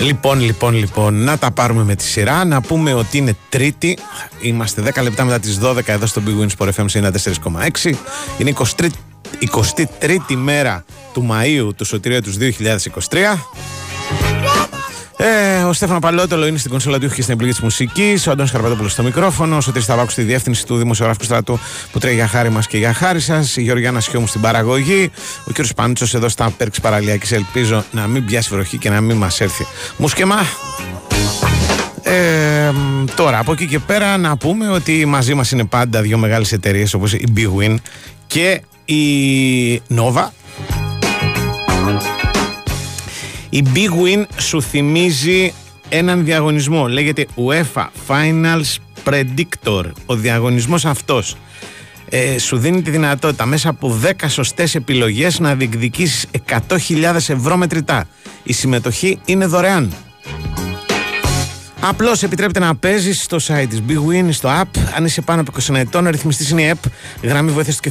Λοιπόν, λοιπόν, λοιπόν, να τα πάρουμε με τη σειρά. Να πούμε ότι είναι Τρίτη. Είμαστε 10 λεπτά μετά τις 12 εδώ στο Big Wins FM 94,6. Είναι 23, 23η μέρα του Μαΐου του Σωτηρίου του 2023. Ε, ο Στέφανο Παλότολο είναι στην κονσόλα του και στην επιλογή της μουσικής. Ο Αντώνης Καρπατόπουλος στο μικρόφωνο. Ο Τρει Ταβάκου στη διεύθυνση του δημοσιογράφου στρατού που τρέχει για χάρη μας και για χάρη σας. Η Γεωργιάνα Σιώμου στην παραγωγή. Ο κ. Πανούτσο εδώ στα Πέρξ Παραλιακής. Ελπίζω να μην πιάσει βροχή και να μην μας έρθει μουσκεμά. Ε, τώρα, από εκεί και πέρα να πούμε ότι μαζί μας είναι πάντα δύο μεγάλες εταιρείες όπως η Big Win και η Nova η Big Win σου θυμίζει έναν διαγωνισμό. Λέγεται UEFA Finals Predictor. Ο διαγωνισμός αυτός ε, σου δίνει τη δυνατότητα μέσα από 10 σωστές επιλογές να διεκδικήσεις 100.000 ευρώ μετρητά. Η συμμετοχή είναι δωρεάν. Απλώς επιτρέπεται να παίζεις στο site της Big Win, στο app. Αν είσαι πάνω από 20 ετών, ο ρυθμιστής είναι η app. Γραμμή βοήθεια του και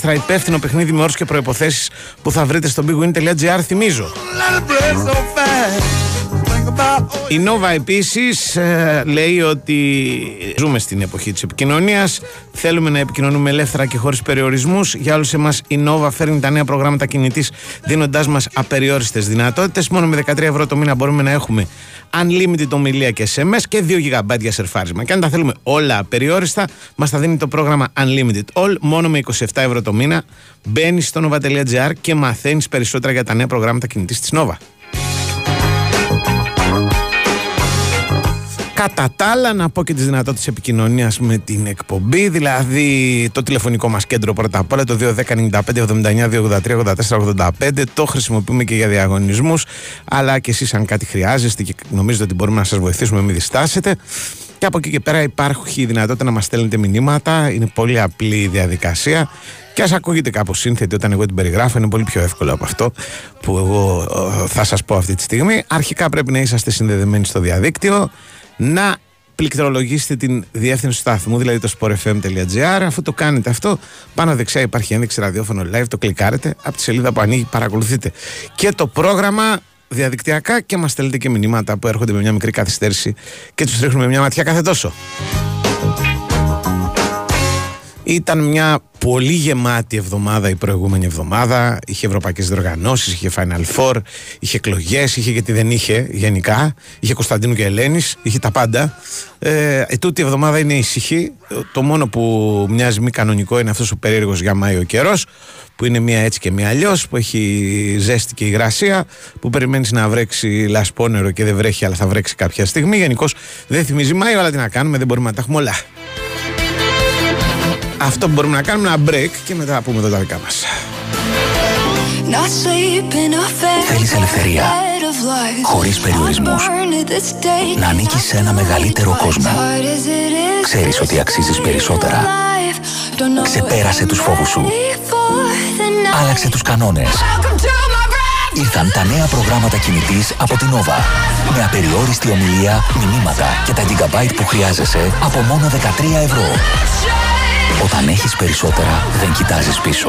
1114. Υπεύθυνο παιχνίδι με όρους και προποθέσει που θα βρείτε στο bigwin.gr. Θυμίζω. Η Nova επίσης ε, λέει ότι ζούμε στην εποχή της επικοινωνίας. Θέλουμε να επικοινωνούμε ελεύθερα και χωρίς περιορισμούς. Για όλους εμάς, η Nova φέρνει τα νέα προγράμματα κινητής, δίνοντάς μας απεριόριστες δυνατότητες. Μόνο με 13 ευρώ το μήνα μπορούμε να έχουμε unlimited ομιλία και SMS και 2 GB για σερφάρισμα. Και αν τα θέλουμε όλα απεριόριστα, μας θα δίνει το πρόγραμμα Unlimited All μόνο με 27 ευρώ το μήνα. Μπαίνεις στο nova.gr και μαθαίνεις περισσότερα για τα νέα προγράμματα κινητής της Nova. Κατά τα άλλα, να πω και τις δυνατότητες επικοινωνίας με την εκπομπή, δηλαδή το τηλεφωνικό μας κέντρο πρώτα απ' όλα, το 210-95-79-283-84-85. Το χρησιμοποιούμε και για διαγωνισμούς, αλλά και εσείς, αν κάτι χρειάζεστε και νομίζετε ότι μπορούμε να σας βοηθήσουμε, μην διστάσετε. Και από εκεί και πέρα υπάρχει η δυνατότητα να μας στέλνετε μηνύματα. Είναι πολύ απλή η διαδικασία. Και ας ακούγεται κάπως σύνθετη όταν εγώ την περιγράφω, είναι πολύ πιο εύκολο από αυτό που εγώ ε, θα σας πω αυτή τη στιγμή. Αρχικά πρέπει να είσαστε συνδεδεμένοι στο διαδίκτυο να πληκτρολογήσετε την διεύθυνση του σταθμού, δηλαδή το sportfm.gr. Αφού το κάνετε αυτό, πάνω δεξιά υπάρχει ένδειξη ραδιόφωνο live, το κλικάρετε από τη σελίδα που ανοίγει, παρακολουθείτε και το πρόγραμμα διαδικτυακά και μας στέλνετε και μηνύματα που έρχονται με μια μικρή καθυστέρηση και τους ρίχνουμε μια ματιά κάθε τόσο. Ήταν μια πολύ γεμάτη εβδομάδα η προηγούμενη εβδομάδα. Είχε ευρωπαϊκές διοργανώσεις, είχε Final Four, είχε εκλογές, είχε γιατί δεν είχε γενικά. Είχε Κωνσταντίνου και Ελένης, είχε τα πάντα. Ε, τούτη η εβδομάδα είναι ησυχή. Το μόνο που μοιάζει μη κανονικό είναι αυτός ο περίεργος για Μάιο καιρός, που είναι μία έτσι και μία αλλιώς, που έχει ζέστη και υγρασία, που περιμένεις να βρέξει λασπόνερο και δεν βρέχει, αλλά θα βρέξει κάποια στιγμή. Γενικώς δεν θυμίζει Μάιο, αλλά τι να κάνουμε, δεν μπορούμε να τα έχουμε όλα. Αυτό που μπορούμε να κάνουμε είναι ένα break και μετά πούμε εδώ τα δικά μας. Θέλεις ελευθερία. Χωρίς περιορισμούς. Να ανήκεις σε ένα μεγαλύτερο κόσμο. Ξέρεις ότι αξίζεις περισσότερα. Ξεπέρασε τους φόβους σου. Άλλαξε τους κανόνες. Ήρθαν τα νέα προγράμματα κινητής από την Nova. Με απεριόριστη ομιλία, μηνύματα και τα gigabyte που χρειάζεσαι από μόνο 13 ευρώ. Όταν έχεις περισσότερα, δεν κοιτάζεις πίσω.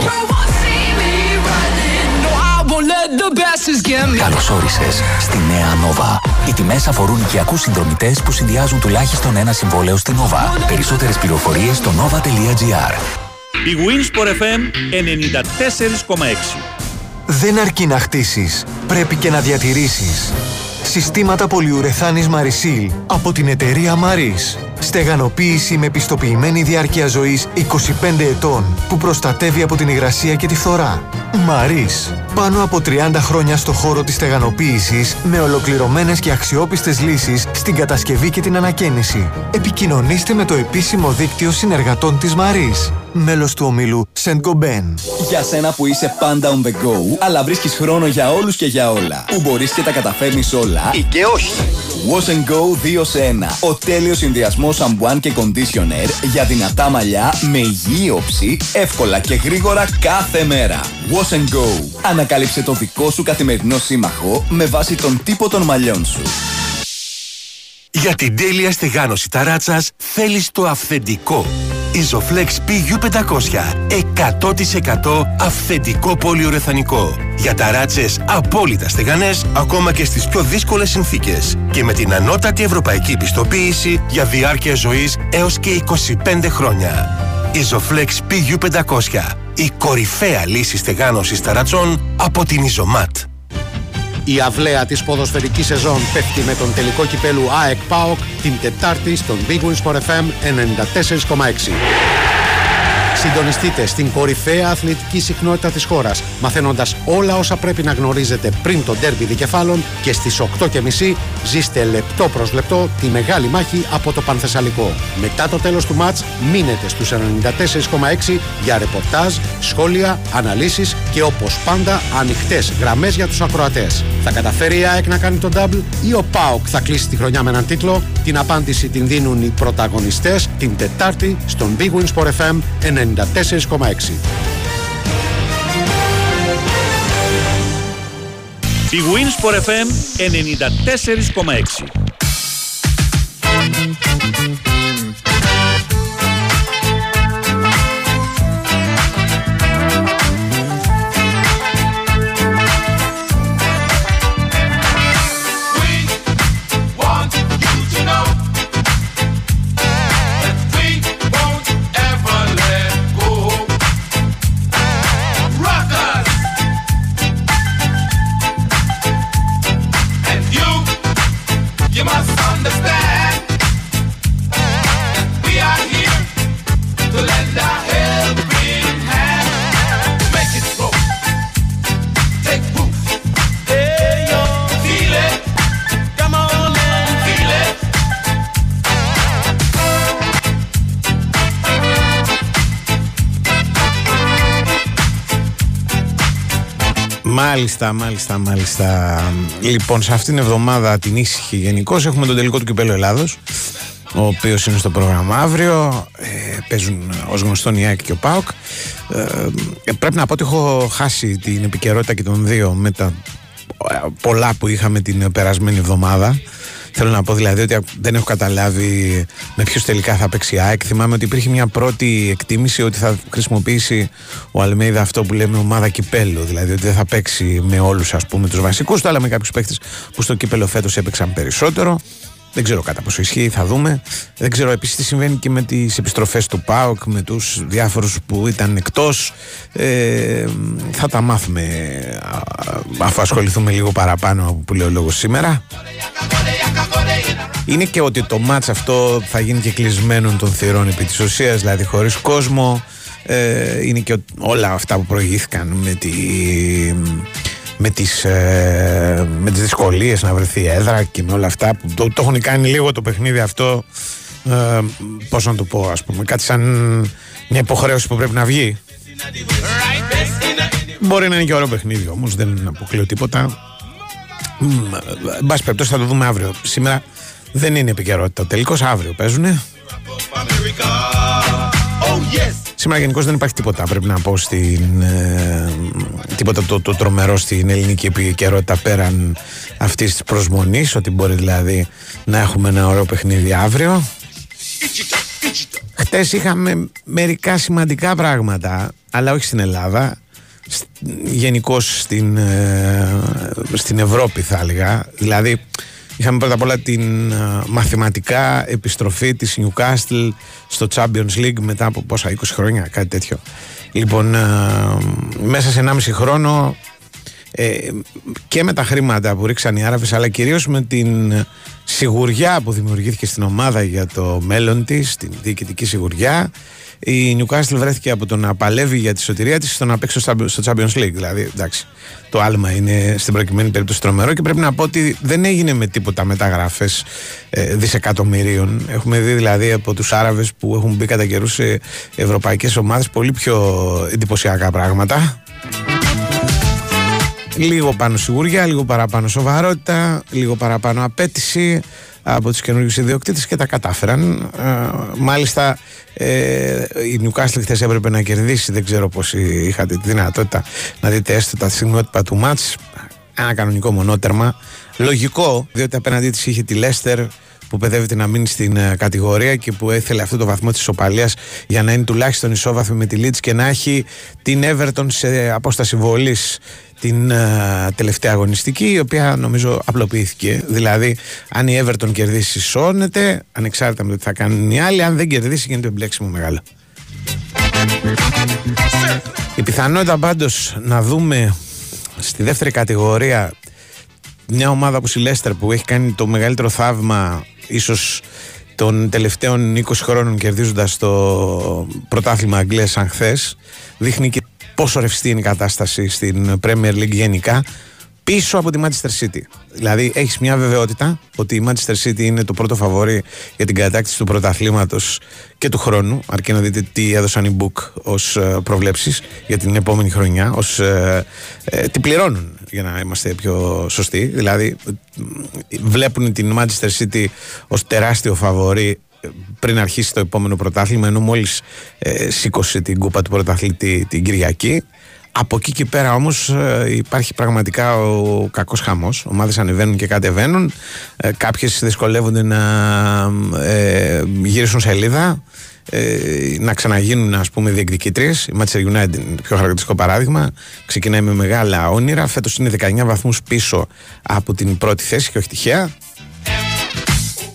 Καλώς όρισες στη νέα Nova. Οι τιμές αφορούν οικιακούς συνδρομητές που συνδυάζουν τουλάχιστον ένα συμβόλαιο στην Nova. Περισσότερες πληροφορίες στο nova.gr Η Winsport FM 94,6 Δεν αρκεί να χτίσεις, πρέπει και να διατηρήσεις. Συστήματα πολυουρεθάνης Marisil από την εταιρεία Maris. Στεγανοποίηση με πιστοποιημένη διάρκεια ζωής 25 ετών που προστατεύει από την υγρασία και τη φθορά. Μαρίς. Πάνω από 30 χρόνια στο χώρο της στεγανοποίησης με ολοκληρωμένες και αξιόπιστες λύσεις στην κατασκευή και την ανακαίνιση. Επικοινωνήστε με το επίσημο δίκτυο συνεργατών της Μαρίς. Μέλος του ομίλου Saint Gobain. Για σένα που είσαι πάντα on the go, αλλά βρίσκεις χρόνο για όλους και για όλα. Που μπορείς και τα καταφέρνεις όλα ή και όχι. Wash and Go 2 σε 1. Ο τέλειος συνδυασμός σαμπουάν και conditioner για δυνατά μαλλιά με υγιή όψη, εύκολα και γρήγορα κάθε μέρα. Wash and Go. Ανακάλυψε το δικό σου καθημερινό σύμμαχο με βάση τον τύπο των μαλλιών σου. Για την τέλεια στεγάνωση ταράτσας θέλεις το αυθεντικό. Isoflex PU500. 100% αυθεντικό πολυουρεθανικό. Για ταράτσες απόλυτα στεγανές, ακόμα και στις πιο δύσκολες συνθήκες. Και με την ανώτατη ευρωπαϊκή πιστοποίηση για διάρκεια ζωής έως και 25 χρόνια. Isoflex PU500. Η κορυφαία λύση στεγάνωσης ταρατσών από την Isomat. Η αυλαία της ποδοσφαιρικής σεζόν πέφτει με τον τελικό κυπέλου ΑΕΚ ΠΑΟΚ την Τετάρτη στον Big Wins for FM 94,6. Συντονιστείτε στην κορυφαία αθλητική συχνότητα της χώρας, μαθαίνοντας όλα όσα πρέπει να γνωρίζετε πριν το ντέρμπι δικεφάλων και στις 8.30 ζήστε λεπτό προς λεπτό τη μεγάλη μάχη από το Πανθεσσαλικό. Μετά το τέλος του μάτς, μείνετε στους 94,6 για ρεπορτάζ, σχόλια, αναλύσεις και όπως πάντα ανοιχτές γραμμές για τους ακροατές. Θα καταφέρει η ΑΕΚ να κάνει τον double ή ο ΠΑΟΚ θα κλείσει τη χρονιά με έναν τίτλο; Την απάντηση την δίνουν οι πρωταγωνιστές την Τετάρτη στον Big Wins for FM Ενενήντα τέσσερις ακόμα έξι. Η Wins for Μάλιστα, μάλιστα, μάλιστα. Λοιπόν, σε αυτήν την εβδομάδα την ήσυχη γενικώ έχουμε τον τελικό του κυπέλου Ελλάδος, ο οποίος είναι στο πρόγραμμα αύριο. Ε, παίζουν ως γνωστόν η ΑΕΚ και ο ΠΑΟΚ. Ε, πρέπει να πω ότι έχω χάσει την επικαιρότητα και των δύο με τα πολλά που είχαμε την περασμένη εβδομάδα. Θέλω να πω δηλαδή ότι δεν έχω καταλάβει με ποιους τελικά θα παίξει η ΑΕΚ. Θυμάμαι ότι υπήρχε μια πρώτη εκτίμηση ότι θα χρησιμοποιήσει ο Αλμέιδα αυτό που λέμε ομάδα κυπέλου. Δηλαδή ότι δεν θα παίξει με όλους ας πούμε τους βασικούς του, αλλά με κάποιους παίχτε που στο κύπελο φέτος έπαιξαν περισσότερο. Δεν ξέρω κατά πόσο ισχύει, θα δούμε. Δεν ξέρω επίσης τι συμβαίνει και με τις επιστροφές του ΠΑΟΚ, με τους διάφορους που ήταν εκτός. Ε, θα τα μάθουμε αφού ασχοληθούμε λίγο παραπάνω από που λέει ο λόγος σήμερα. Είναι και ότι το μάτς αυτό θα γίνει και κλεισμένον των θυρών επί της ουσίας, δηλαδή χωρίς κόσμο. Ε, είναι και όλα αυτά που προηγήθηκαν με τη με τις, ε, με τις δυσκολίες να βρεθεί έδρα και με όλα αυτά που το, το έχουν κάνει λίγο το παιχνίδι αυτό ε, πώς να το πω ας πούμε κάτι σαν μια υποχρέωση που πρέπει να βγει. Μπορεί να είναι και ωραίο παιχνίδι όμως δεν αποκλείω τίποτα. Εν πάση περιπτώσει θα το δούμε αύριο. Σήμερα δεν είναι επικαιρότητα Τελικώς αύριο παίζουνε Σήμερα γενικώς δεν υπάρχει τίποτα, πρέπει να πω, στην, ε, τίποτα το, το τρομερό στην ελληνική επικαιρότητα πέραν αυτής της προσμονής, ότι μπορεί δηλαδή να έχουμε ένα ωραίο παιχνίδι αύριο. Χτες είχαμε μερικά σημαντικά πράγματα, αλλά όχι στην Ελλάδα. Γενικώς στην, ε, στην Ευρώπη θα έλεγα. Δηλαδή Είχαμε πρώτα απ' όλα την μαθηματικά επιστροφή της Newcastle στο Champions League μετά από πόσα 20 χρόνια, κάτι τέτοιο. Λοιπόν, μέσα σε 1,5 χρόνο ε, και με τα χρήματα που ρίξαν οι Άραβες αλλά κυρίως με την σιγουριά που δημιουργήθηκε στην ομάδα για το μέλλον της, την διοικητική σιγουριά η Newcastle βρέθηκε από το να παλεύει για τη σωτηρία της στο να παίξει στο Champions League. Δηλαδή, εντάξει, το άλμα είναι στην προκειμένη περίπτωση τρομερό και πρέπει να πω ότι δεν έγινε με τίποτα μεταγράφε ε, δισεκατομμυρίων. Έχουμε δει δηλαδή από τους Άραβες που έχουν μπει κατά καιρούς σε ευρωπαϊκές ομάδες πολύ πιο εντυπωσιακά πράγματα. Λίγο πάνω σιγουριά, λίγο παραπάνω σοβαρότητα, λίγο παραπάνω απέτηση από τους καινούργιους ιδιοκτήτες και τα κατάφεραν. Ε, μάλιστα ε, η Newcastle χθες έπρεπε να κερδίσει, δεν ξέρω πώς είχατε τη δυνατότητα να δείτε έστω τα στιγμιότυπα του μάτς. Ένα κανονικό μονότερμα. Λογικό, διότι απέναντί της είχε τη Λέστερ που παιδεύεται να μείνει στην ε, κατηγορία και που έθελε αυτό το βαθμό της ισοπαλίας για να είναι τουλάχιστον ισόβαθμη με τη Leeds και να έχει την Everton σε απόσταση βολής την τελευταία αγωνιστική η οποία νομίζω απλοποιήθηκε. Δηλαδή αν η Everton κερδίσει σώνεται ανεξάρτητα με το τι θα κάνουν οι άλλοι. Αν δεν κερδίσει γίνεται μπλέξιμο μεγάλο. Η πιθανότητα πάντως να δούμε στη δεύτερη κατηγορία μια ομάδα όπως η Λέστερ που έχει κάνει το μεγαλύτερο θαύμα ίσως των τελευταίων 20 χρόνων κερδίζοντας το πρωτάθλημα Αγγλίας σαν χθες, δείχνει και πόσο ρευστή είναι η κατάσταση στην Premier League γενικά πίσω από τη Manchester City. Δηλαδή έχεις μια βεβαιότητα ότι η Manchester City είναι το πρώτο φαβόρι για την κατάκτηση του πρωταθλήματος και του χρόνου. Αρκεί να δείτε τι έδωσαν οι Book ως ε, προβλέψεις για την επόμενη χρονιά. Ως, ε, ε, τι πληρώνουν για να είμαστε πιο σωστοί. Δηλαδή βλέπουν την Manchester City ως τεράστιο φαβόρι πριν αρχίσει το επόμενο πρωτάθλημα ενώ μόλις ε, σήκωσε την κούπα του πρωταθλητή την Κυριακή. Από εκεί και πέρα όμως ε, υπάρχει πραγματικά ο κακός χαμός. Ομάδες ανεβαίνουν και κατεβαίνουν. Ε, κάποιες δυσκολεύονται να ε, γυρίσουν σελίδα ε, να ξαναγίνουν ας πούμε διεκδικήτριες η Manchester United είναι το πιο χαρακτηριστικό παράδειγμα ξεκινάει με μεγάλα όνειρα. Φέτος είναι 19 βαθμούς πίσω από την πρώτη θέση και όχι τυχαία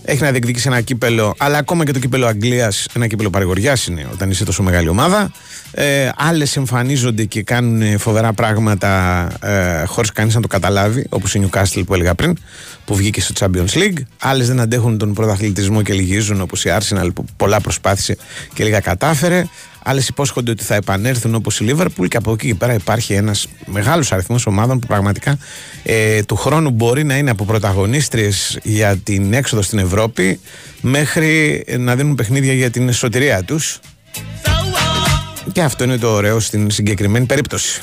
έχει να διεκδικήσει ένα κύπελο, αλλά ακόμα και το κύπελο Αγγλίας, ένα κύπελο παρηγοριάς είναι όταν είσαι τόσο μεγάλη ομάδα. Ε, Άλλες εμφανίζονται και κάνουν φοβερά πράγματα ε, χωρίς κανείς να το καταλάβει, όπως η Newcastle που έλεγα πριν, που βγήκε στο Champions League. Άλλες δεν αντέχουν τον πρωταθλητισμό και λυγίζουν, όπως η Arsenal που πολλά προσπάθησε και λίγα κατάφερε. Άλλες υπόσχονται ότι θα επανέλθουν όπως η Λίβερπουλ και από εκεί και πέρα υπάρχει ένας μεγάλος αριθμός ομάδων που πραγματικά ε, του χρόνου μπορεί να είναι από πρωταγωνίστριες για την έξοδο στην Ευρώπη μέχρι να δίνουν παιχνίδια για την εσωτερία τους. Και αυτό είναι το ωραίο στην συγκεκριμένη περίπτωση.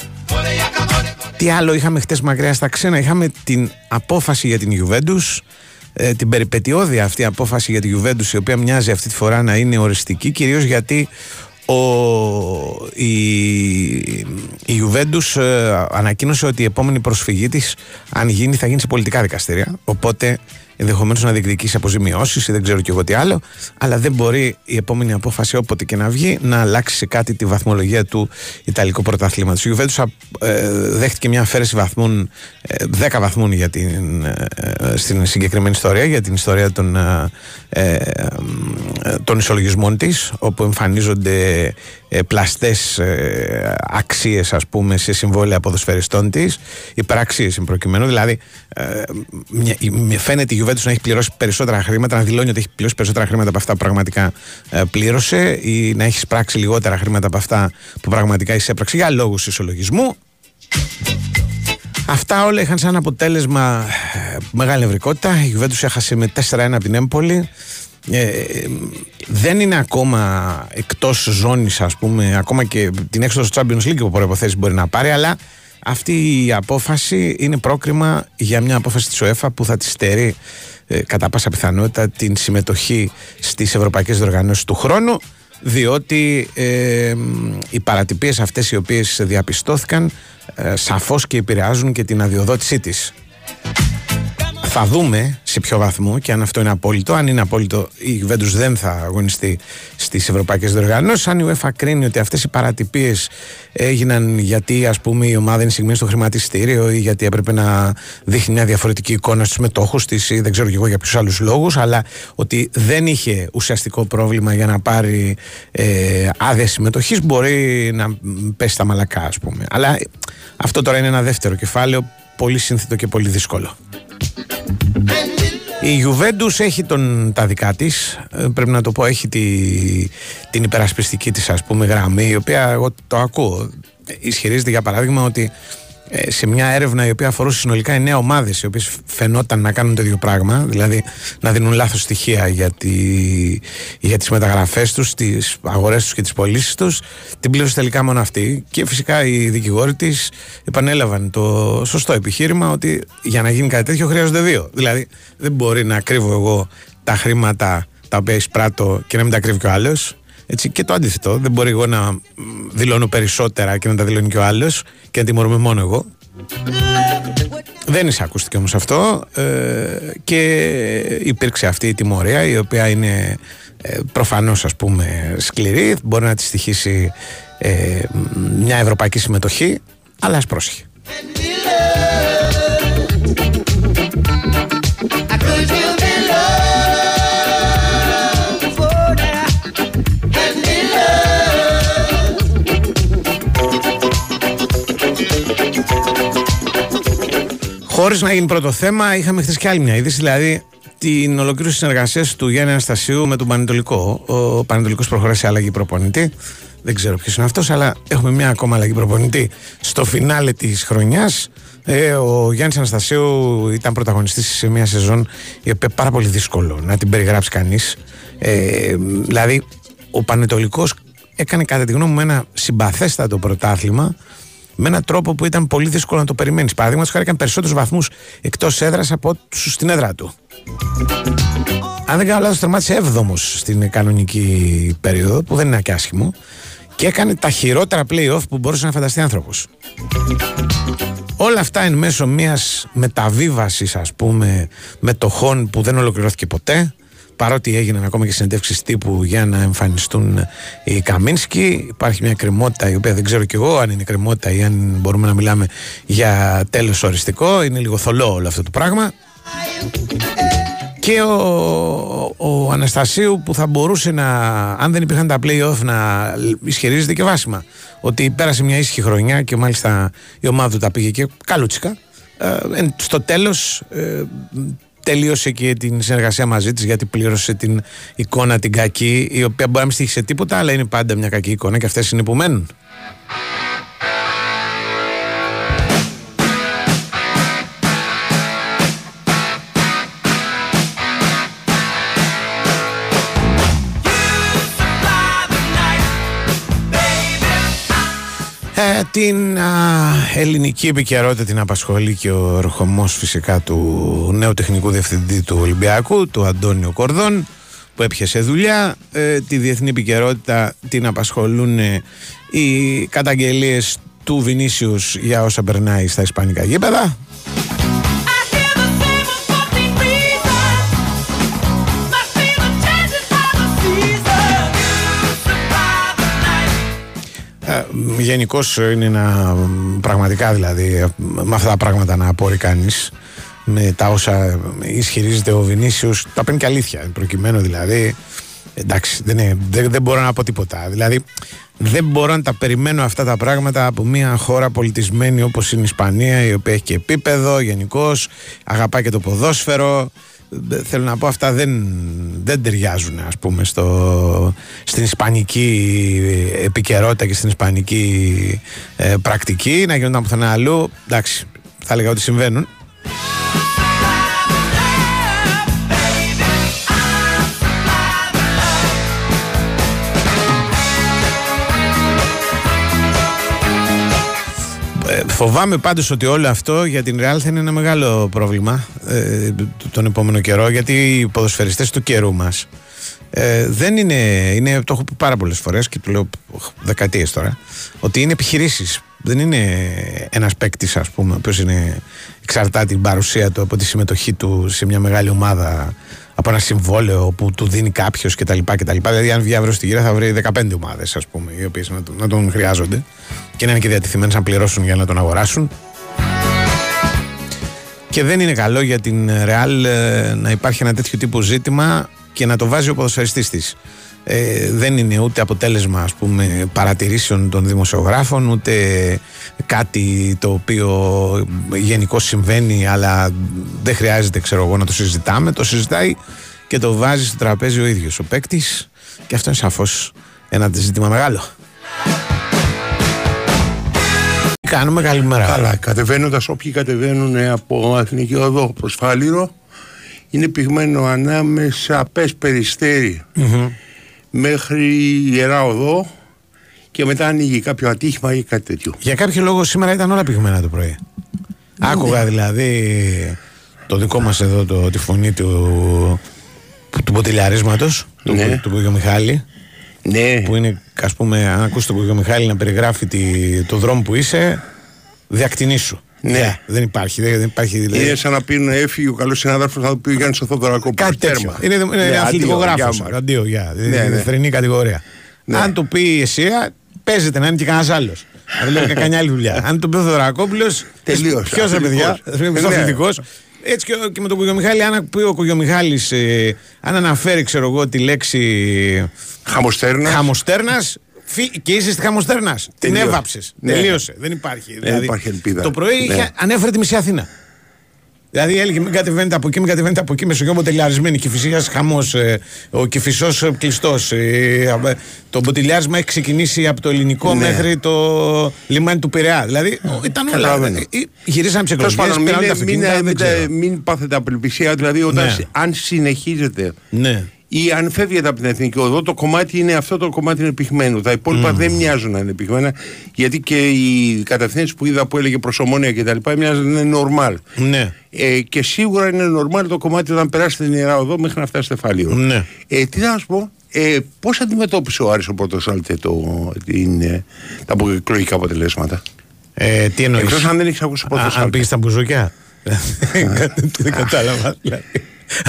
Τι άλλο είχαμε χτες μακριά στα ξένα, είχαμε την απόφαση για την Juventus, ε, την περιπετειώδη αυτή απόφαση για την Juventus η οποία μοιάζει αυτή τη φορά να είναι οριστική κυρίως γιατί ο, η, η Juventus ε, ανακοίνωσε ότι η επόμενη προσφυγή της αν γίνει θα γίνει σε πολιτικά δικαστήρια. Οπότε ενδεχομένως να διεκδικήσει αποζημιώσεις ή δεν ξέρω και εγώ τι άλλο. Αλλά δεν μπορεί η επόμενη απόφαση, όποτε και να βγει, να αλλάξει σε κάτι τη βαθμολογία του Ιταλικού πρωταθλήματος. Η Γιουβέντους ε, δέχτηκε μια αφαίρεση βαθμών, 10 ε, βαθμών για την, ε, στην συγκεκριμένη ιστορία, για την ιστορία των, των ισολογισμών της, όπου εμφανίζονται πλαστές αξίες ας πούμε σε συμβόλαια ποδοσφαιριστών της υπεραξίες είναι προκειμένου δηλαδή φαίνεται η Juventus να έχει πληρώσει περισσότερα χρήματα, να δηλώνει ότι έχει πληρώσει περισσότερα χρήματα από αυτά που πραγματικά ε, πλήρωσε ή να έχεις σπράξει λιγότερα χρήματα από αυτά που πραγματικά εισέπραξε για λόγους ισολογισμού. Αυτά όλα είχαν σαν αποτέλεσμα ε, μεγάλη νευρικότητα. Η Juventus έχασε με 4-1 από την Έμπολη. Ε, δεν είναι ακόμα εκτός ζώνης ας πούμε ακόμα και την έξοδο στο Champions League που προϋποθέσεις μπορεί να πάρει αλλά αυτή η απόφαση είναι πρόκριμα για μια απόφαση της ΟΕΦΑ που θα της στερεί ε, κατά πάσα πιθανότητα την συμμετοχή στις ευρωπαϊκές διοργανώσεις του χρόνου διότι ε, οι παρατυπίες αυτές οι οποίες διαπιστώθηκαν ε, σαφώς και επηρεάζουν και την αδειοδότησή της. Θα δούμε σε ποιο βαθμό και αν αυτό είναι απόλυτο. Αν είναι απόλυτο, η Juventus δεν θα αγωνιστεί στις ευρωπαϊκές διοργανώσεις. Αν η UEFA κρίνει ότι αυτές οι παρατυπίες έγιναν γιατί ας πούμε, η ομάδα είναι συγκεκριμένη στο χρηματιστήριο ή γιατί έπρεπε να δείχνει μια διαφορετική εικόνα στους μετόχους της ή δεν ξέρω και εγώ για ποιους άλλους λόγους, αλλά ότι δεν είχε ουσιαστικό πρόβλημα για να πάρει ε, άδεια συμμετοχής, μπορεί να πέσει τα μαλακά, ας πούμε. Αλλά αυτό τώρα είναι ένα δεύτερο κεφάλαιο, πολύ σύνθετο και πολύ δύσκολο. Η Juventus έχει τον, τα δικά της. Ε, πρέπει να το πω, έχει τη, την υπερασπιστική της ας πούμε γραμμή, η οποία εγώ το ακούω. Ισχυρίζεται για παράδειγμα ότι ε, σε μια έρευνα η οποία αφορούσε συνολικά 9 ομάδες οι οποίες φαινόταν να κάνουν το ίδιο πράγμα, δηλαδή να δίνουν λάθος στοιχεία για, τη, για τις μεταγραφές τους, τις αγορές τους και τις πωλήσεις τους, την πλήρωσε τελικά μόνο αυτή. Και φυσικά οι δικηγόροι της επανέλαβαν το σωστό επιχείρημα ότι για να γίνει κάτι τέτοιο χρειάζονται δύο. Δηλαδή δεν μπορεί να κρύβω εγώ τα χρήματα τα οποία εισπράττω και να μην τα κρύβει και ο άλλος. Έτσι, και το αντίθετο. Δεν μπορεί εγώ να δηλώνω περισσότερα και να τα δηλώνει και ο άλλος και να τιμωρούμε μόνο εγώ. Δεν εισακούστηκε όμως αυτό ε, και υπήρξε αυτή η τιμωρία η οποία είναι ε, προφανώς ας πούμε σκληρή μπορεί να της στοιχήσει ε, μια ευρωπαϊκή συμμετοχή αλλά ας πρόσχει Χωρίς να γίνει πρώτο θέμα, είχαμε χθες και άλλη μια είδηση, δηλαδή την ολοκλήρωση συνεργασίας του Γιάννη Αναστασίου με τον Πανετολικό. Ο Πανετολικός προχωράει σε αλλαγή προπονητή. Δεν ξέρω ποιος είναι αυτός, αλλά έχουμε μια ακόμα αλλαγή προπονητή στο φινάλε της χρονιάς. Ε, ο Γιάννης Αναστασίου ήταν πρωταγωνιστής σε μια σεζόν η οποία πάρα πολύ δύσκολο να την περιγράψει κανείς. Ε, δηλαδή, ο Πανετολικός έκανε κατά τη γνώμη μου ένα συμπαθέστατο πρωτάθλημα με έναν τρόπο που ήταν πολύ δύσκολο να το περιμένεις. Παραδείγματος χάρη έκανε περισσότερους βαθμούς εκτός έδρας από τους στην έδρα του. Αν δεν κάνω λάθος, τερμάτισε 7ο στην κανονική περίοδο, που δεν είναι και άσχημο, και έκανε τα χειρότερα playoff που μπορούσε να φανταστεί άνθρωπος. Όλα αυτά εν μέσω μιας μεταβίβασης, ας πούμε, μετοχών που δεν ολοκληρώθηκε ποτέ παρότι έγιναν ακόμα και συνεντεύξεις τύπου για να εμφανιστούν οι Καμίνσκι υπάρχει μια κρεμότητα η οποία δεν ξέρω κι εγώ αν είναι κρεμότητα ή αν μπορούμε να μιλάμε για τέλος οριστικό είναι λίγο θολό όλο αυτό το πράγμα και ο, ο Αναστασίου που θα μπορούσε να, αν δεν υπήρχαν τα play-off, να ισχυρίζεται και βάσιμα ότι πέρασε μια ήσυχη χρονιά και μάλιστα η ομάδα του τα πήγε και καλούτσικα. Ε, στο τέλος ε, τελείωσε και την συνεργασία μαζί της γιατί πλήρωσε την εικόνα την κακή, η οποία μπορεί να μην στήχησε τίποτα, αλλά είναι πάντα μια κακή εικόνα και αυτές είναι που μένουν. Ε, την ελληνική επικαιρότητα την απασχολεί και ο ερχομός φυσικά του νέου τεχνικού διευθυντή του Ολυμπιακού, του Αντώνιο Κορδόν, που έπιασε δουλειά. Ε, τη διεθνή επικαιρότητα την απασχολούν ε, οι καταγγελίες του Βινίσιους για όσα περνάει στα ισπανικά γήπεδα. Γενικώς είναι ένα πραγματικά δηλαδή με αυτά τα πράγματα να απόρρει κανείς με τα όσα ισχυρίζεται ο Βινίσιος τα παίρνει και αλήθεια προκειμένου δηλαδή εντάξει δεν, δεν, δεν μπορώ να πω τίποτα. Δηλαδή δεν μπορώ να τα περιμένω αυτά τα πράγματα από μια χώρα πολιτισμένη όπως είναι η Ισπανία η οποία έχει και επίπεδο γενικώς, αγαπάει και το ποδόσφαιρο θέλω να πω αυτά δεν, δεν ταιριάζουν ας πούμε στο, στην ισπανική επικαιρότητα και στην ισπανική ε, πρακτική να γίνονταν πουθενά αλλού. Εντάξει θα έλεγα ότι συμβαίνουν Φοβάμαι πάντως ότι όλο αυτό για την Real θα είναι ένα μεγάλο πρόβλημα ε, τον επόμενο καιρό γιατί οι ποδοσφαιριστές του καιρού μας ε, δεν είναι, είναι, το έχω πει πάρα πολλές φορές και το λέω δεκαετίες τώρα ότι είναι επιχειρήσεις. Δεν είναι ένας παίκτης, ας πούμε, ο οποίος είναι εξαρτάται την παρουσία του από τη συμμετοχή του σε μια μεγάλη ομάδα από ένα συμβόλαιο που του δίνει κάποιος κτλ. Δηλαδή, αν βγει αύριο στη γύρα, θα βρει 15 ομάδες, ας πούμε, οι οποίες να, να, τον χρειάζονται και να είναι και διατηθειμένε να πληρώσουν για να τον αγοράσουν. Και δεν είναι καλό για την Real ε, να υπάρχει ένα τέτοιο τύπο ζήτημα και να το βάζει ο ποδοσφαιριστής της. Ε, δεν είναι ούτε αποτέλεσμα ας πούμε παρατηρήσεων των δημοσιογράφων ούτε κάτι το οποίο γενικώ συμβαίνει αλλά δεν χρειάζεται ξέρω εγώ να το συζητάμε. Το συζητάει και το βάζει στο τραπέζι ο ίδιος ο παίκτης. Και αυτό είναι σαφώς ένα ζήτημα μεγάλο. Κάνουμε καλημέρα. Καλά, κατεβαίνοντας όποιοι κατεβαίνουν από Αθηνική Οδό προς Φάληρο είναι πυγμένο ανάμεσα πες μέχρι Ιερά Οδό και μετά ανοίγει κάποιο ατύχημα ή κάτι τέτοιο. Για κάποιο λόγο σήμερα ήταν όλα πυγμένα το πρωί. Ναι. Άκουγα δηλαδή το δικό μας εδώ το, τη φωνή του, του ποτηλιαρίσματος του, ναι. του, του Μιχάλη ναι. που είναι ας πούμε αν ακούσει τον Κουγιο Μιχάλη να περιγράφει τη, το δρόμο που είσαι διακτηνήσου. Ναι. Δεν υπάρχει. Δεν, δεν υπάρχει δηλαδή. Είναι σαν να πίνουν έφυγε ο καλός συνάδελφος να πει ο Γιάννη ο Θοδωρακόπουλο. Κάτι τέτοιο. Είναι, είναι Ναι, αθλητικογράφο. αντίο, γεια Αντίο, γεια. Ναι, ναι. Δευτερινή κατηγορία. Ναι. Αν το πει η ΕΣΥΑ, παίζεται να είναι και κανένας άλλος. Να δεν λέει καμιά άλλη δουλειά. Αν το πει ο Θοδωρακόπουλο. Τελείωσε. Ποιος ρε παιδιά. Αθλητικός. Ποιος Ναι. αθλητικό. Έτσι και, και με τον Κογιομιχάλη, αν πει ο Κογιομιχάλη, ε, αν αναφέρει, ξέρω εγώ, τη λέξη Χαμοστέρνας. χαμοστέρνας, και είσαι στη χαμοστέρνα. Την Τελείωσε. έβαψες. Ναι. Τελείωσε. Δεν υπάρχει. Δηλαδή, υπάρχει ελπίδα. Το πρωί Ναι. είχε, ανέφερε τη μισή Αθήνα. Δηλαδή έλεγε μην κατεβαίνετε από εκεί, μην κατεβαίνετε από εκεί, Μεσογείο τελειαρισμένη. Και φυσικά χαμός, ε, ο κυφισό κλειστός. Ε, το μποτιλιάρισμα έχει ξεκινήσει από το ελληνικό Ναι. μέχρι το λιμάνι του Πειραιά. Δηλαδή ήταν όλα. Καταλαβαίνω. Ε, ε, Γυρίσαμε σε Τέλος εκλογές, πάντων, μην, πήραν τα μην, αυτοκίνητα, μην, δεν ξέρω. μην πάθετε απελπισία. Δηλαδή, όταν, Ναι. συ- αν συνεχίζετε Ναι. Ή αν φεύγετε από την εθνική οδό, το κομμάτι είναι αυτό το κομμάτι είναι πυγμένο. Τα υπόλοιπα δεν μοιάζουν να είναι πυγμένα, γιατί και οι κατευθύνσει που είδα που έλεγε προς ομόνια κτλ. μοιάζουν να είναι normal. Ναι. Ε, και σίγουρα είναι normal το κομμάτι όταν περάσετε την ιερά οδό μέχρι να φτάσετε φάλιο. Ναι. Ε, τι να σου πω, ε, πώς αντιμετώπισε ο Άρης ο πρώτο το, την, ε, τα εκλογικά αποτελέσματα; Ε, τι εννοείς; Εκτός αν δεν έχεις ακούσει ο Α, πρώτο αν πήγες στα μπουζούκια; Δεν κατάλαβα.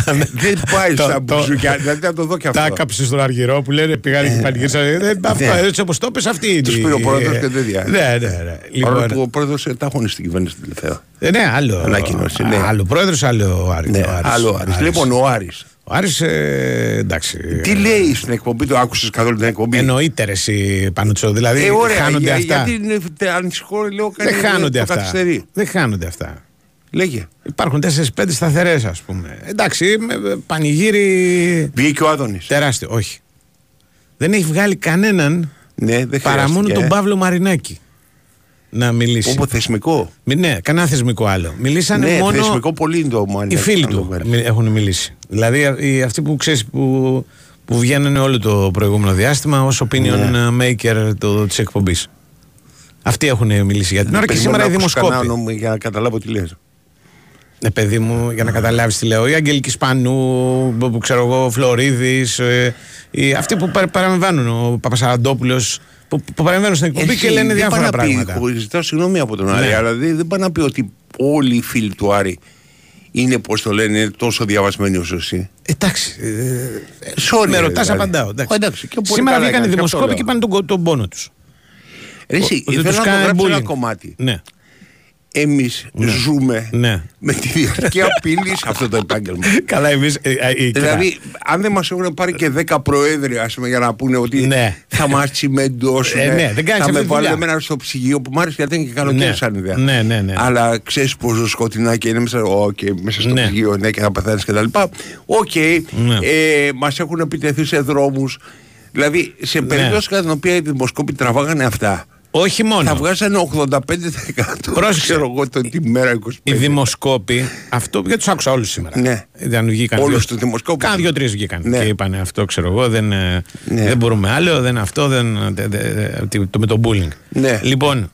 Δηλαδή. Δεν πάει Το- στα το- μπουζούκια, δηλαδή να το δω και Τα αυτό. έκαψε στον Αργυρό που λένε πήγανε και πανηγύρισαν. Δεν- Αυτό ναι. έτσι όπως το πες αυτή είναι. Τους η- πήρε ο πρόεδρος και δεν δια- Ναι, ναι, ναι. Παρόλο Λοιπόν, που ο πρόεδρος τα έχουν στην κυβέρνηση τελευταία. ε, ναι, άλλο. Ανακοίνωση, ναι. Άλλο πρόεδρος, άλλο ο Άρης. Ναι, ο Άρης. άλλο ο Άρης. Λοιπόν, ο Άρης. Ο Άρης, ε, εντάξει. Τι λέει στην εκπομπή, το άκουσες καθόλου την εκπομπή; Εννοείται ρε εσύ Πανουτσό. Δηλαδή Ε, ωραία, χάνονται για- αυτά. γιατί είναι τε- ανησυχώ, λέω, Δεν κάνει χάνονται το αυτά. καθυστερεί. Δεν χάνονται αυτά. Λέγε. Υπάρχουν 4-5 σταθερές, ας πούμε. Εντάξει, με- με πανηγύρι Βγήκε ο Άδωνης. τεράστιο. Όχι. Δεν έχει βγάλει κανέναν Ναι, δεν παρά μόνο χρειάστηκε, τον ε. Παύλο Μαρινάκη να μιλήσει. Όπω θεσμικό; Μη- Ναι, κανένα θεσμικό άλλο. Μιλήσανε Ναι, μόνο θεσμικό πολύ είναι το Μάνι. οι φίλοι του μι- έχουν μιλήσει. Δηλαδή οι- αυτοί που ξέρεις που, που βγαίνουν όλο το προηγούμενο διάστημα ως opinion Ναι. maker της εκπομπής. Αυτοί έχουν μιλήσει για την ώρα και σήμερα οι δημοσκόποι. Για να καταλάβω τι λες. Ναι, παιδί μου, για να καταλάβεις τι λέω. Η Αγγελική Σπανού, που, που ξέρω εγώ, Φλωρίδης, αυτοί που παρα- παραμβάνουν, ο Παπασαραντόπουλος, που, που παρεμβαίνουν στην εκπομπή και λένε δεν διάφορα πάει να πει, πράγματα. χωρίς- Ζητάω συγγνώμη από τον Άρη, Ναι. αλλά δεν, δεν πάει να πει ότι όλοι οι φίλοι του Άρη είναι, πώς το λένε, είναι τόσο διαβασμένοι όσο εσύ. Εντάξει. ε, Sorry, με ρε, ρωτάς, δηλαδή. απαντάω. εντάξει. Ω, εντάξει, και πολύ Σήμερα καλά βγήκαν οι έκανες, και αυτό δημοσκόποι λέω. και είπαν τον, κο- τον πόνο τους. Ρε, Εσύ, Ότι θέλω τους να το κάνανε γράψω ένα bullying. κομμάτι. Ναι. Εμείς ζούμε Ναι. με τη διαρκή απειλή σε αυτό το επάγγελμα. Καλά, εμείς. Δηλαδή, αν δεν μας έχουν πάρει και 10 προέδροι, ας πούμε, για να πούνε ότι Ναι. θα μας τσιμεντώσουν, Ε, ναι, δεν κάνεις θα αυτή με τη βάλουν δουλειά. εμένα στο ψυγείο που μου άρεσε γιατί είναι και καλοκαίρι Ναι. σαν ιδέα. Ναι, ναι, ναι. Αλλά ξέρεις πόσο σκοτεινά και είναι μέσα, okay, μέσα στο Ναι. ψυγείο ναι, και θα πεθάνεις κτλ. Οκ, Ναι. ε, μας έχουν επιτεθεί σε δρόμους. Δηλαδή, σε Ναι. περίπτωση κατά την οποία οι δημοσκόποι τραβάγανε αυτά, Όχι μόνο. θα βγάζανε 85% Πρόσεξε. ξέρω εγώ το τη μέρα 25. Οι δημοσκόποι, αυτό γιατί τους άκουσα όλους σήμερα. Ναι. Δεν βγήκαν Όλους δύο- τους δημοσκόπους. Κάνα δύο-τρεις βγήκαν. Ναι. Και είπαν αυτό, ξέρω εγώ, δεν, ε, Ναι. δεν μπορούμε άλλο, δεν αυτό, δεν. δε- δε- δε- το, με το bullying. Ναι. Λοιπόν,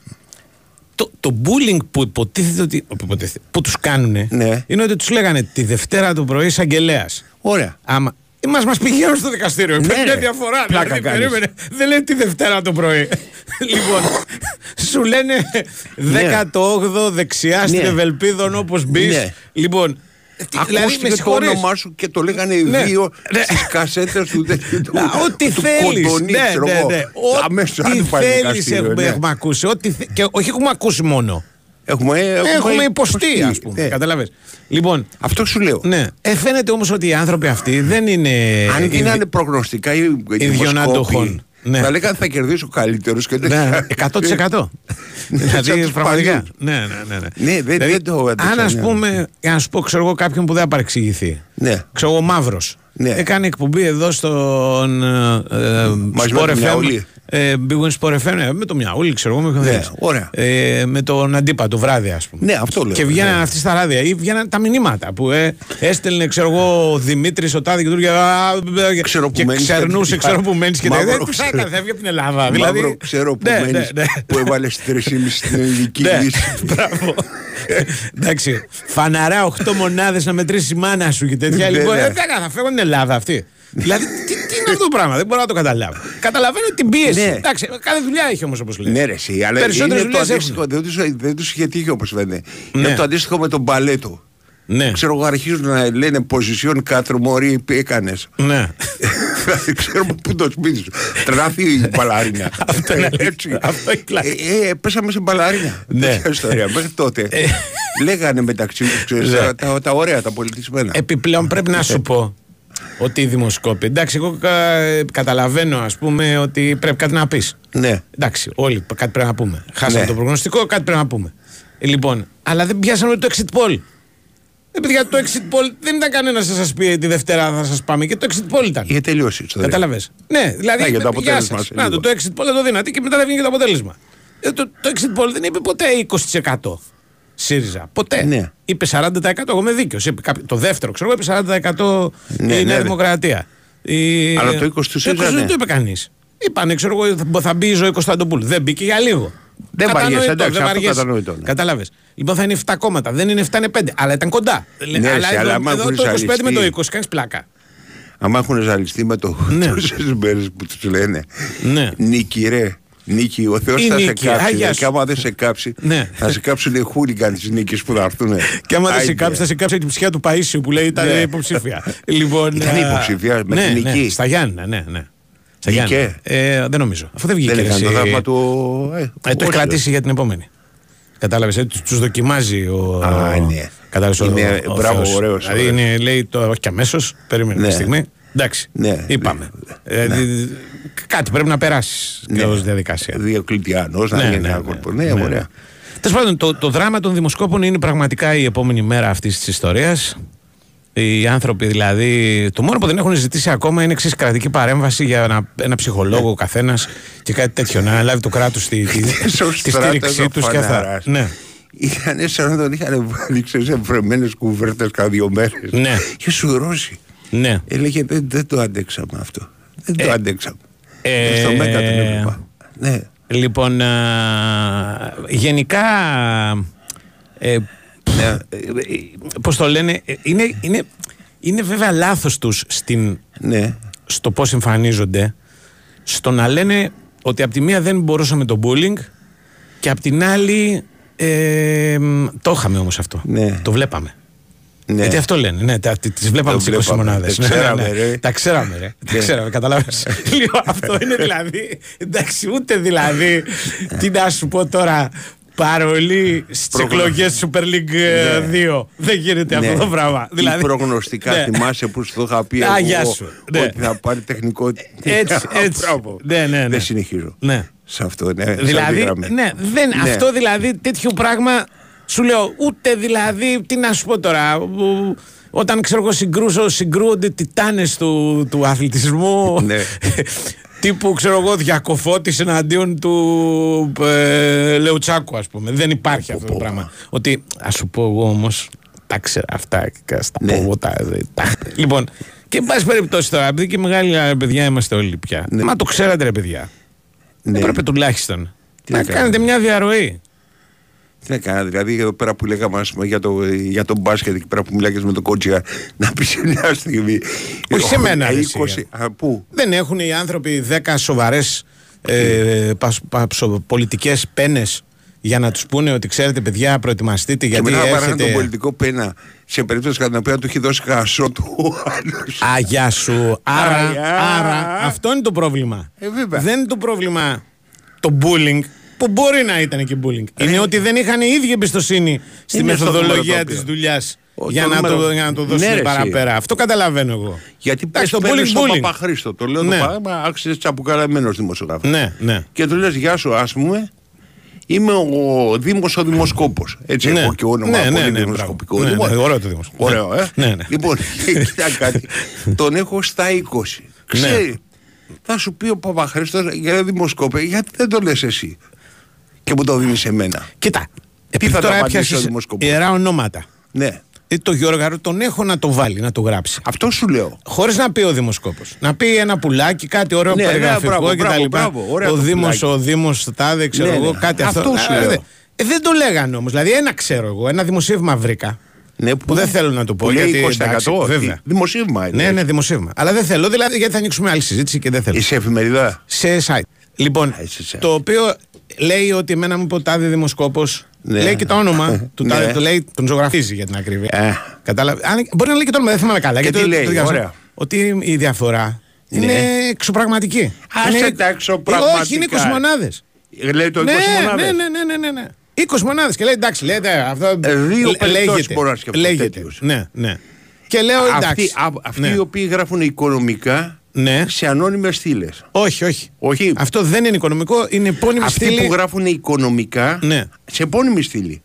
το, το bullying που υποτίθεται ότι. που υποτίθεται- που τους κάνουν Ναι. είναι ότι τους λέγανε τη Δευτέρα το πρωί εισαγγελέας. Ωραία. Άμα. Μας μας πηγαίνουν στο δικαστήριο. Ναι, Υπάρχει μια ρε. διαφορά. Πλάκα δηλαδή, κάνεις. περίμενε. Δεν λένε τη Δευτέρα το πρωί. λοιπόν, σου λένε 18 δεξιά στην Ναι. Ευελπίδων όπως μπεις. Ναι. Λοιπόν, τι- δηλαδή Ακούστηκε με το συγχωρείς. όνομά σου και το λέγανε οι Ναι. δύο Ναι. στις κασέτες του του- Να, Ό,τι του θέλεις. Κοντονή, Ναι, ξέρω ναι, εγώ. ναι. Αμέσως αν Ό,τι πάει θέλεις δικαστήριο, έχουμε, ναι. έχουμε ακούσει. Ό,τι θε- Και όχι έχουμε ακούσει μόνο. Έχουμε, Έχουμε υποστεί, ας πούμε. Ναι. Καταλαβες. Λοιπόν, Αυτό σου λέω. ναι. Ε, φαίνεται όμως ότι οι άνθρωποι αυτοί δεν είναι. Αν οι- δίνανε προγνωστικά οι Ιδιωναντοχών. Ναι. θα λέγανε θα κερδίσει ο καλύτερο και δεν Ναι, θα- 100%. Ναι, σαν δηλαδή τους πραγματικά. παλιούς. Ναι, ναι, ναι. ναι. Ναι, δεν- δεν το άντεξα, Αν ας ναι. πούμε, για να σου πω, ξέρω εγώ κάποιον που δεν θα παρεξηγηθεί. Ναι. Ξέρω εγώ, Μαύρος. Ναι. Έκανε εκπομπή εδώ στον. Ε, Μαζί με Sport το FM. Μιαούλη. Ε, Big Win Sport FM, ναι, με το Μιαούλη, ξέρω εγώ, με ποιον Ναι, θέλεις. ωραία. Ε, με τον Αντίπα, το βράδυ, ας πούμε. Ναι, αυτό λέω. Και βγαίνανε Ναι. αυτοί στα ράδια ή βγαίνανε τα μηνύματα που ε, έστελνε, ξέρω εγώ, ο Δημήτρης, ο Τάδη και του έλεγε, «Α, ε, Ξέρω που και μένεις και ξερνούσε, τέτοια. ξέρω που μένει και Μαύρο τέτοια. Τι θα ξέρω. έκανε, θα έβγαινε από την Ελλάδα. Μαύρο Δηλαδή, ξέρω που ναι, μένεις, ναι, ναι. που έβαλε 3,5 στην ελληνική Ναι, λύση. μπράβο. Εντάξει, φαναρά 8 μονάδες να μετρήσεις η μάνα σου και τέτοια. Ναι, λοιπόν, ναι. ε, δεν θα φεύγουν την Ελλάδα αυτή. Δηλαδή, τι, τι είναι αυτό το πράγμα. Δεν μπορώ να το καταλάβω. Καταλαβαίνω την πίεση. Ναι. Εντάξει, κάθε δουλειά έχει όμως όπως λέει. Ναι, ρε, εσύ, αλλά Περισσότερες είναι το δουλειές αντίστοιχο. Δεν τους, δεν τους είχε τύχει όπως λένε. Ναι. Είναι το αντίστοιχο με τον μπαλέτο. Ναι. Ξέρω εγώ αρχίζουν να λένε position 4 μωρή τι έκανες. Ναι. Δηλαδή ξέρουμε πού το σπίτι σου. Τράθει η μπαλαρίνα. Αυτό είναι αλήθεια. Έτσι. Αυτό είναι κλασικό. Ε, ε, πέσαμε σε μπαλαρίνα. Ναι. Τέτοια ιστορία. Μέχρι τότε λέγανε μεταξύ τους ξέρεις, Ναι. τα, τα, τα ωραία, τα πολιτισμένα. Επιπλέον πρέπει να σου πω ότι οι δημοσκόποι. Εντάξει, εγώ κα- καταλαβαίνω ας πούμε ότι πρέπει κάτι να πεις. Ναι. Εντάξει, όλοι κάτι πρέπει να πούμε. Χάσαμε Ναι. το προγνωστικό, κάτι πρέπει να πούμε. Ε, Λοιπόν, αλλά δεν πιάσαμε το exit poll. Ε, παιδιά, το exit poll δεν ήταν κανένας να σας πει τη Δευτέρα θα σας πάμε και το exit poll ήταν. Είχε τελειώσει η ιστορία. Κατάλαβες. Ναι, δηλαδή. Α, για το γεια αποτέλεσμα σας. σε Να, το, λίγο. το exit poll δεν το δίνατε και μετά δεν βγήκε και το αποτέλεσμα. Ε, το, το exit poll δεν είπε ποτέ 20% ΣΥΡΙΖΑ. Ποτέ. Ναι. Είπε 40%. Εγώ είμαι δίκαιος. Είπε κάποιο- το δεύτερο, ξέρω εγώ, είπε 40% Ναι, η ναι, Νέα ναι. Δημοκρατία. Η... Αλλά το 20 του ΣΥΡΙΖΑ, δεν ναι. το είπε κανείς. Είπανε, ξέρω εγώ, θα, θα μπει η ζωή Κωνσταντοπούλου. Δεν μπήκε για λίγο. Δεν Κατανοητό, βαριέσαι, εντάξει, δεν αυτό βαριέσαι. κατανοητό, ναι. Κατάλαβες. Λοιπόν, θα είναι 7 κόμματα. Δεν είναι 7, είναι 5. Αλλά ήταν κοντά. Ναι, αλλά σε, εδώ, αλλά άμα εδώ έχουν το 25 με το ζαλιστεί. 20 κάνεις πλάκα. Άμα έχουν ζαλιστεί με το Ναι. τόσες μέρες που τους λένε Ναι. Νίκη ρε Νίκη, ο Θεός Η θα νίκη, σε κάψει άγια ρε, σου. και άμα δεν σε κάψει Ναι. θα σε κάψουν οι χούλιγκαν της νίκης που θα έρθουν Και άμα δεν σε Άιντε. κάψει, θα σε κάψει την ψυχιά του Παίσιου που λέει ήταν Ναι. υποψήφια. λοιπόν, Ήταν α, υποψήφια με ναι, την ναι, νική. στα Γιάννηνα, ναι, ναι. Στα Βγήκε; Γιάννηνα. Ε, δεν νομίζω. Αφού δεν βγήκε. Δεν ρε, έκανε το εσύ. δάγμα του ε, Ε, το έχει όχι, κρατήσει για την επόμενη. Κατάλαβες, τους δοκιμάζει ο. Α, ναι. Κατάλαβες, ο- Είναι- ο μπράβο, Θεός. ωραίος, Δηλαδή ωραίος. είναι, λέει το όχι και αμέσως, περίμενε Ναι. μια στιγμή. Εντάξει, Ναι. είπαμε. Ναι. Ε, δι- Κάτι πρέπει να περάσεις Ναι. ως διαδικασία. Διοκλητιανός να Ναι, γίνει ναι, ένα ναι. κόλπο. Ναι, Ναι. ωραία Τέλος πάντων, το, το δράμα των δημοσκόπων είναι πραγματικά η επόμενη μέρα αυτής της ιστορίας. Οι άνθρωποι δηλαδή, το μόνο που δεν έχουν ζητήσει ακόμα είναι εξής κρατική παρέμβαση για ένα, ένα ψυχολόγο ο καθένας και κάτι τέτοιο. Να λάβει το κράτος τη, τη, Στο τη στράτο στήριξή εδώ τους και αυτά. φαναράς. Ναι. Ήταν σαν να τον είχαν βάλει ξέρεις, σε βρεμένες κουβέρτες cada δύο μέρες Ναι. Και σου ρώσει ναι. Έλεγε δεν, δεν το αντέξαμε αυτό Δεν το Ε, αντέξαμε ε, Στο Μέγκα τον έβλεπα Ναι Λοιπόν, α, γενικά. Ε, Ναι. ε, ε, πώς το λένε, ε, είναι, είναι, είναι βέβαια λάθος τους στην, Ναι στο πώς εμφανίζονται στο να λένε ότι από τη μία δεν μπορούσαμε το bullying και από την άλλη ε, μ, το είχαμε όμως αυτό. Ναι. Το βλέπαμε. Ναι. Γιατί αυτό λένε. Ναι, τα, τις βλέπαμε Το τις 20 βλέπαμε. μονάδες. Τα Ναι, ναι, ξέραμε, ναι. ρε. Τα ξέραμε, ρε. Τα Ναι. ξέραμε, καταλάβες. λοιπόν, αυτό είναι δηλαδή. Εντάξει, ούτε δηλαδή. τι να σου πω τώρα. Παρολί στις Προγνω- εκλογές Super League ε, 2. Δεν γίνεται Ναι. αυτό το πράγμα. Ή Δηλαδή, προγνωστικά ναι. θυμάσαι που σου το είχα πει Α, εγώ γεια σου. Ναι. Ότι θα πάρει τεχνικό Έτσι, έτσι. Μπράβο. Ναι, ναι, ναι. Δεν συνεχίζω Ναι. Σε αυτό ναι, σε αυτή Δηλαδή, τη γραμμή. ναι, δεν, Ναι. αυτό δηλαδή τέτοιο πράγμα σου λέω ούτε δηλαδή, τι να σου πω τώρα, ου- όταν ξέρω εγώ συγκρούσω, συγκρούονται τιτάνες του, του αθλητισμού Ναι. τύπου ξέρω εγώ διακοφώτης εναντίον του ε, Λεουτσάκου ας πούμε. Δεν υπάρχει αυτό το πράγμα. Ότι ας σου πω εγώ όμως τα ξέρω αυτά και στα Ναι. πω εγώ τα, τα- Λοιπόν, και εν πάση περιπτώσει τώρα, επειδή και μεγάλοι ε, παιδιά είμαστε όλοι πια. Ναι. Μα το ξέρατε ρε παιδιά. Ναι. Έπρεπε τουλάχιστον Τι να να κάνετε κάνουμε. μια διαρροή. Τι να κάνω, δηλαδή εδώ πέρα που λέγαμε ας πούμε, για, το, για τον μπάσκετ εκεί πέρα που μιλάγες με τον κότσια να πεις σε μια στιγμή. Όχι σε μένα, ρε, 20, εσύ. α, πού; Δεν έχουν οι άνθρωποι 10 σοβαρές ε, πολιτικές πένες για να τους πούνε ότι ξέρετε, παιδιά, προετοιμαστείτε Και γιατί μετά να πάρουν τον έρχεται. πολιτικό πένα σε περίπτωση κατά την οποία του έχει δώσει χασό του ο άλλος. Α, γεια σου. Άρα, Άγια. άρα, αυτό είναι το πρόβλημα. Ε, βέβαια. Δεν είναι το πρόβλημα το bullying, που μπορεί να ήταν και bullying. Είναι ότι δεν είχαν οι ίδιοι εμπιστοσύνη στη Είναι στο μεθοδολογία νούμερο το της οποίο. δουλειάς Ο- για, το να νούμερο- το, για να το Ναι, δώσουν ρε, εσύ. παραπέρα. Αυτό καταλαβαίνω εγώ. Γιατί πες Εντάξει, το παίρνεις bullying, στον bullying. Παπαχρήστο, το λέω Ναι. το πράγμα, άξιζες τσαπουκαλαμένος δημοσιογράφος. Ναι, ναι. Και του λες γεια σου ας πούμε, είμαι ο Δήμος ο Δημοσκόπος. Έτσι Ναι. έχω και όνομα Ναι, ναι, πολύ ναι, δημοσκοπικό. μπράβο. Ναι, Λοιπόν, ναι, ωραίο το Δημοσκόπο. Ωραίο, ε. Ναι, ναι. Λοιπόν, κοίτα κάτι. Τον έχω στα 20. Ξέρει. Θα σου πει ο Παπαχρήστος για δημοσκόπε, γιατί δεν το λες εσύ. Και μου το δίνεις σε μένα. Κοίτα. Επειδή θα τα τώρα απαντήσει ο έπιασες δημοσκοπός; ιερά ονόματα. Ναι. Ε, το Γιώργαρο τον έχω να το βάλει, να το γράψει. Αυτό σου λέω. Χωρίς να πει ο δημοσκόπος. Να πει ένα πουλάκι, κάτι ωραίο Ναι, ναι, περιγραφικό μπράβο, κτλ. μπράβο, μπράβο, ωραίο Ο το Δήμος, πουλάκι. ο Δήμος, τάδε, ξέρω Ναι, εγώ, ναι. κάτι Αυτό αυτό. σου Ε, λέω. δε- ε, δεν το λέγανε όμως. Δηλαδή, ένα ξέρω εγώ, ένα δημοσίευμα βρήκα. Ναι, που δεν θέλω να το πω. Που λέει γιατί, 20%. εντάξει, Τι, βέβαια. Δημοσίευμα είναι. Ναι, ναι, δημοσίευμα. Αλλά δεν θέλω, δηλαδή γιατί θα ανοίξουμε άλλη συζήτηση και δεν θέλω. Είσαι εφημερίδα; Σε site. Λοιπόν, Α, είσαι site. το οποίο λέει ότι εμένα μου είπε ο τάδε δημοσκόπος. Ναι. Λέει και το όνομα του τάδε, Ναι. το λέει, τον ζωγραφίζει για την ακρίβεια. Ε. Κατάλαβε. Αν, μπορεί να λέει και το όνομα, δεν θυμάμαι καλά. Και γιατί τι το- λέει, το διάβασα. ωραία. Ότι η διαφορά Ναι. είναι εξωπραγματική. Άσε Είναι- τα εξωπραγματικά. Όχι, είναι 20 μονάδες. Λέει το 20 Ναι, μονάδες. ναι, ναι, ναι, ναι, ναι, ναι. 20 μονάδες. Και λέει εντάξει, λέτε αυτό. Ε, δύο λέ- περιπτώσεις λέγεται, μπορώ να σκεφτώ Λέγεται. τέτοιους. Ναι, ναι. Και λέω εντάξει. Αυτοί, α, αυτοί ναι. οι οποίοι γράφουν οικονομικά Ναι. σε ανώνυμες στήλες. Όχι, όχι. Όχι. Αυτό δεν είναι οικονομικό, είναι επώνυμη Αυτοί στήλη. που γράφουν οικονομικά Ναι. σε επώνυμη στήλη.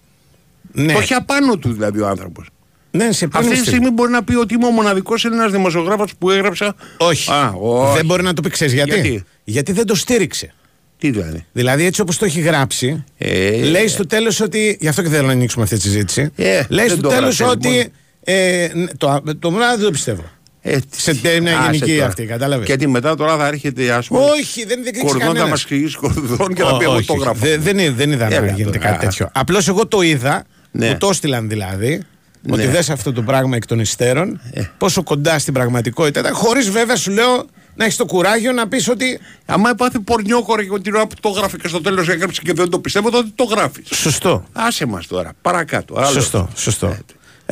Ναι, Το έχει απάνω του δηλαδή ο άνθρωπος. ναι, σε επώνυμη Αυτή τη στήλη. στιγμή μπορεί να πει ότι είμαι ο μοναδικός Έλληνας δημοσιογράφος που έγραψα. Όχι. Α, όχι. Δεν μπορεί να το πει, ξέρεις γιατί; Γιατί; δεν το στήριξε. Τι δηλαδή; Δηλαδή, έτσι όπως το έχει γράψει, Ε, λέει στο τέλος ότι. Γι' αυτό και θέλω να ανοίξουμε αυτή τη συζήτηση. Ε, λέει δεν στο το τέλος γράψε, ότι. λοιπόν. Ε, ναι, το, το μόνο δεν το πιστεύω. Ε, Σε τέχνη άσε γενική τώρα. αυτή, κατάλαβες. Γιατί μετά τώρα θα έρχεται ας πούμε. Όχι, δεν δεν Κορδόν θα κανένας. μας εξηγήσει κορδόν και θα πει Ω, εγώ όχι, το όχι. γράφω. Δεν, δεν, είδα- δεν είδα να Έλα γίνεται τώρα. κάτι τέτοιο. Απλώς εγώ το είδα. Ναι. Μου το έστειλαν δηλαδή. Ότι Ναι. δες αυτό το πράγμα εκ των υστέρων. Ε. Πόσο κοντά στην πραγματικότητα ήταν. Χωρίς βέβαια σου λέω να έχεις το κουράγιο να πεις ότι. Άμα πάθει πορνιόκορα και την ώρα που το γράφει και στο τέλος έγραψε και δεν το πιστεύω, τότε το γράφεις. Σωστό. Άσε μας τώρα, παρακάτω. Άλλο. Σωστό. σωστό. Ε,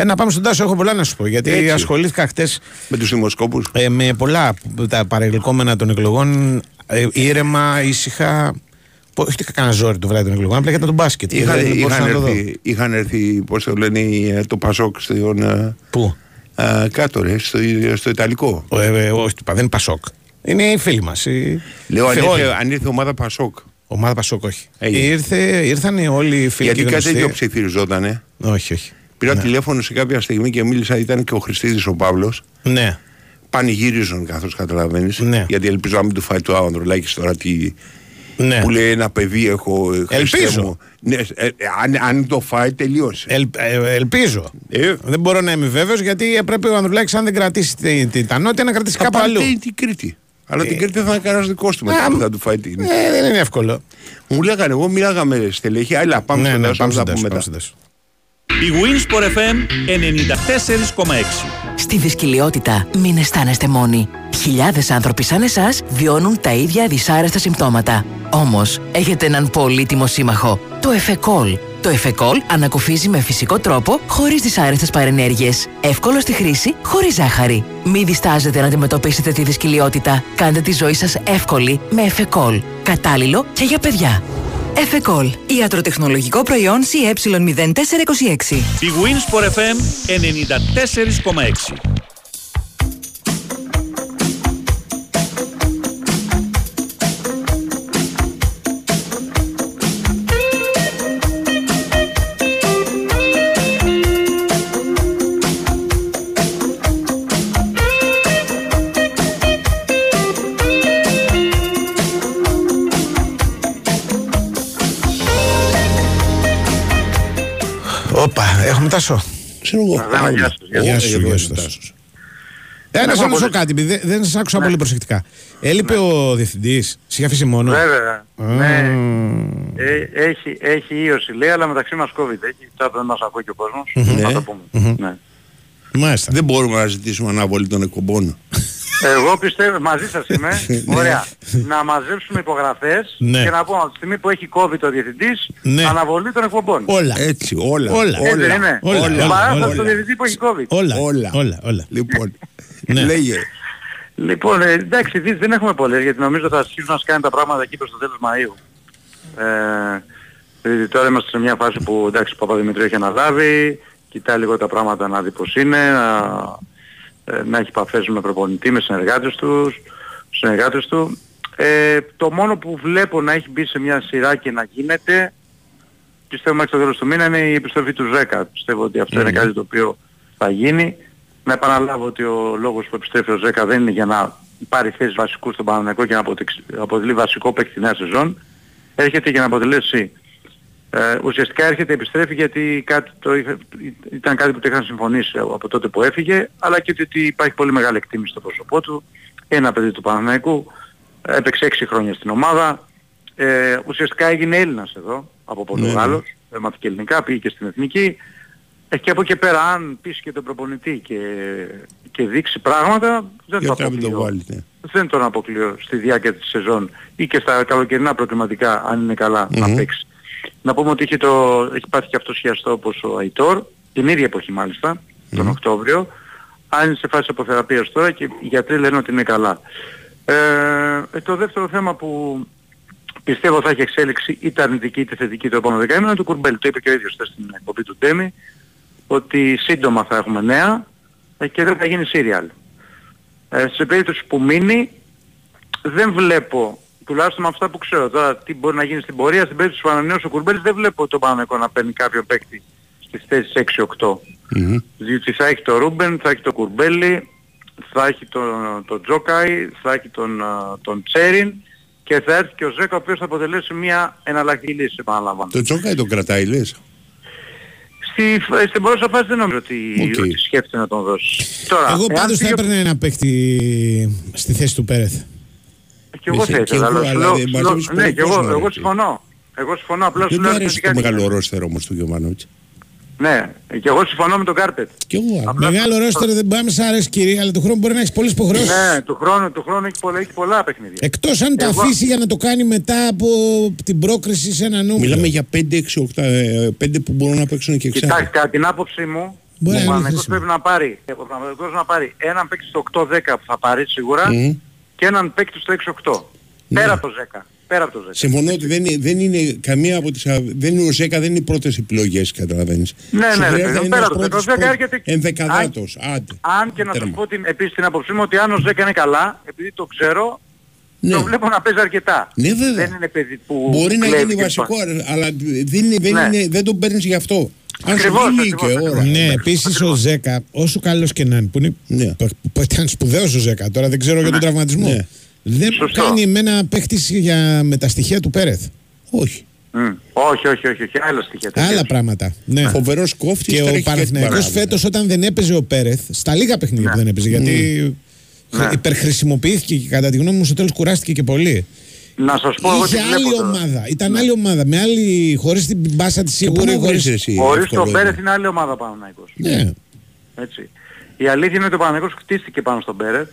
να πάμε στον Τάσο, έχω πολλά να σου πω. Γιατί Έτσι. ασχολήθηκα χτες Με τους δημοσκόπους. ε, με πολλά από τα παρελκόμενα των εκλογών. Ε, ήρεμα, ήσυχα. Πω- Όχι κανένα ζόρι το βράδυ των εκλογών, απλά ήταν το μπάσκετ. και Είχαν, δεν μπορούσα είχαν, να το δω. έρθει, είχαν έρθει, πώς το λένε, ε, το Πασόκ στον, ε, Πού; ε, κάτω ρε, στο, στο Ιταλικό. Ε, ε, όχι, δεν είναι Πασόκ. Είναι οι φίλοι μας. Λέω αν ήρθε, αν ήρθε ομάδα Πασόκ. Ομάδα Πασόκ, όχι. Έγινε. Ήρθε, ήρθαν όλοι οι φίλοι Γιατί και κάτι γνωστοί. τέτοιο ψιθυριζότανε. Όχι, όχι. Πήρα τηλέφωνο σε κάποια στιγμή και μίλησα, ήταν και ο Χριστίδης ο Παύλος. Ναι. Πανηγύριζον καθώς καταλαβαίνεις. Ναι. Γιατί ελπίζω να μην του φάει το Ανδρουλάκη τώρα τι. ναι. Που λέει ένα παιδί έχω. ε, Χριστέ Ελπίζω. Μου. Ναι, ε, ε, αν, αν το φάει, τελείωσε. Ελ, ε, ελπίζω. Ε. Δεν μπορώ να είμαι βέβαιος γιατί πρέπει ο Ανδρουλάκης, αν δεν κρατήσει τη- τη- τα νότια, να κρατήσει Θα κάπου πάρει αλλού. την- την Κρήτη. Αλλά την Κρήτη δεν θα κάνει δικός του Α, μετά που μ- θα του φάει την. Ε, δεν είναι εύκολο. Μου λέγανε, εγώ μιλάγαμε στελέχη. Έλα, πάμε ναι, στον ναι, Τάσο, πάμε θα στον τα Τάσο, πούμε πάμε μετά. Στον Τάσο. Η Winsport FM 94,6. Στη δυσκολιότητα μην αισθάνεστε μόνοι. Χιλιάδες άνθρωποι σαν εσάς βιώνουν τα ίδια δυσάρεστα συμπτώματα. Όμως, έχετε έναν πολύτιμο σύμμαχο, το Εφεκόλ. Το Εφεκόλ ανακουφίζει με φυσικό τρόπο, χωρίς δυσάρεστες παρενέργειες. Εύκολο στη χρήση, χωρίς ζάχαρη. Μην διστάζετε να αντιμετωπίσετε τη δυσκολιότητα. Κάντε τη ζωή σας εύκολη με Εφεκόλ. Κατάλληλο και για παιδιά. Εφεκόλ. Ιατροτεχνολογικό προϊόν CE0426. Η Winsport FM 94,6. Τάσο. Ξέρω εγώ. Βέβαια, γεια σας, γεια Γεια Εγώ, σου, εγώ, γεια σου, Τάσος. Τάσο. Ε, να σε ρωτήσω κάτι, επειδή δεν- δεν σας άκουσα πολύ προσεκτικά. Έλειπε ο διευθυντής, σε είχε αφήσει μόνο. Βέβαια. Α. Ναι. Ε, έχει, έχει ίωση λέει, αλλά μεταξύ μας COVID έχει. Τώρα δεν μας ακούει και ο κόσμος. Να το πούμε. Ναι. Μάλιστα. Δεν μπορούμε να ζητήσουμε αναβολή των εκπομπών. Εγώ πιστεύω, μαζί σας είμαι, ωραία, να μαζέψουμε υπογραφές Ναι. και να πούμε από τη στιγμή που έχει COVID ο διευθυντής, Ναι. αναβολή των εκπομπών. Όλα. Έτσι, όλα. Όλα. Έτσι δεν είναι; όλα, όλα, Παράσταση όλα. στον διευθυντή που έχει COVID. Όλα. Όλα. Όλα. όλα. Λοιπόν, Ναι. λέγε. Λοιπόν, ε, εντάξει, ειδήσεις δεν έχουμε πολλές, γιατί νομίζω θα αρχίσουν να σκάνε τα πράγματα εκεί προς το τέλος Μαΐου. Ε, δηλαδή τώρα είμαστε σε μια φάση που εντάξει ο Παπαδημητρίου έχει αναλάβει, κοιτάει λίγο τα πράγματα να δει πως είναι, να, ε, να έχει επαφές με προπονητή, με συνεργάτες τους, συνεργάτες του. Ε, το μόνο που βλέπω να έχει μπει σε μια σειρά και να γίνεται, πιστεύω μέχρι το τέλος του μήνα είναι η επιστροφή του ΖΕΚΑ. Πιστεύω ότι αυτό είναι κάτι το οποίο θα γίνει. Να επαναλάβω ότι ο λόγος που επιστρέφει ο ΖΕΚΑ δεν είναι για να πάρει θέση βασικούς στον Παναγενικό και να αποτεξ- αποτελεί βασικό παίκτη νέα σεζόν. Έρχεται για να αποτελέσει ε, ουσιαστικά έρχεται, επιστρέφει γιατί κάτι το είχε- ήταν κάτι που το είχαν συμφωνήσει από τότε που έφυγε, αλλά και ότι υπάρχει πολύ μεγάλη εκτίμηση στο πρόσωπό του. Ένα παιδί του Παναθηναϊκού, έπαιξε 6 χρόνια στην ομάδα, ε, ουσιαστικά έγινε Έλληνας εδώ, από Πορτογάλος, έμαθε και ελληνικά, πήγε και στην Εθνική. Ε, και από εκεί πέρα αν πείσει και τον προπονητή και, και δείξει πράγματα δεν το Γιατί να μην το αποκλείω. βάλετε. Δεν τον αποκλείω στη διάρκεια της σεζόν ή και στα καλοκαιρινά προκριματικά αν είναι καλά Μμμ. να παίξει. Να πούμε ότι έχει, το, έχει πάθει και αυτό σχιαστό όπως ο Αϊτόρ, την ίδια εποχή μάλιστα, τον Οκτώβριο. Αν είναι σε φάση αποθεραπείας τώρα και οι γιατροί λένε ότι είναι καλά. Ε, ε, το δεύτερο θέμα που πιστεύω θα έχει εξέλιξη είτε αρνητική είτε θετική το επόμενο δεκαήμερο είναι το κουρμπέλ. Το είπε και ο ίδιος χθες στην εκπομπή του Τέμι ότι σύντομα θα έχουμε νέα ε, και δεν θα γίνει σύριαλ. Ε, σε περίπτωση που μείνει δεν βλέπω τουλάχιστον με αυτά που ξέρω τώρα τι μπορεί να γίνει στην πορεία στην περίπτωση που ανανεώσει ο Κουρμπέλης δεν βλέπω τον Παναγικό να παίρνει κάποιο παίκτη στις θέσεις 6-8 Μμμ. διότι θα έχει το Ρούμπεν, θα έχει το Κουρμπέλη θα έχει τον, τον Τζόκαη, θα έχει τον, α, τον Τσέριν και θα έρθει και ο Ζέκα ο οποίος θα αποτελέσει μια εναλλακτική λύση επαναλαμβάνω. Το Τζόκαη τον κρατάει λες; Στη, στην παρούσα φάση δεν νομίζω ότι, Οκ. ότι σκέφτεται να τον δώσει. Τώρα, Εγώ εάν πάντως θα φύγει ο- έπαιρνα ένα παίχτη στη θέση του Πέρεθ. Και εγώ Εσύ, θα και ήθελα, εγώ, αλλά σου αλλά λέω- δεν σου μαζεύεις λέω- πολύ ναι, και εγώ, κόσμο, ρε, εγώ εσύ. συμφωνώ. Εγώ συμφωνώ, απλά σου Δεν λέω του αρέσει το αρνητικά μεγάλο ρόστερ όμως του Γιωβάνοβιτς. Ναι, και εγώ συμφωνώ με τον Κάρπετ. Και εγώ. Απλά- Μεγάλο ρόστερ δεν πάμε σ' αρέσει κυρία, αλλά του χρόνου μπορεί να έχεις πολλές υποχρεώσεις. Ναι, του χρόνου, του χρόνου έχει, πολλά, έχει πολλά παιχνίδια. Εκτός αν το Εγώ- αφήσει για να το κάνει μετά από την πρόκριση σε ένα νούμερο. Μιλάμε για 5-6-8, 5 που μπορούν να παίξουν και Κοιτάξτε, εξάρτητα. κατά την άποψή μου, Μπορεί ο να είναι Παναγικός χρήσιμο. πρέπει να πάρει, ο Παναγικός να πάρει έναν παίκτη στο 8-10 που θα πάρει σίγουρα Μμμ. Και έναν παίκτη στο 6-8. Ναι. Πέρα από το 10. Πέρα από το 10. Συμφωνώ ότι δεν είναι, δεν είναι καμία από τις... α- Δεν είναι ο Ζέκα, δεν είναι οι πρώτες επιλογές, καταλαβαίνεις. Ναι, Σου ναι, ρε χρειάζεται παιδί μου, ένας πέρα από το πρώτος Ζέκα πρώτος έρχεται- Ενδεκαδάτος, άντε. Αν και να σας Τέρμα. πω την, επίσης την άποψή μου ότι αν ο Ζέκα είναι καλά, επειδή το ξέρω, Ναι. το βλέπω να παίζει αρκετά. Ναι, βέβαια. Δεν είναι παιδί που Μπορεί να κλέβει γίνει και βασικό, αλλά δεν, είναι, δεν, Ναι. είναι, δεν τον παίρνεις γι' αυτό. Αν σου Ακριβώς, γίνει ακριβώς, και ώρα. Ναι, επίσης ο Ζέκα, όσο καλός και να είναι, που, είναι, Ναι. που, που ήταν σπουδαίος ο Ζέκα, τώρα δεν ξέρω για τον τραυματισμό. Ναι. Δεν Σωστό. κάνει εμένα παίχτη για, με τα στοιχεία του Πέρεθ. Όχι. Μμ. Όχι, όχι, όχι, όχι, άλλα στοιχεία. τέτοια. Άλλα πράγματα. Ναι. Φοβερός κόφτης. Και τώρα ο έχει την Παναθηναϊκός παράδοση. φέτος όταν δεν έπαιζε ο Πέρεθ, στα λίγα παιχνίδια που δεν έπαιζε, γιατί Ναι. υπερχρησιμοποιήθηκε και κατά τη γνώμη μου στο τέλος κουράστηκε και πολύ. Να σας πω εγώ τι Είχε άλλη βλέπω τώρα. ομάδα. Ήταν άλλη ομάδα. Με άλλη, χωρίς την μπάσα της Και πού σίγουρη. να βρεις Χωρίς... εσύ Χωρίς εύκολο τον είναι. Πέρεθ είναι άλλη ομάδα ο Παναθηναϊκός. Ναι. Έτσι. Η αλήθεια είναι ότι ο Παναγικός χτίστηκε πάνω στον Πέρεθ.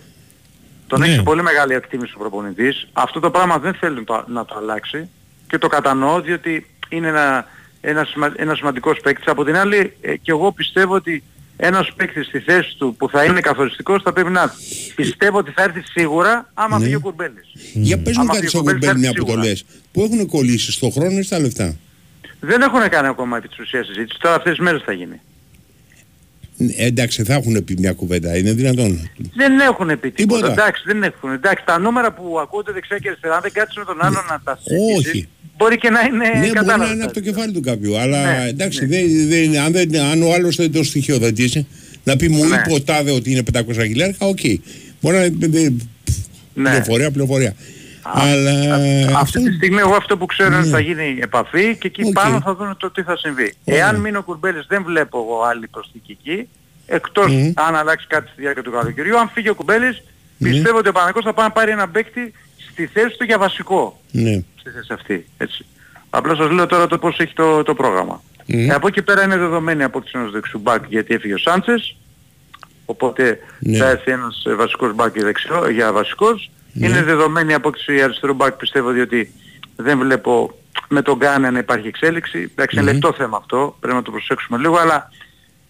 Τον Ναι. έχει σε πολύ μεγάλη εκτίμηση ο προπονητής. Αυτό το πράγμα δεν θέλει να το, να το αλλάξει και το κατανοώ διότι είναι ένα, ένα, σημα, ένας σημαντικός παίκτης. Από την άλλη ε, και εγώ πιστεύω ότι ένας παίκτης στη θέση του που θα είναι καθοριστικός θα πρέπει να έρθει. Πιστεύω ότι θα έρθει σίγουρα άμα Ναι. φύγει ο Κουρμπέλης. Για πες μου Άμα κάτι φύγει ο στο Κουρμπέλης, κομπέλι θα έρθει σίγουρα. αποτολές. Πού έχουν κολλήσει, στο χρόνο ή στα λεφτά; Δεν έχουν κάνει ακόμα επί της ουσίας συζήτηση. Τώρα αυτές τις μέρες θα γίνει. Ε, εντάξει, θα έχουν πει μια κουβέντα. Είναι δυνατόν. Δεν έχουν πει τίποτα. Τίποτα. Εντάξει, δεν έχουν. Εντάξει, τα νούμερα που ακούτε δεξιά και αριστερά, αν δεν κάτσεις με τον άλλον να τα συζητήσεις, Όχι. Μπορεί και να είναι ναι, μπορεί κατάλαβες. να είναι από το κεφάλι του κάποιου. Αλλά Ναι, εντάξει, ναι. δεν, δεν, αν, δεν, αν ο άλλος δεν το στοιχειοθετήσει, να πει μου Ναι. είπε ο τάδε ότι είναι 500 χιλιάρικα, οκ. Μπορεί να είναι δε- Ναι. πληροφορία, πληροφορία. Α, Αλλά α- αυτό Αυτή τη στιγμή εγώ αυτό που ξέρω είναι ότι Ναι. θα γίνει επαφή και εκεί Οκ. πάνω θα δούμε το τι θα συμβεί. Ωραία. Εάν μείνει ο Κουρμπέλης δεν βλέπω εγώ άλλη προσθήκη εκεί, εκτός Μμμ. αν αλλάξει κάτι στη διάρκεια του καλοκαιριού. Αν φύγει ο Κουρμπέλης, Ναι. πιστεύω ότι ο Παναγικός θα πάει να πάρει ένα παίκτη στη θέση του για βασικό. ναι. στη θέση αυτή. Έτσι. Απλά σας λέω τώρα το πώς έχει το, το πρόγραμμα. Μμμ. Ε, από εκεί πέρα είναι δεδομένη απόκτηση ενός δεξιού μπακ γιατί έφυγε ο Σάντσες. Οπότε Ναι. θα έρθει ένας ε, βασικός μπακ για, δεξιό, για βασικός. Ναι. Είναι δεδομένη απόκτηση αριστερού μπακ πιστεύω διότι δεν βλέπω με τον Γκάνε να υπάρχει εξέλιξη. Εντάξει, είναι Μμμ. λεπτό θέμα αυτό, πρέπει να το προσέξουμε λίγο, αλλά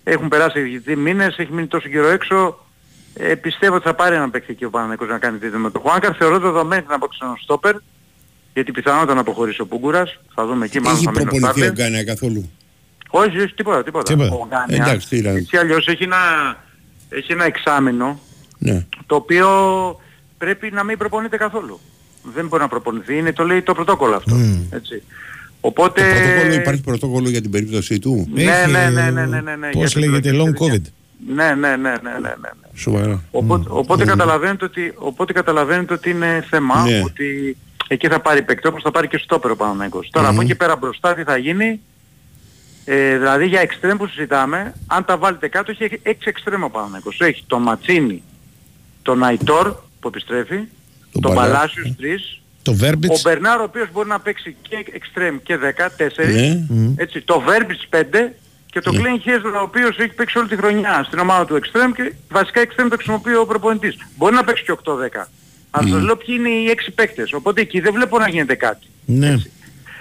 έχουν περάσει δύο μήνες, έχει μείνει τόσο καιρό έξω. Ε, πιστεύω ότι θα πάρει έναν παίκτη και ο Παναγικός να κάνει τη με το Χουάνκαρ. Θεωρώ δεδομένη την απόκτηση ενός στόπερ, γιατί πιθανότατα να αποχωρήσει ο Πούγκουρας. Θα δούμε εκεί, μάλλον Έχει θα μείνει ο προπονηθεί ο Στάρλε. Γκάνια καθόλου; Όχι, όχι, τίποτα, τίποτα. Τίποτα. Ο Γκάνιας, Εντάξει, τι ήταν. έτσι αλλιώς έχει ένα, έχει ένα εξάμεινο, Ναι. το οποίο πρέπει να μην προπονείται καθόλου. Δεν μπορεί να προπονηθεί, είναι το λέει το πρωτόκολλο αυτό. Έτσι. Οπότε... Το πρωτόκολλο, υπάρχει πρωτόκολλο για την περίπτωση του; Ναι, Έχει, ναι, ναι, ναι, ναι, ναι, ναι, Πώς για λέγεται, την long προεκλογική COVID; Ναι, ναι, ναι, ναι, ναι, ναι, ναι. Σοβαρά. Οπότε, οπότε, καταλαβαίνετε ότι, οπότε καταλαβαίνετε ότι είναι θέμα Ναι. ότι εκεί θα πάρει παίκτη όπως θα πάρει και στόπερο Παναθηναϊκός. Τώρα από εκεί πέρα μπροστά τι θα γίνει, ε, δηλαδή για εξτρέμ που συζητάμε, αν τα βάλετε κάτω έχει έξι εξτρέμ ο Παναθηναϊκός. Έχει τον Ματσίνη, τον Αϊτόρ που επιστρέφει, Τον τον Παλά- Παλάσιους 3, Το ο Βέρμπιτς. Μπερνάρ ο οποίος μπορεί να παίξει και εξτρέμ και 10, 4, Ναι. έτσι, το Βέρμπιτς 5 και το Glenn Hezler ο οποίος έχει παίξει όλη τη χρονιά στην ομάδα του Extreme και βασικά Extreme το χρησιμοποιεί ο προπονητής. Μπορεί να παίξει και 8-10. Αλλά σας λέω ποιοι είναι οι 6 παίκτες. Οπότε εκεί δεν βλέπω να γίνεται κάτι. Ναι.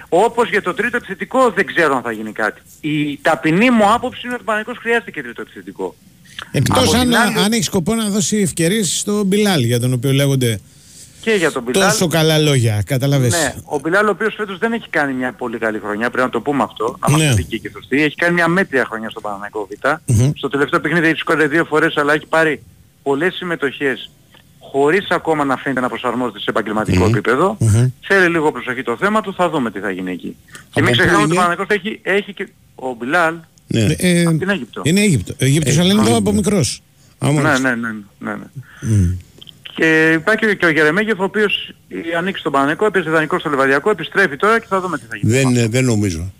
Όπως για το τρίτο επιθετικό δεν ξέρω αν θα γίνει κάτι. Η ταπεινή μου άποψη είναι ότι ο Παναγικός χρειάζεται και τρίτο επιθετικό. Εκτός Από αν, την άλλη- αν έχει σκοπό να δώσει ευκαιρίες στον Μπιλάλ για τον οποίο λέγονται Και για τον Μπιλάλ. τόσο καλά λόγια. Καταλαβες. Ναι, ο Μπιλάλ ο οποίος φέτος δεν έχει κάνει μια πολύ καλή χρονιά, πρέπει να το πούμε αυτό, να Ναι. είμαστε δικοί και σωστοί. Έχει κάνει μια μέτρια χρονιά στο Παναθηναϊκό Β. Μμμ. Στο τελευταίο παιχνίδι έχει σκόρει δύο φορές, αλλά έχει πάρει πολλές συμμετοχές χωρίς ακόμα να φαίνεται να προσαρμόζεται σε επαγγελματικό επίπεδο. Μμμ. Θέλει λίγο προσοχή το θέμα του, θα δούμε τι θα γίνει εκεί. Και Από μην πού ξεχνάμε ότι ο είναι; Παναθηναϊκός έχει, έχει και ο Μπιλάλ Ναι. Ε, από την Αίγυπτο. είναι Αίγυπτο. Αίγυπτος, Ε, αλλά είναι εδώ α, από ναι. μικρός. Άμα Ναι, ναι, ναι, ναι, ναι. Και υπάρχει και ο Γερεμέγεφ ο οποίος ε, ανοίξει τον Παναθηναϊκό, έπαιζε δανεικό στο Λεβαδιακό, επιστρέφει τώρα και θα δούμε τι θα γίνει. δεν, ε, δεν νομίζω.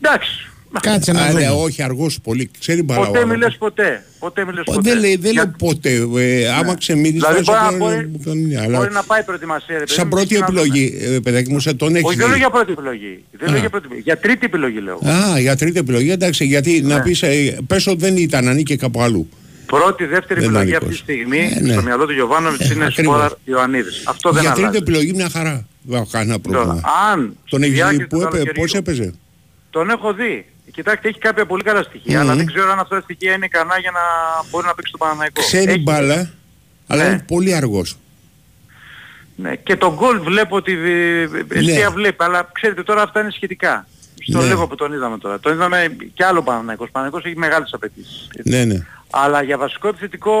Εντάξει. Κάτσε να Άρα, δούμε. όχι αργός πολύ. Ξέρει μπαλά ο Ποτέ άνθρωπος. μη λες ποτέ. Ποτέ μη λες Ω, ποτέ. Δεν, λέει, δεν Για- λέω ποτέ. Ε, άμα ξεμείνεις Δηλαδή βάζω μπορεί, να- τον- μπορεί, τον είναι, αλλά μπορεί να πάει προετοιμασία. ρε παιδί σαν μου, πρώτη και να δούμε. επιλογή, ε, παιδάκι μου, σαν τον έχεις Όχι, δεν λέω δει. για πρώτη επιλογή. Δεν λέω Α. για πρώτη επιλογή. Για τρίτη επιλογή λέω. Α, για τρίτη επιλογή, εντάξει, γιατί να Ναι. πεις, ε, πες ότι δεν ήταν, ανήκε κάπου αλλού. Πρώτη, δεύτερη Δεν επιλογή είναι αυτή τη δικός. στιγμή Ε, ναι. στο μυαλό του Γιωβάνοβιτς Ε, είναι ακριβώς. Σπόραρ Ιωαννίδης. Αυτό δεν για τρίτη αλλάζει. επιλογή μια χαρά. Δεν έχω κανένα πρόβλημα. Τώρα, αν Τον στη έχεις διάρκεια δει του που έπαι, καλοκαιριού- πώς έπαιζε; Τον έχω δει. Κοιτάξτε, έχει κάποια πολύ καλά στοιχεία, αλλά Μμμ. δεν ξέρω αν αυτά τα στοιχεία είναι ικανά για να μπορεί να παίξει το Παναναϊκό. Ξέρει μπάλα, αλλά Ναι. είναι πολύ αργός. Ναι, και τον γκολ βλέπω ότι ε, εστία Ναι. βλέπει, αλλά ξέρετε τώρα αυτά είναι σχετικά. Στο Ναι. λίγο που τον είδαμε τώρα. Τον είδαμε και άλλο Παναναϊκός. Παναναϊκός έχει μεγάλες απαιτήσεις. έτσι. Ναι, ναι. Αλλά για βασικό επιθετικό,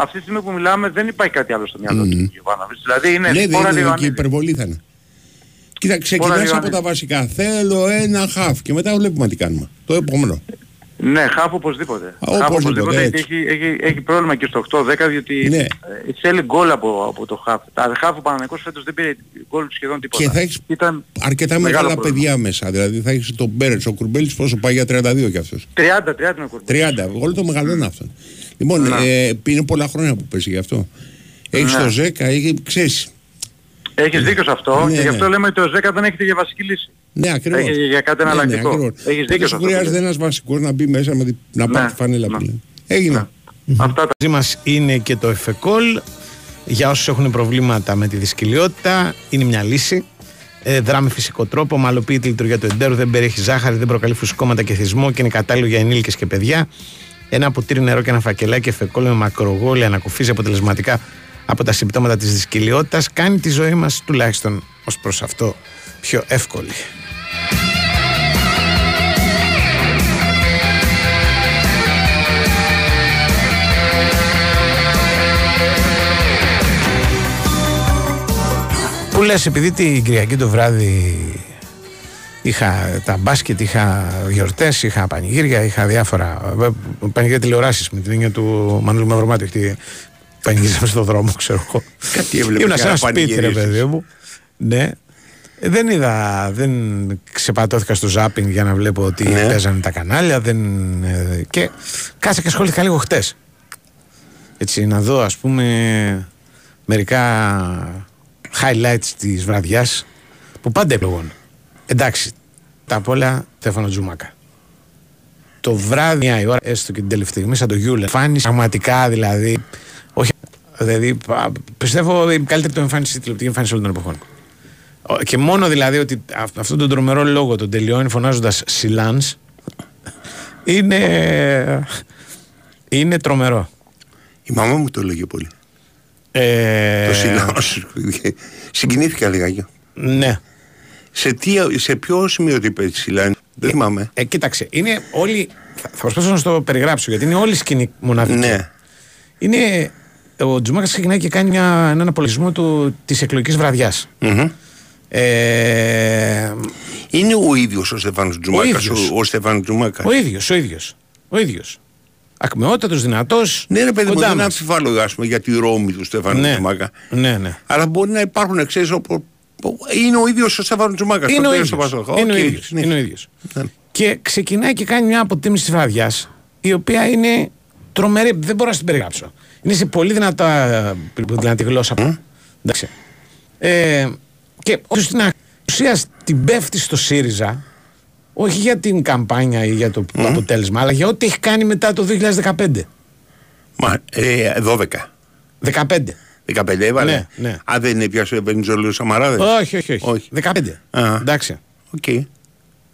αυτή τη στιγμή που μιλάμε δεν υπάρχει κάτι άλλο στο μυαλό Μμμ. του Γιωβάνοβιτς. Δηλαδή είναι Ναι, δεν Σπόραρ είναι και Ιωαννίδης. υπερβολή θα είναι. Κοίτα, ξεκινάς από Ιωαννίδης. τα βασικά. Θέλω ένα χαφ και μετά βλέπουμε τι κάνουμε. Το επόμενο. Ναι, χάφ οπωσδήποτε. Α, Χάφ οπωσδήποτε, γιατί έτσι. έχει, έχει, έχει πρόβλημα και στο 8-10 διότι Ναι. ε, θέλει γκολ από, από το χάφ. Τα χάφ ο Παναγικός φέτος δεν πήρε γκολ σχεδόν τίποτα. Και θα έχεις Ήταν αρκετά μεγάλο μεγάλα πρόβλημα. παιδιά μέσα. Δηλαδή θα έχεις τον Μπέρετς, ο Κουρμπέλης πόσο πάει για 32 κι αυτός. 30, 30 είναι ο Κουρμπέλης. 30, όλο το μεγαλώνει αυτό. Λοιπόν, Ναι. ε, είναι πολλά χρόνια που παίζει γι' αυτό. Έχεις Ναι. το 10, έχει, ξέρεις. Έχεις δίκιο σε αυτό Ναι, και γι' αυτό ναι. λέμε ότι ο Ζέκα δεν έχετε για βασική λύση. Ναι, ακριβώς. Έχει για κάτι Ναι, ναι, εναλλακτικό. ακριβώς. Έχεις Τότε δίκιο σε σου αυτό που χρειάζεται λες. ένας βασικός να μπει μέσα με, τη- να Ναι, πάρει τη φανέλα ναι. που λένε. Έγινε. Αυτά τα... Μαζί μας είναι και το εφεκόλ. Για όσους έχουν προβλήματα με τη δυσκολιότητα, είναι μια λύση. Ε, δρά με φυσικό τρόπο, ομαλοποιεί τη λειτουργία του εντέρου, δεν περιέχει ζάχαρη, δεν προκαλεί φουσκώματα και θυσμό και είναι κατάλληλο για ενήλικες και παιδιά. Ένα ποτήρι νερό και ένα φακελάκι εφεκόλ με μακρογόλια ανακουφίζει αποτελεσματικά από τα συμπτώματα της δυσκολιότητας. Κάνει τη ζωή μας τουλάχιστον ως προς αυτό πιο εύκολη. Που λες επειδή την Κυριακή το βράδυ είχα τα μπάσκετ, είχα γιορτές, είχα πανηγύρια, είχα διάφορα ε, πανηγύρια τηλεοράσεις με την έννοια του Μανούλου Μαυρομάτου γιατί πανηγύρισαμε στον δρόμο ξέρω εγώ. Κάτι έβλεπες Ήμουν σε ένα για να σπίτι ρε πανηγυρίσεις. παιδί μου. Ναι. Ε, δεν είδα, δεν ξεπατώθηκα στο ζάπινγκ για να βλέπω ότι Ναι. παίζανε τα κανάλια δεν, ε, και κάτσα και ασχολήθηκα λίγο χτες έτσι να δω ας πούμε μερικά highlights της βραδιάς που πάντα επιλογών. Εντάξει, τα απ' όλα Στέφανο Τζουμάκα. Το βράδυ, μια η ώρα, έστω και την τελευταία στιγμή, σαν το Γιούλε, εμφάνιση πραγματικά δηλαδή. Όχι, δηλαδή, πα- πιστεύω η καλύτερη του εμφάνιση, η τηλεοπτική εμφάνιση όλων των εποχών. Ο- Και μόνο δηλαδή ότι αυ- αυτόν τον τρομερό λόγο τον τελειώνει φωνάζοντας Σιλάνς είναι. είναι τρομερό. Η μαμά μου το έλεγε πολύ. Ε, Το συγγνώμη. Συγκινήθηκα λιγάκι. Ναι. Σε, τι, σε ποιο σημείο τι είπε Σιλάνη, δεν θυμάμαι. Ε, κοίταξε, είναι όλοι. Θα, θα προσπαθήσω να σου το περιγράψω γιατί είναι όλη η σκηνή μοναδική. Ναι. Είναι. Ο Τζουμάκας ξεκινάει και κάνει μια, έναν απολογισμό του, της εκλογικής βραδιάς. Μμμ. Ε, Είναι ο ίδιος ο Στεφάνος Τζουμάκας, ο, ίδιος. ο, Στεφάνος Τζουμάκας. ο ίδιος, ο ίδιος. Ο ίδιος. Ακμεότατος, δυνατός. Ναι ρε παιδί μου, κοντά δεν μας. αμφιβάλλω ας πούμε, για τη ρώμη του Στεφάνου Ναι. Τζουμάκα. Ναι, ναι. Αλλά μπορεί να υπάρχουν ξέρεις όπου... Είναι ο ίδιος ο Στεφάνος Τζουμάκας. Είναι το ο πήρε ίδιος. στο Πασόκ. Είναι ο Οκ, ίδιος. συνέχισε. Είναι ο ίδιος. Ναι. Και ξεκινάει και κάνει μια αποτίμηση της βραδιάς η οποία είναι τρομερή. Δεν μπορώ να την περιγράψω. Είναι σε πολύ δυνατά, δυνατή γλώσσα. Εντάξει. Ε, και όσο στην ουσία την πέφτει στο ΣΥΡΙΖΑ Όχι για την καμπάνια ή για το αποτέλεσμα, αλλά για ό,τι έχει κάνει μετά το 2015. Μα, ε, 12. 15. 15 έβαλε. Ναι, ναι. Α, δεν είναι πια σε Βενιζόλιο Σαμαράδες. Όχι, όχι, όχι. Όχι. 15. Α. Εντάξει. Οκ.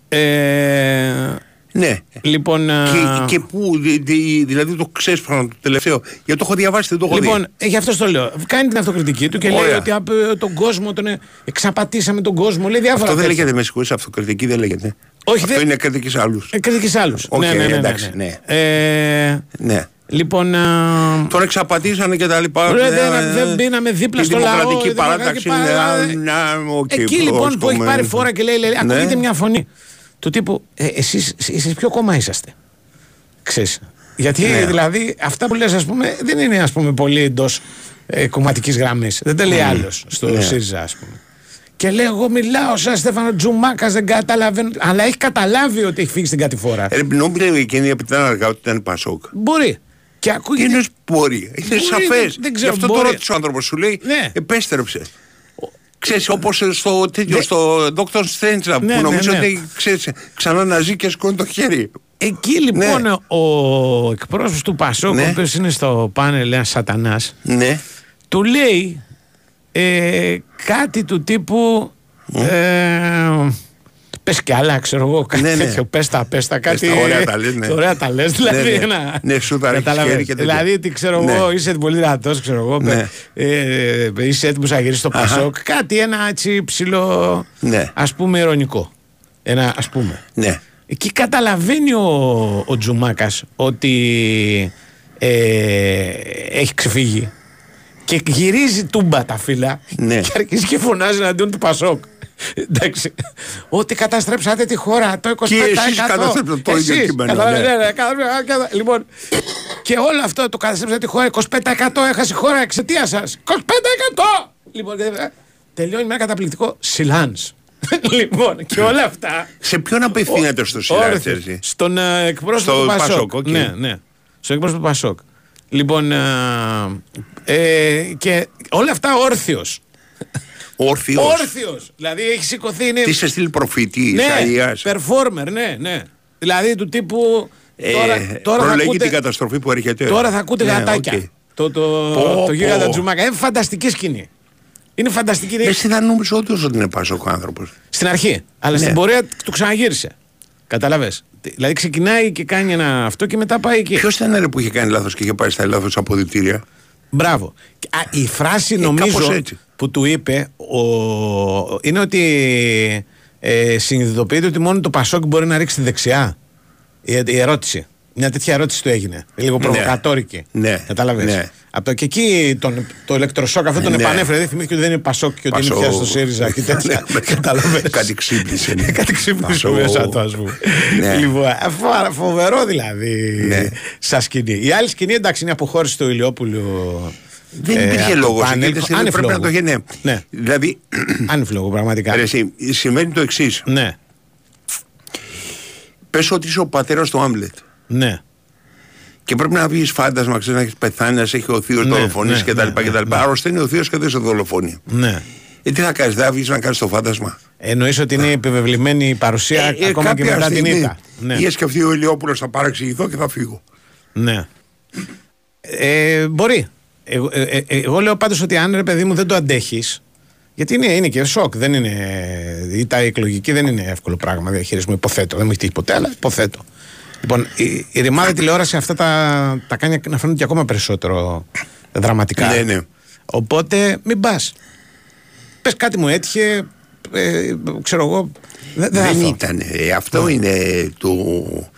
Ε, Ναι. λοιπόν, α, Και, και πού, δη- δη- δηλαδή το ξέσπασμα το τελευταίο. Γιατί το έχω διαβάσει, δεν το έχω Λοιπόν, δει. ε, γι' αυτό το λέω. Κάνει την αυτοκριτική του και λέει Ωραία. ότι απ, ε, τον κόσμο τον ε, εξαπατήσαμε τον κόσμο. Λέει διάφορα. Αυτό δεν τέτοια. λέγεται με συγχωρείς, αυτοκριτική δεν λέγεται. Όχι, Αυτό δεν- είναι κριτική σε άλλους. Ε, κριτική σε άλλους. Οκ, ναι, ναι, ναι, ναι, εντάξει, ναι. ναι. Ε, Ναι. λοιπόν. α, Τον εξαπατήσανε και τα λοιπά. Ρε, Ναι, δεν, ναι. δεν μπήναμε δίπλα Η στο λαό. Δημοκρατική η παράταξη είναι. παρά- α, ναι, οκ, Εκεί λοιπόν που έχει πρόσκομε. πάρει φόρα και λέει, λέει Ναι. ακούγεται μια φωνή του τύπου ε, εσείς, εσείς ποιο κόμμα είσαστε. Ξέρεις. Γιατί Ναι. δηλαδή αυτά που λες ας πούμε δεν είναι ας πούμε πολύ εντός ε, κομματικής γραμμής. Δεν τα λέει άλλος στο Ναι. ΣΥΡΙΖΑ ας πούμε. Και λέει εγώ μιλάω σαν Στέφανος Τζουμάκας δεν καταλαβαίνω. Αλλά έχει καταλάβει ότι έχει φύγει στην κατηφόρα. Ε, Νόμιζε εκείνη από την αργά ότι ήταν Πασόκ. Μπορεί. Και ακούγεται... Είναι μπορεί. Είναι Μπορεί, σαφές. δεν- δεν ξέρω, Γι' αυτό μπορεί. το ρώτησε ο άνθρωπος. Σου λέει Ναι. επέστρεψες. Ξέρεις, όπως στο τέτοιο, Ναι. στο Dr. Strange Ναι, που ναι, νομίζω ναι. ότι ξέρεις, ξανά να ζει και σκόνει το χέρι. Εκεί λοιπόν Ναι. ο εκπρόσωπος του Πασόκ, Ναι. ο οποίος είναι στο πάνελ ένας σατανάς, Ναι. του λέει ε, κάτι του τύπου ε, πες κι άλλα ξέρω εγώ κάτι Ναι, ναι. τέτοιο πες τα πες τα κάτι τα, ωραία τα λες, ναι. ωραία τα λες δηλαδή Ναι, ναι. ένα- Ναι, σου τα ρίχνεις Καταλαβαίνεις. χέρι και τέτοια. δηλαδή τι ξέρω Ναι. εγώ είσαι πολύ δυνατός ξέρω εγώ Ναι. ε, είσαι έτοιμος να γυρίσεις στο Αχα. Πασόκ κάτι ένα έτσι ψηλό Ναι. ας πούμε ειρωνικό ένα ας πούμε Ναι. Εκεί καταλαβαίνει ο, ο Τζουμάκας ότι ε, έχει ξεφύγει και γυρίζει τούμπα τα φύλλα Ναι. και αρχίζει και φωνάζει εναντίον του Πασόκ. Εντάξει. Ότι καταστρέψατε τη χώρα το 25%. Και εσείς καταστρέψατε το ίδιο Εσείς, κείμενο, καταλαβαίνετε, ναι. ναι, ναι, καταστρέψατε, κατα- Λοιπόν, και όλο αυτό το καταστρέψατε τη χώρα 25% έχασε η χώρα εξαιτία σας. 25%! Λοιπόν, και- τελειώνει με ένα καταπληκτικό silence. λοιπόν, και όλα αυτά. Σε ποιον απευθύνεται στο Όρθιος. Silence. Στον ε, εκπρόσωπο Στο του Πασόκ. Πασόκ, οκ. Ναι, ναι. Στον εκπρόσωπο του Πασόκ. Λοιπόν, ε, ε, και όλα αυτά όρθιος. Όρθιος. Όρθιος. Δηλαδή έχει σηκωθεί. Είναι... Τι σε στείλει προφήτη, ναι, Ισαΐας; performer, ναι, ναι. Δηλαδή του τύπου. Ε, τώρα, τώρα, θα προλέγει ακούτε, την καταστροφή που έρχεται. τώρα θα ακούτε Ναι, γατάκια. οκ. Το, το, Πω, το γίγαντα πω. Τζουμάκα. Είναι φανταστική σκηνή. Είναι φανταστική. είναι- Εσύ θα νόμιζε όντως ότι είναι Πασόκ ο άνθρωπος. Στην αρχή. Αλλά Ναι. στην πορεία του ξαναγύρισε. Κατάλαβες. Δηλαδή ξεκινάει και κάνει ένα αυτό και μετά πάει εκεί. Ποιος ήταν ρε που είχε κάνει λάθος και είχε πάει στα λάθος αποδυτήρια; Μπράβο. Και, Α, η φράση Ε, κάπως νομίζω έτσι. που του είπε ο, είναι ότι ε, συνειδητοποιείται ότι μόνο το Πασόκ μπορεί να ρίξει τη δεξιά. Η, η ερώτηση. Μια τέτοια ερώτηση του έγινε. Λίγο προβοκατόρικη. Ναι. Κατάλαβες; Ναι. Από το και εκεί τον, το ηλεκτροσόκ αυτό τον Ναι. επανέφερε. Δεν θυμήθηκε ότι δεν είναι Πασόκ και ότι είναι Πασόκ. πια στο ΣΥΡΙΖΑ και τέτοια. Ναι, Κατάλαβες; Κάτι ξύπνησε. ναι. Κάτι ξύπνησε Πασόκ. μέσα του, ας πούμε. Ναι. Λοιπόν, φο- φοβερό δηλαδή Ναι. σαν σκηνή. Η άλλη σκηνή εντάξει είναι η αποχώρηση του Ηλιόπουλου. Δεν ε, υπήρχε από το λόγο. πάνελ. Άνευ Πρέπει να λόγου. το γεννέ. Ναι. Δηλαδή, Άνευ λόγου, πραγματικά. ρε, εσύ, συμβαίνει το εξής. Ναι, Πες ότι είσαι ο πατέρας του Άμλετ. ναι. Και πρέπει να βγεις φάντασμα, ξέρεις να έχεις πεθάνει, να σε έχει ο θείος Ναι, δολοφονήσει ναι, κτλ. ναι, κτλ. Αρρωσταίνει ο θείος και δεν σε δολοφονεί. ναι. Ε, τι θα κάνεις, δεν θα βγεις να κάνεις το φάντασμα; Εννοείς ότι είναι επιβεβλημένη η παρουσία Ε, ε, ακόμα και κάποια μετά την στιγμή ήττα. Ναι, Είχε σκεφτεί ο Ηλιόπουλος θα παραξηγηθώ και θα φύγω. ναι. Ε, μπορεί. Εγώ, ε, ε, εγώ λέω πάντως ότι αν ρε παιδί μου δεν το αντέχεις γιατί είναι, είναι και σοκ. Δεν είναι, η τα εκλογική δεν είναι εύκολο πράγμα διαχειρισμό. Υποθέτω. Δεν μου έχει τύχει ποτέ, αλλά υποθέτω. Λοιπόν, η, η ρημάδα τηλεόραση αυτά τα, τα κάνει να φαίνονται και ακόμα περισσότερο δραματικά. Ναι, ναι. Οπότε μην πας. Πες κάτι μου έτυχε. Ε, ξέρω εγώ. Δεν, δεν θα Δεν έρθω. ήταν. ε, αυτό είναι το.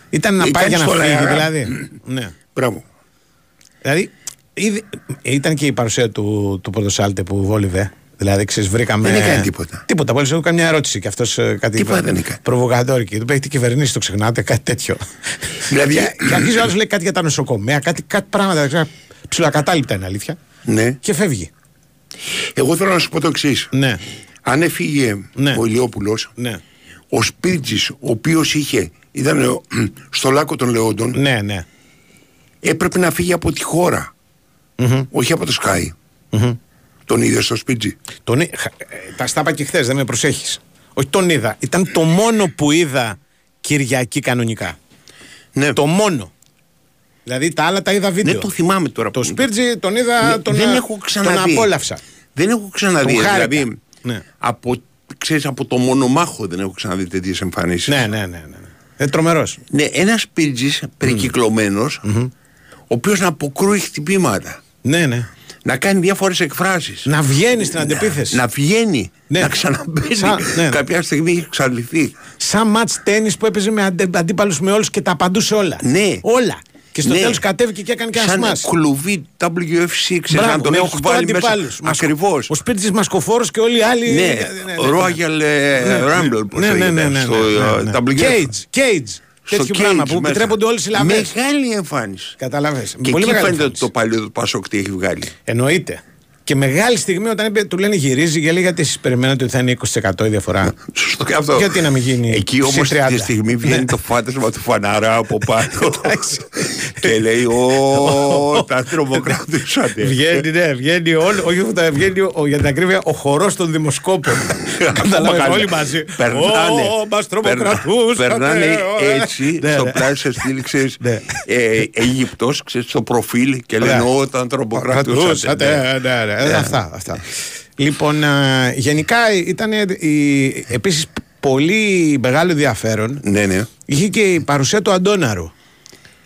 Ήταν να πάει για να στο φύγει, αέρα. δηλαδή. ναι. Μπράβο. Δηλαδή, ήδη- ήταν και η παρουσία του, του Πορτοσάλτε που βόλυβε. Δηλαδή, ξέρεις, βρήκαμε. Δεν έκανε τίποτα. Τίποτα. Πολύ σου έκανε μια ερώτηση και αυτός κάτι. Τίποτα δεν έκανε. Προβοκατόρικη. Του έχει κυβερνήσει, το ξεχνάτε, κάτι τέτοιο. Δηλαδή- και, και αρχίζει ο άλλος λέει κάτι για τα νοσοκομεία, κάτι, κάτι πράγματα. Ξέρω, ψιλοακατάληπτα είναι αλήθεια. Ναι. Και φεύγει. Εγώ θέλω να σου πω το εξής. Ναι, Αν έφυγε Ναι. ο Ηλιόπουλος, ναι. ο Σπίρτζης, ο οποίος είχε. ήταν ο- στο λάκκο των Λεόντων, Ναι, ναι. έπρεπε να φύγει από τη χώρα. Μμμ. Όχι από το Sky. Τον είδες στο Σπίρτζη. Τον, εί- χα- ε, τα στάπα και χθες, δεν με προσέχεις. Όχι τον είδα. Ήταν το μόνο που είδα Κυριακή κανονικά. Ναι. Το μόνο. Δηλαδή τα άλλα τα είδα βίντεο. Ναι, το θυμάμαι τώρα. Το Σπίρτζι τον είδα, Ναι, τον, δεν ε, έχω ξαναδεί. τον απόλαυσα. Δεν έχω ξαναδεί. Τον χάρηκα. Δηλαδή, Ναι. από, ξέρεις, από το μονομάχο δεν έχω ξαναδεί τέτοιες εμφανίσεις. Ναι, ναι, ναι. ναι. Ε, τρομερός. Ναι, ένας πίρτζη περικυκλωμένος, ο οποίος να αποκρούει χτυπήματα. Ναι, ναι. Να κάνει διάφορες εκφράσεις. Να βγαίνει στην αντεπίθεση. Να βγαίνει. Ναι. Να ξαναμπαίνει. Σαν- ναι, ναι. Κάποια στιγμή έχει εξαλειφθεί. Σαν μάτς τέννις που έπαιζε με αντε, αντίπαλους με όλους και τα απαντούσε όλα. Ναι. Όλα. Και στο Ναι. τέλος κατέβηκε και έκανε και ένα Σαν σμάς. κλουβί WFC, ξέρεις, Μπράβο, να τον με έχεις οχτώ βάλει μέσα. αντιπάλους. Μασκο- Ακριβώς. Ο Σπίρτζης Μασκοφόρος και όλοι οι άλλοι. Ναι, ναι, ναι. Royal ε, Ναι, Rumble, πώς ναι, ναι, λέγεται, ναι, ναι, στο ναι, ε, ναι. WF. Cage, cage. Στο Τέτοιο πράγμα cage που μέσα. επιτρέπονται όλες οι λαβές. Μεγάλη εμφάνιση. Καταλαβες. Και Πολύ εκεί μεγάλη φαίνεται ότι εμφάνιση. το παλιό του Πασόκ τι έχει βγάλει. Εννοείται. Και μεγάλη στιγμή όταν είπε, του λένε γυρίζει, γιατί, γιατί εσείς περιμένετε ότι θα είναι 20% η διαφορά; Σωστό και αυτό. Γιατί να μην γίνει Εκεί όμως συν 30. τη στιγμή βγαίνει Ναι. το φάντασμα του φαναρά από πάνω. Εντάξει. και λέει: Ω, τα τρομοκρατούσατε. Βγαίνει, ναι, βγαίνει όλο, όχι αυτό, βγαίνει ο, για την ακρίβεια ο χορός των δημοσκόπων. Καταλαβαίνετε Ακόμα όλοι μαζί. Περνάνε, Ω, μας τρομοκρατούσατε. περνάνε Ω, έτσι ναι, στο ναι. πλάι σε στήλη, ξέρεις, Ναι. ε, Αίγυπτος, ξέρεις, στο προφίλ και λένε Ναι. όταν τρομοκρατούσατε. Κρατούσατε, ναι, ναι, ναι. Αυτά, αυτά. Λοιπόν, α, γενικά ήταν επίσης πολύ μεγάλο ενδιαφέρον. Ναι, ναι. Είχε και η παρουσία του Αντώναρου.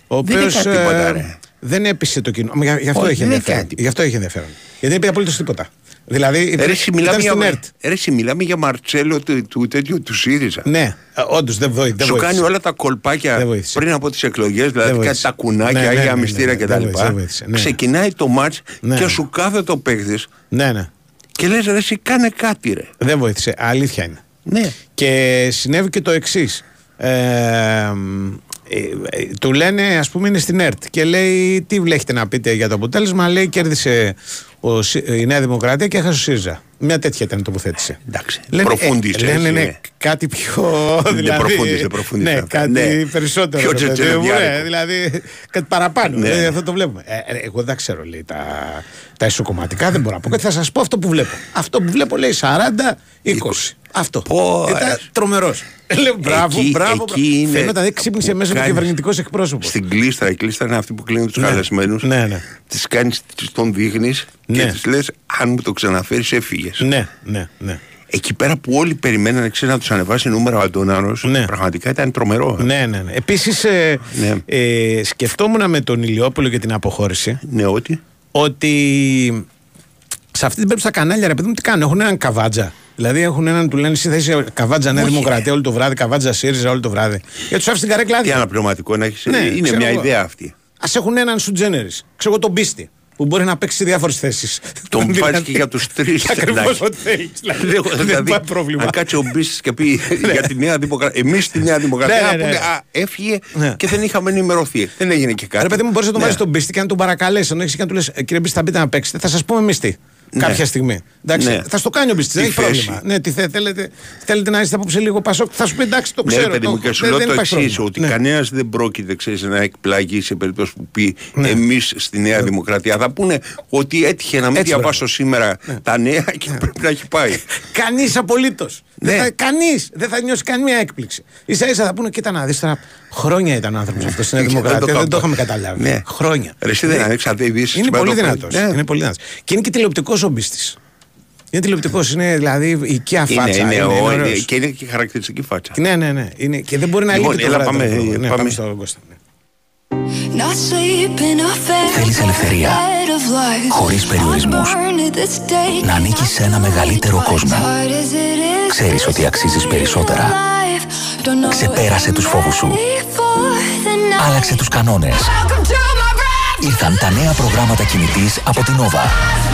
Ο Δεν οποίος, έκανε τίποτα, ε, ρε. δεν έπεισε το κοινό. Μα, Γι' αυτό Όχι, είχε δεν ενδιαφέρον. έκανε Γι' αυτό είχε ενδιαφέρον. Γιατί δεν είπε απολύτως τίποτα. Δηλαδή Ρε, εσύ, μιλάμε ήταν στην για, ΕΡΤ. ρε, εσύ, μιλάμε για Μαρτσέλο του, του τέτοιου του ΣΥΡΙΖΑ. Ναι, όντως δεν βοήθησε. δεν Σου βοήθησε. κάνει όλα τα κολπάκια Δεν βοήθησε. πριν από τις εκλογές, Δεν δηλαδή κάτι βοήθησε. τα κουνάκια, Ναι, ναι, άγια ναι, μυστήρια ναι, ναι, κτλ. δεν βοήθησε, δεν βοήθησε, ναι. Ξεκινάει το μάτς Ναι. και σου κάθεται ο παίχτης Ναι, ναι. και λες: Ρε, εσύ κάνε κάτι, ρε. Δεν βοήθησε. Αλήθεια είναι. Ναι. Και συνέβη και το εξής. Ε, ε, ε, του λένε, ας πούμε, είναι στην ΕΡΤ και λέει: Τι έχετε να πείτε για το αποτέλεσμα; Λέει: Κέρδισε ο, Σι- η Νέα Δημοκρατία και έχασε ο ΣΥΡΙΖΑ. Μια τέτοια ήταν η τοποθέτηση. Εντάξει. Λένε, Προφούντισε, ε, λένε, έτσι, ναι, ναι. κάτι πιο. Δεν δηλαδή, προφούντισε, δεν προφούντισε Ναι, αυτά. κάτι Ναι. περισσότερο. Πιο ρε παιδί μου, τσετσενεδιάρικο. ναι, δηλαδή κάτι παραπάνω. Ναι. Δηλαδή, αυτό το βλέπουμε. Ε, ε, εγώ δεν ξέρω, λέει, τα, τα ισοκομματικά δεν μπορώ να πω κάτι. Θα σας πω αυτό που βλέπω. Αυτό που βλέπω λέει 40-20. Αυτό. Πω, Ήταν ρε. τρομερός. Λέω μπράβο, Εκεί- μπράβο. εκεί είναι- Φαίνεται δεν ξύπνησε που μέσα ο κάνεις κυβερνητικός εκπρόσωπος. Στην κλίστρα, η κλίστρα είναι αυτή που κλείνουν τους Ναι. καλεσμένους. Ναι, ναι. Τις κάνεις, τον δείχνεις και Ναι. τη λες: Αν μου το ξαναφέρεις, έφυγες. Ναι, ναι, ναι. Εκεί πέρα που όλοι περιμένανε ξέρεις, να τους ανεβάσει νούμερο ο Αντώναρο, Ναι. πραγματικά ήταν τρομερό. ε. Ναι, ναι, ναι. Επίσης, ε, Ναι. ε, σκεφτόμουν με τον Ηλιόπουλο και την αποχώρηση Ναι, ότι; ότι σε αυτή την περίπτωση τα κανάλια, ρε παιδί μου, τι κάνουν. Έχουν έναν καβάτζα. Δηλαδή έχουν έναν του λένε εσύ θα είσαι καβάτζα Νέα Όχι. Δημοκρατία όλο το βράδυ, καβάτζα ΣΥΡΙΖΑ όλο το βράδυ. Γιατί τους άφησε την καρέκλα Τι άδεια. αναπληρωματικό να έχεις. Ναι, είναι ξέρω μια εγώ. ιδέα αυτή. Α έχουν έναν σου τζένερη. Ξέρω εγώ τον πίστη. Που μπορεί να παίξει σε διάφορες θέσεις. Τον βάζει και για τους τρεις. Ακριβώς ό,τι θέλεις. Δεν υπάρχει πρόβλημα. Αν κάτσει ο Μπίστη και πει για τη Νέα Δημοκρατία. Εμείς στη Νέα Δημοκρατία Ναι, ναι, να ναι. πούνε, Α, έφυγε Ναι. και δεν είχαμε ενημερωθεί. Δεν έγινε και κάτι. Ρε παιδί μου, μπορείς να τον Ναι. βάλεις τον πίστη και να τον παρακαλέσεις. Αν έχεις και να του λες: Κύριε Μπίστη, θα μπείτε να παίξετε, θα σας πούμε εμείς τι. Ναι. Κάποια στιγμή. Εντάξει, Ναι. θα στο κάνει ο Μπίστη, δεν Τι έχει θέση. πρόβλημα. Ναι, τι θε, θέλετε, θέλετε να είστε απόψε λίγο πασόκ. Θα σου πει εντάξει, το Ναι, ξέρω. ρε παιδί το μου, έχω. και σου Δεν- λέω δεν το υπάρχει εξής: πρόβλημα. Ότι Ναι. κανένας δεν πρόκειται ξέρεις, να εκπλαγεί σε περίπτωση που πει Ναι. εμείς στη Νέα Δημοκρατία. Θα πούνε ότι έτυχε να μην Έτσι, διαβάσω μπράβο. σήμερα τα νέα και πρέπει να έχει πάει. Κανείς απολύτως. Ναι. Κανείς δεν θα νιώσει καμία έκπληξη. σα ίσα θα πούνε: Κοίτα να δεις τώρα. Χρόνια ήταν άνθρωπος αυτός στην Νέα Δεν το Δημοκρατία. Δεν το καπώ. είχαμε καταλάβει. Ναι. Χρόνια. Ρε, εσύ δεν Ναι. ανοίξατε ειδήσεις Είναι σήμερα πολύ το πρωί. δυνατός. Ναι. Είναι πολύ δυνατός. Και είναι και τηλεοπτικός ο Μπίστης. Είναι τηλεοπτικός. Είναι δηλαδή οικία Είναι, φάτσα. είναι, είναι, ο- είναι είναι- ωραίος. και είναι και χαρακτηριστική φάτσα. Ναι, ναι, ναι. Είναι, και δεν μπορεί να Λοιπόν, λείπει το έλα, βράδυ. πάμε, το- ναι, πάμε. πάμε στον Κώστα. ναι. Θέλεις ελευθερία, χωρίς περιορισμούς. Να ανήκεις σε ένα μεγαλύτερο κόσμο. Ξέρεις ότι αξίζεις περισσότερα. Ξεπέρασε τους φόβους σου. Άλλαξε τους κανόνες. Ήρθαν τα νέα προγράμματα κινητής από την Nova.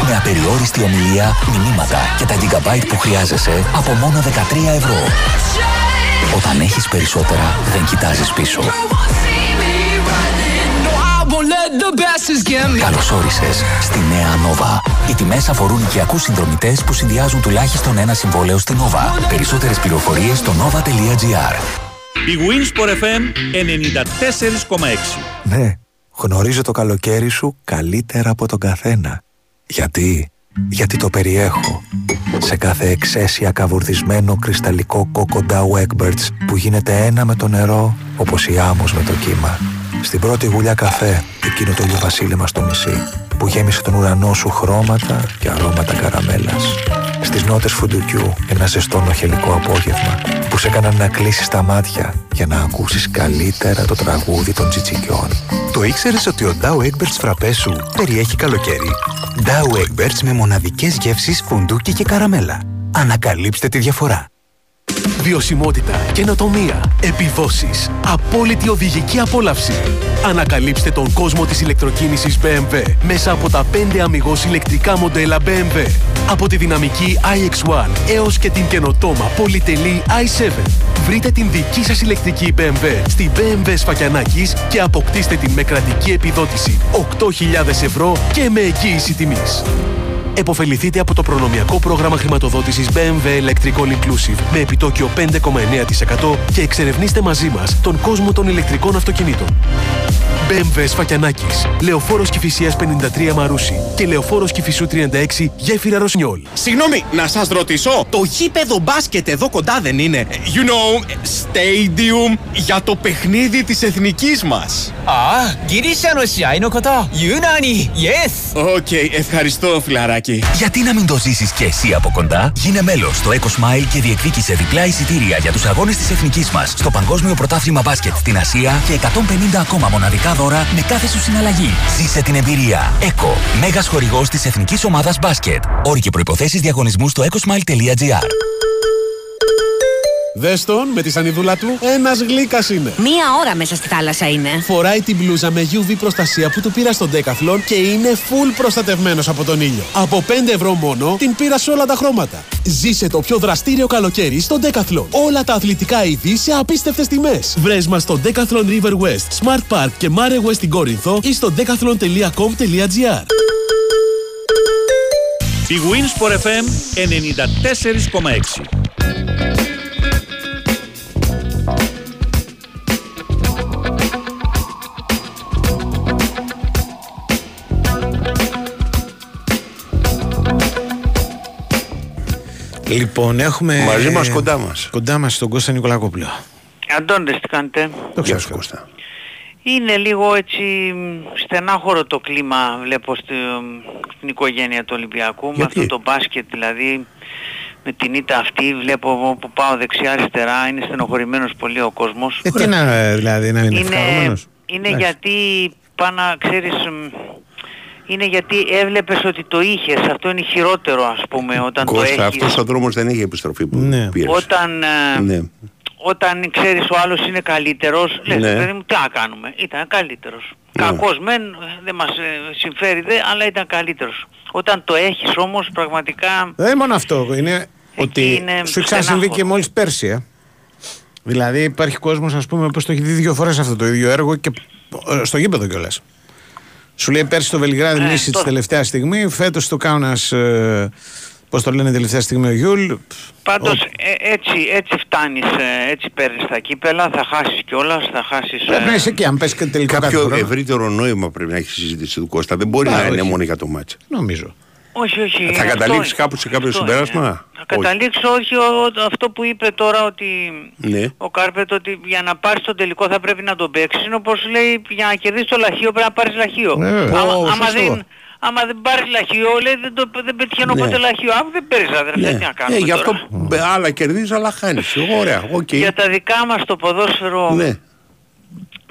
Με απεριόριστη ομιλία, μηνύματα και τα gigabyte που χρειάζεσαι από μόνο 13 ευρώ. Όταν έχεις περισσότερα, δεν κοιτάζεις πίσω. Καλώς όρισες στη νέα Nova. Οι τιμές αφορούν οικιακούς συνδρομητές που συνδυάζουν τουλάχιστον ένα συμβόλαιο στην Nova. Περισσότερες πληροφορίες στο nova.gr. Η Winsport FM 94,6. Ναι, γνωρίζω το καλοκαίρι σου καλύτερα από τον καθένα. Γιατί, γιατί το περιέχω. σε κάθε εξαίσια καβουρδισμένο κρυσταλλικό κόκο Dow Egberts που γίνεται ένα με το νερό όπως η άμμος με το κύμα. Στην πρώτη γουλιά καφέ, εκείνο το ηλιοβασίλεμα στο νησί που γέμισε τον ουρανό σου χρώματα και αρώματα καραμέλας. Στις νότες φουντουκιού ένα ζεστό νοχελικό απόγευμα που σε έκαναν να κλείσεις τα μάτια για να ακούσεις καλύτερα το τραγούδι των τσιτσικιών. Το ήξερες ότι ο Dow Egberts φραπές σου περιέχει καλοκαίρι; Dow Egberts με μοναδικές γεύσεις φουντούκι και καραμέλα. Ανακαλύψτε τη διαφορά. Βιωσιμότητα, καινοτομία, επιδόσεις, απόλυτη οδηγική απόλαυση. Ανακαλύψτε τον κόσμο της ηλεκτροκίνησης BMW μέσα από τα 5 αμυγός ηλεκτρικά μοντέλα BMW. Από τη δυναμική iX1 έως και την καινοτόμα πολυτελή i7. Βρείτε την δική σας ηλεκτρική BMW στη BMW Σφακιανάκης και αποκτήστε την με κρατική επιδότηση 8.000 ευρώ και με εγγύηση τιμής. Εποφεληθείτε από το προνομιακό πρόγραμμα χρηματοδότησης BMW Electric All Inclusive με επιτόκιο 5,9% και εξερευνήστε μαζί μας τον κόσμο των ηλεκτρικών αυτοκινήτων. BMW Σφακιανάκης, Λεωφόρος Κηφισίας 53 Μαρούσι και Λεωφόρος Κηφισού 36 Γέφυρα Ροσινιόλ. Συγγνώμη, να σας ρωτήσω, το γήπεδο μπάσκετ εδώ κοντά δεν είναι, you know, stadium για το παιχνίδι της εθνικής μας. Α, γυρίσα no σιάι no koto, Ιουνάνι, yes. OK, ευχαριστώ φιλαράκι. Γιατί να μην το ζήσεις και εσύ από κοντά; Γίνε μέλος στο EcoSmile και διεκδίκησε διπλά εισιτήρια για τους αγώνες της εθνικής μας στο Παγκόσμιο Πρωτάθλημα Μπάσκετ στην Ασία και 150 ακόμα μοναδικά δώρα με κάθε σου συναλλαγή. Ζήσε την εμπειρία. ΕΚΟ, μέγας χορηγός της Εθνικής Ομάδας Μπάσκετ. Όροι και προϋποθέσεις διαγωνισμού στο ecosmile.gr. Δες τον με τη σανιδούλα του, ένας γλύκας είναι. Μία ώρα μέσα στη θάλασσα είναι. Φοράει την μπλούζα με UV προστασία που του πήρα στον Decathlon και είναι full προστατευμένος από τον ήλιο. Από 5 ευρώ μόνο την πήρα σε όλα τα χρώματα. Ζήσε το πιο δραστήριο καλοκαίρι στον Decathlon. Όλα τα αθλητικά είδη σε απίστευτες τιμές. Βρες μας στο Decathlon River West, Smart Park και Mare West στην Κόρινθο ή στο decathlon.com.gr. Η Winsport FM 94,6 Λοιπόν, έχουμε. Μαζί μας, κοντά μας. Κοντά μας τον Κώστα Νικολακόπουλο. Αντώνης, τι κάνετε; Το Γεια σου Κώστα. Είναι λίγο έτσι στενάχωρο το κλίμα βλέπω στη, στην οικογένεια του Ολυμπιακού με Γιατί; αυτό το μπάσκετ δηλαδή με την ήττα αυτή βλέπω εγώ που πάω δεξιά αριστερά είναι στενοχωρημένος πολύ ο κόσμος Ε, τι να, δηλαδή, να είναι είναι, ευχαριστημένος. είναι Εντάξει. γιατί πάνω ξέρεις μ, είναι γιατί έβλεπες ότι το είχες αυτό είναι χειρότερο ας πούμε όταν το Κώστα, έχεις αυτός ο δρόμος δεν έχει επιστροφή που Ναι. πήρες. όταν, ε, Ναι. όταν ξέρεις ο άλλος είναι καλύτερος, λες Ναι. παιδί μου τι να κάνουμε, ήταν καλύτερος. Ναι. Κακός μεν, δεν μας ε, συμφέρει δε, αλλά ήταν καλύτερος. Όταν το έχεις όμως πραγματικά Δεν είναι μόνο αυτό. Είναι ότι είναι σου έχει ξανασυμβεί στενάχωρο. και μόλις πέρσι. Ε. Δηλαδή υπάρχει κόσμος, ας πούμε, που το έχει δει δύο φορές αυτό το ίδιο έργο και ε, στο γήπεδο κιόλας. Σου λέει πέρσι το Βελιγράδι Ε, νήσι της το- τελευταία στιγμή, φέτος το κάουνα. Ε, Πώς το λένε τελευταία στιγμή ο Γιούλ. πάντως ε, έτσι, έτσι φτάνεις, ε, έτσι παίρνεις τα κύπελα, θα χάσεις κιόλας, θα χάσεις... Πρέπει να ε, είσαι εκεί, αν πέσει και τελικό κάθε Κάποιο χρόνο. ευρύτερο νόημα πρέπει να έχει η συζήτηση του Κώστα. Δεν μπορεί Α, να είναι όχι. μόνο για το ματς. Νομίζω. Όχι, όχι. Θα αυτό καταλήξεις είναι. κάπου σε κάποιο Αυτός συμπέρασμα; είναι. Θα καταλήξω όχι ο- αυτό που είπε τώρα ότι Ναι. ο Κάρπετ ότι για να πάρεις τον τελικό θα πρέπει να τον παίξεις είναι όπως λέει για να κερδίσεις το λαχείο πρέπει να πάρεις λαχείο. Ε, άμα, ω, άμα σωστό. δεν, άμα δεν πάρεις λαχείο λέει δεν, το, δεν πετυχαίνω Ναι. ποτέ λαχείο. Άμα δεν παίρνεις αδερφέ Ναι. τι να κάνουμε Ε, γι' αυτό τώρα; ε, άλλα κερδίζεις, άλλα χάνεις. Ωραία, οκ. Για τα δικά μας το ποδόσφαιρο Ναι.